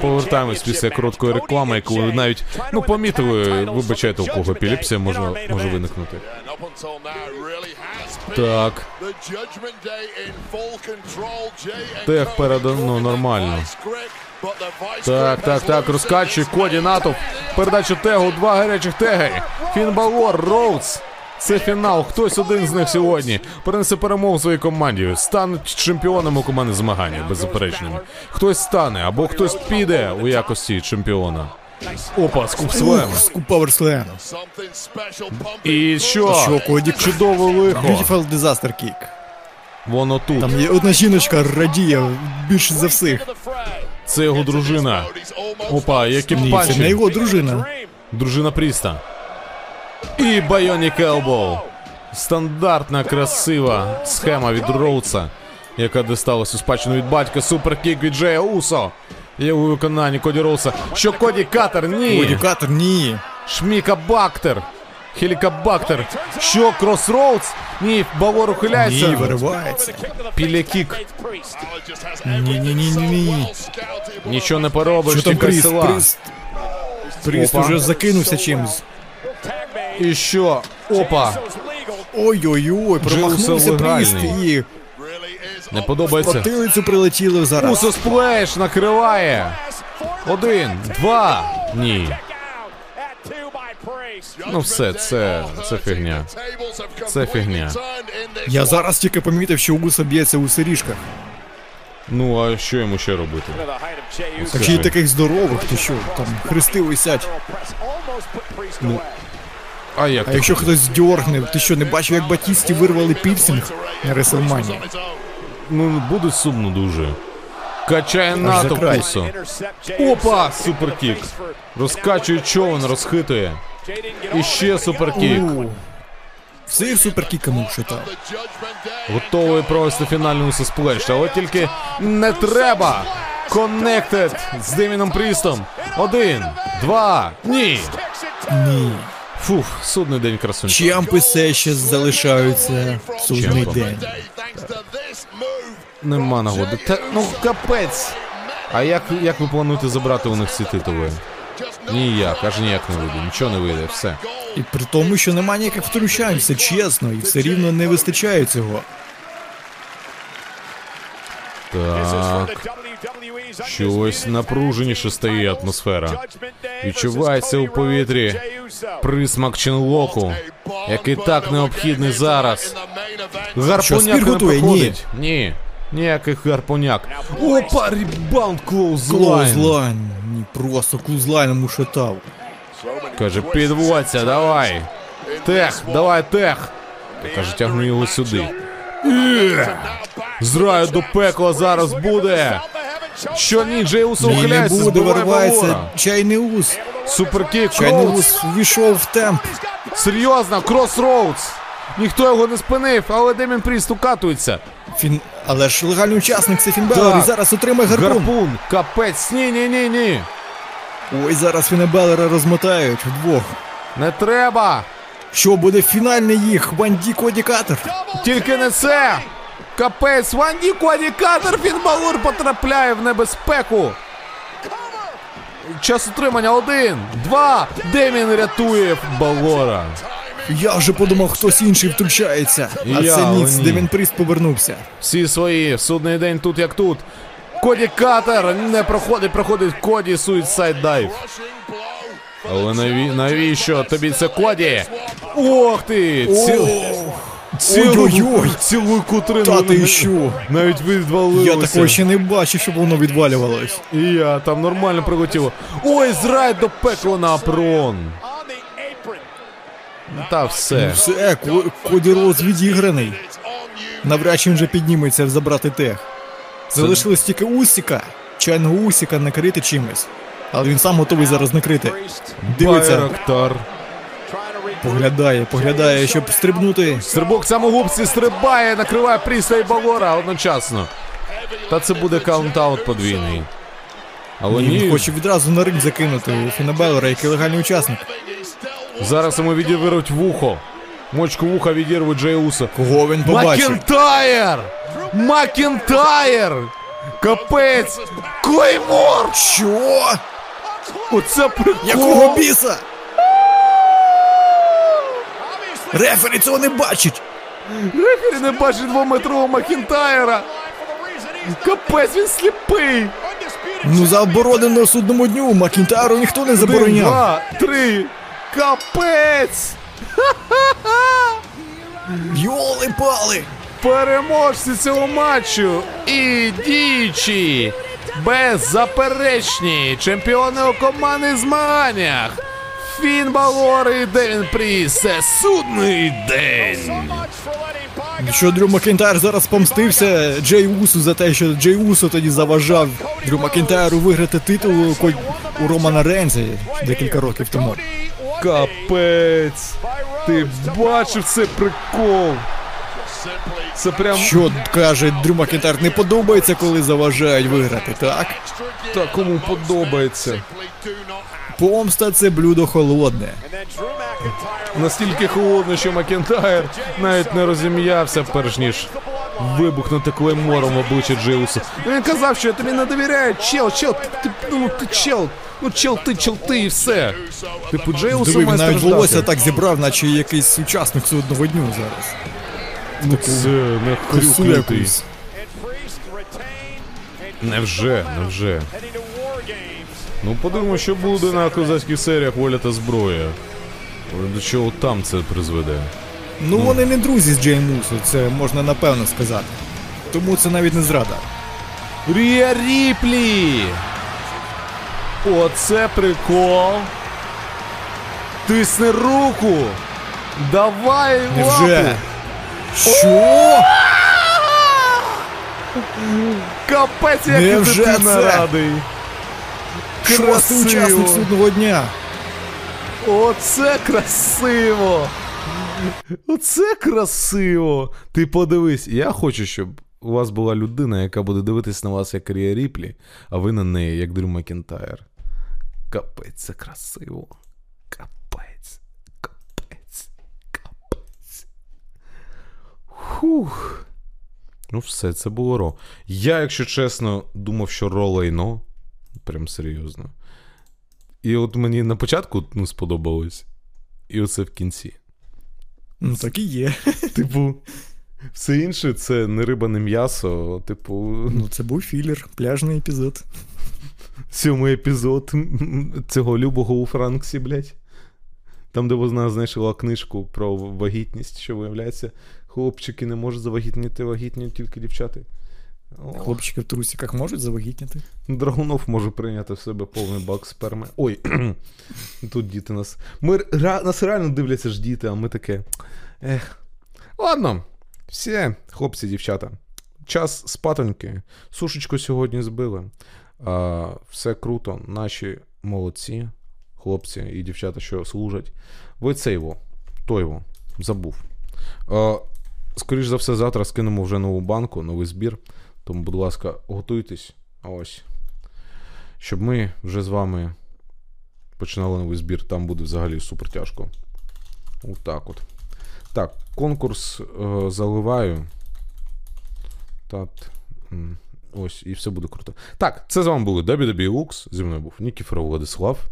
Повертаємось після короткої реклами, яку ви навіть ну помітили, вибачайте, у кого епілепсія може, може виникнути. Так, tag передано нормально. Так, так, так, розкачує Коді натовп. Передача tag у, два гарячих tag и. Фін Балор, Роудс. Це фінал. Хтось один з них сьогодні принесе перемогу своїй команді. Стануть чемпіонами у команди змагання, беззаперечними. Хтось стане або хтось піде у якості чемпіона. Опа, скупслем. Ух, скуп Паверслем. І що? Що, Коді? Чудове лихо. Beautiful Disaster Kick. Воно тут. Там є одна жіночка радіє більше за всіх. Це його дружина. Опа, які Ні, це не його дружина. Дружина Пріста. І Байонік Елбоу. Стандартна красива схема від Роудса, яка дісталась у спадщину від батька. Суперкік від Джея Усо. Є у виконанні Коді Роудса. Що Коді Катер? Ні. Бодікатор, ні. Шміка Бактер. Хелікобактер. Що Кросроудс? Ні, Бавор ухиляється. Ні, виривається. Пілякік. Ні-ні-ні-ні. Нічого не поробиш, Що там тільки Пріст? сила. Пріст, Пріст Опа. уже закинувся чимось. І що? Опа. Ой-ой-ой, промахнувся Пріст легальний. і Не подобається. потилицю прилетіло зараз. Усо сплеш накриває. Один, два. Ні. Ну все, це, це фігня. Це фігня. Я зараз тільки помітив, що Уса б'ється у сиріжках. Ну, а що йому ще робити? Так ще й таких здорових, ти що, там хрести висять. А як А якщо хтось здьоргне, ти що, не бачив, як Батісті вирвали пірсинг на Реслманії? Ну, буде сумно дуже. Качає натовп за Опа! Superkick. Розкачує човен, розхитує. І ще superkick. Всіх superkick ами вшитав. Готовий провести фінальну Усо splash. Але тільки не треба. Коннектед з Деміном Прістом. Один, два, ні. Ні. Фух, судний день красунчик. Чемпи все ще залишаються судний Чемпи. день. Нема нагоди. Та, ну капець. А як, як ви плануєте забрати у них ці титули? Ніяк, аж ніяк не вийде, нічого не вийде, все. І при тому, що нема ніяких втручань, все чесно, і все рівно не вистачає цього. Так, щось напруженіше стає атмосфера. Відчувається у повітрі присмак Ченлоку, який так необхідний зараз. Гарпуняк не? Проходить. Ні. Ніяких гарпуняк. Опа, rebound clothesline. Clothesline. Просто clothesline ом ушатав. Каже, підводься, давай. Tag, давай tag. Та каже, тягни його сюди. З раю до пекла зараз буде. Що ні, Джей Усо не ухиляється, буде, збиває виривається Бавора. чайний ус. Суперкік, Чайний Кроуз. ус ввійшов в темп. Серйозно, Кросроудс. Ніхто його не спинив, але Демін Пріст укатується. Фін... Але ж легальний учасник це Фінбелер і зараз отримає гарпун. Гарпун, капець, ні, ні, ні, ні. Ой, зараз Фінебелера розмотають вдвох. Не треба. Що буде фінальний їх? Ванді Коді Катер. Тільки не це. Капець, Ванді Квадікатор Фінбалур потрапляє в небезпеку. Час утримання один, два. Демін рятує Балора. Я вже подумав, хтось інший втручається. А Я, це ніц, ні. Демін Пріст повернувся. Всі свої, судний день тут як тут. Коді Катер не проходить, проходить Коді Суїцайд Дайв. Але наві... навіщо тобі це Коді? Ох ти! Ціл... Цілу, Ой-ой-ой. цілу кутрину Та ти що? навіть відвалилося. Я такого ще не бачив, щоб воно відвалювалось. І я там нормально прилетіло. Ой, зрай до пекла на апрон. Та все. Все, Ко- Коді Роуз відіграний. Навряд чи він вже підніметься забрати тех. Залишилось тільки Усіка, чайного Усіка накрити чимось. Але він сам готовий зараз накрити. Дивиться, Байрактар. поглядає, поглядає, щоб стрибнути. Стрибок самогубці стрибає, накриває Пріста і Балора одночасно. Та це буде count-out подвійний. Але Він ні, хоче відразу на ринг закинути Фіна Балора, який легальний учасник. Зараз йому відірвуть вухо. Мочку вуха відірвуть Джей Усо. Кого він побачив? Макінтайр! Макінтайр! Капець! Клеймор! Що? Оце прикол! Якого біса? Рефері цього не бачить. Рефері не бачить двометрового Макінтайра! Капець, він сліпий! Ну заборонено судному дню Макінтайру ніхто не Один, забороняв. два, три! Капець! Йоли-пали! Переможці цього матчу і діючі беззаперечні чемпіони у командних змаганнях. Фін Балор і Деміан Пріст. Це судний день. Що Дрю Макінтайр зараз помстився Джей Усо за те, що Джей Усо тоді заважав Дрю Макінтайру виграти титул у Романа Рейнса декілька років тому. Капець. Ти бачив це прикол? Це прям Що каже Дрю Макінтайр, не подобається, коли заважають виграти, так? та кому подобається. Помста це блюдо холодне. Настільки холодно, що Макінтайр навіть не розім'явся, перш ніж вибухнути клеймором в обличчя Джей Усо. Він казав, що я тобі не довіряю. Чел, чел, ти, ти, ну ти чел. Ну чел ти, чел ти і все. Типу Джеусу Диви, він навіть волосся так зібрав, наче якийсь учасник судного дню зараз. Ну це не Косу хрюкнутий. Невже, невже. Ну подивимося, що буде на козацьких серіях воля та зброя. До чого там це призведе. Ну вони не друзі з Джей Мусу, це можна напевно сказати. Тому це навіть не зрада. Рія Ріплі! Оце прикол. Тисни руку! Давай лапу! Що? Капець, як Невже дитина це? радий! Шостий учасник судного дня. Оце красиво! Оце красиво! Ти подивись, я хочу, щоб у вас була людина, яка буде дивитись на вас як Рія Ріплі, а ви на неї, як Дрю Макентайр. Капець, це красиво. Капець. Капець. Капець. Хух. Ну, все, це було ро. Я, якщо чесно, думав, що ро лайно. Прям серйозно. І от мені на початку ну, сподобалось. І оце в кінці. Ну так і є. Типу, все інше це не риба, не м'ясо. Типу, Ну це був філер, пляжний епізод. Сьомий епізод цього любого у Франксі, блядь. Там, де вона знайшла книжку про вагітність, що виявляється, хлопчики не можуть завагітніти, вагітні тільки дівчата. Хлопчики в трусиках можуть завагітніти? Драгунов може прийняти в себе повний бак сперми. Ой, тут діти нас. Ми, нас реально дивляться ж діти, а ми таке. Ех. Ладно, всі, хлопці, дівчата. Час спатоньки. Сушечку сьогодні збили. Все круто. Наші молодці, хлопці і дівчата, що служать. Ви цейво, тойво, забув. А, скоріш за все, завтра скинемо вже нову банку, новий збір. Тому, будь ласка, готуйтесь. Ось. Щоб ми вже з вами починали новий збір. Там буде взагалі супер тяжко. Отак от. Так, конкурс е, заливаю. Так. Ось, і все буде круто. Так, це з вами були Lux. Зі мною був Нікіфоров Владислав.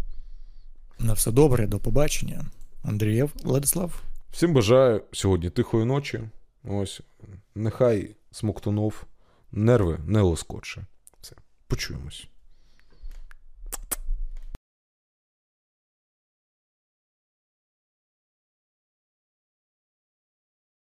На все добре, до побачення. Андрієв Владислав. Всім бажаю сьогодні тихої ночі. Ось. Нехай смоктунов нерви не лоскоче. Все. Почуємось.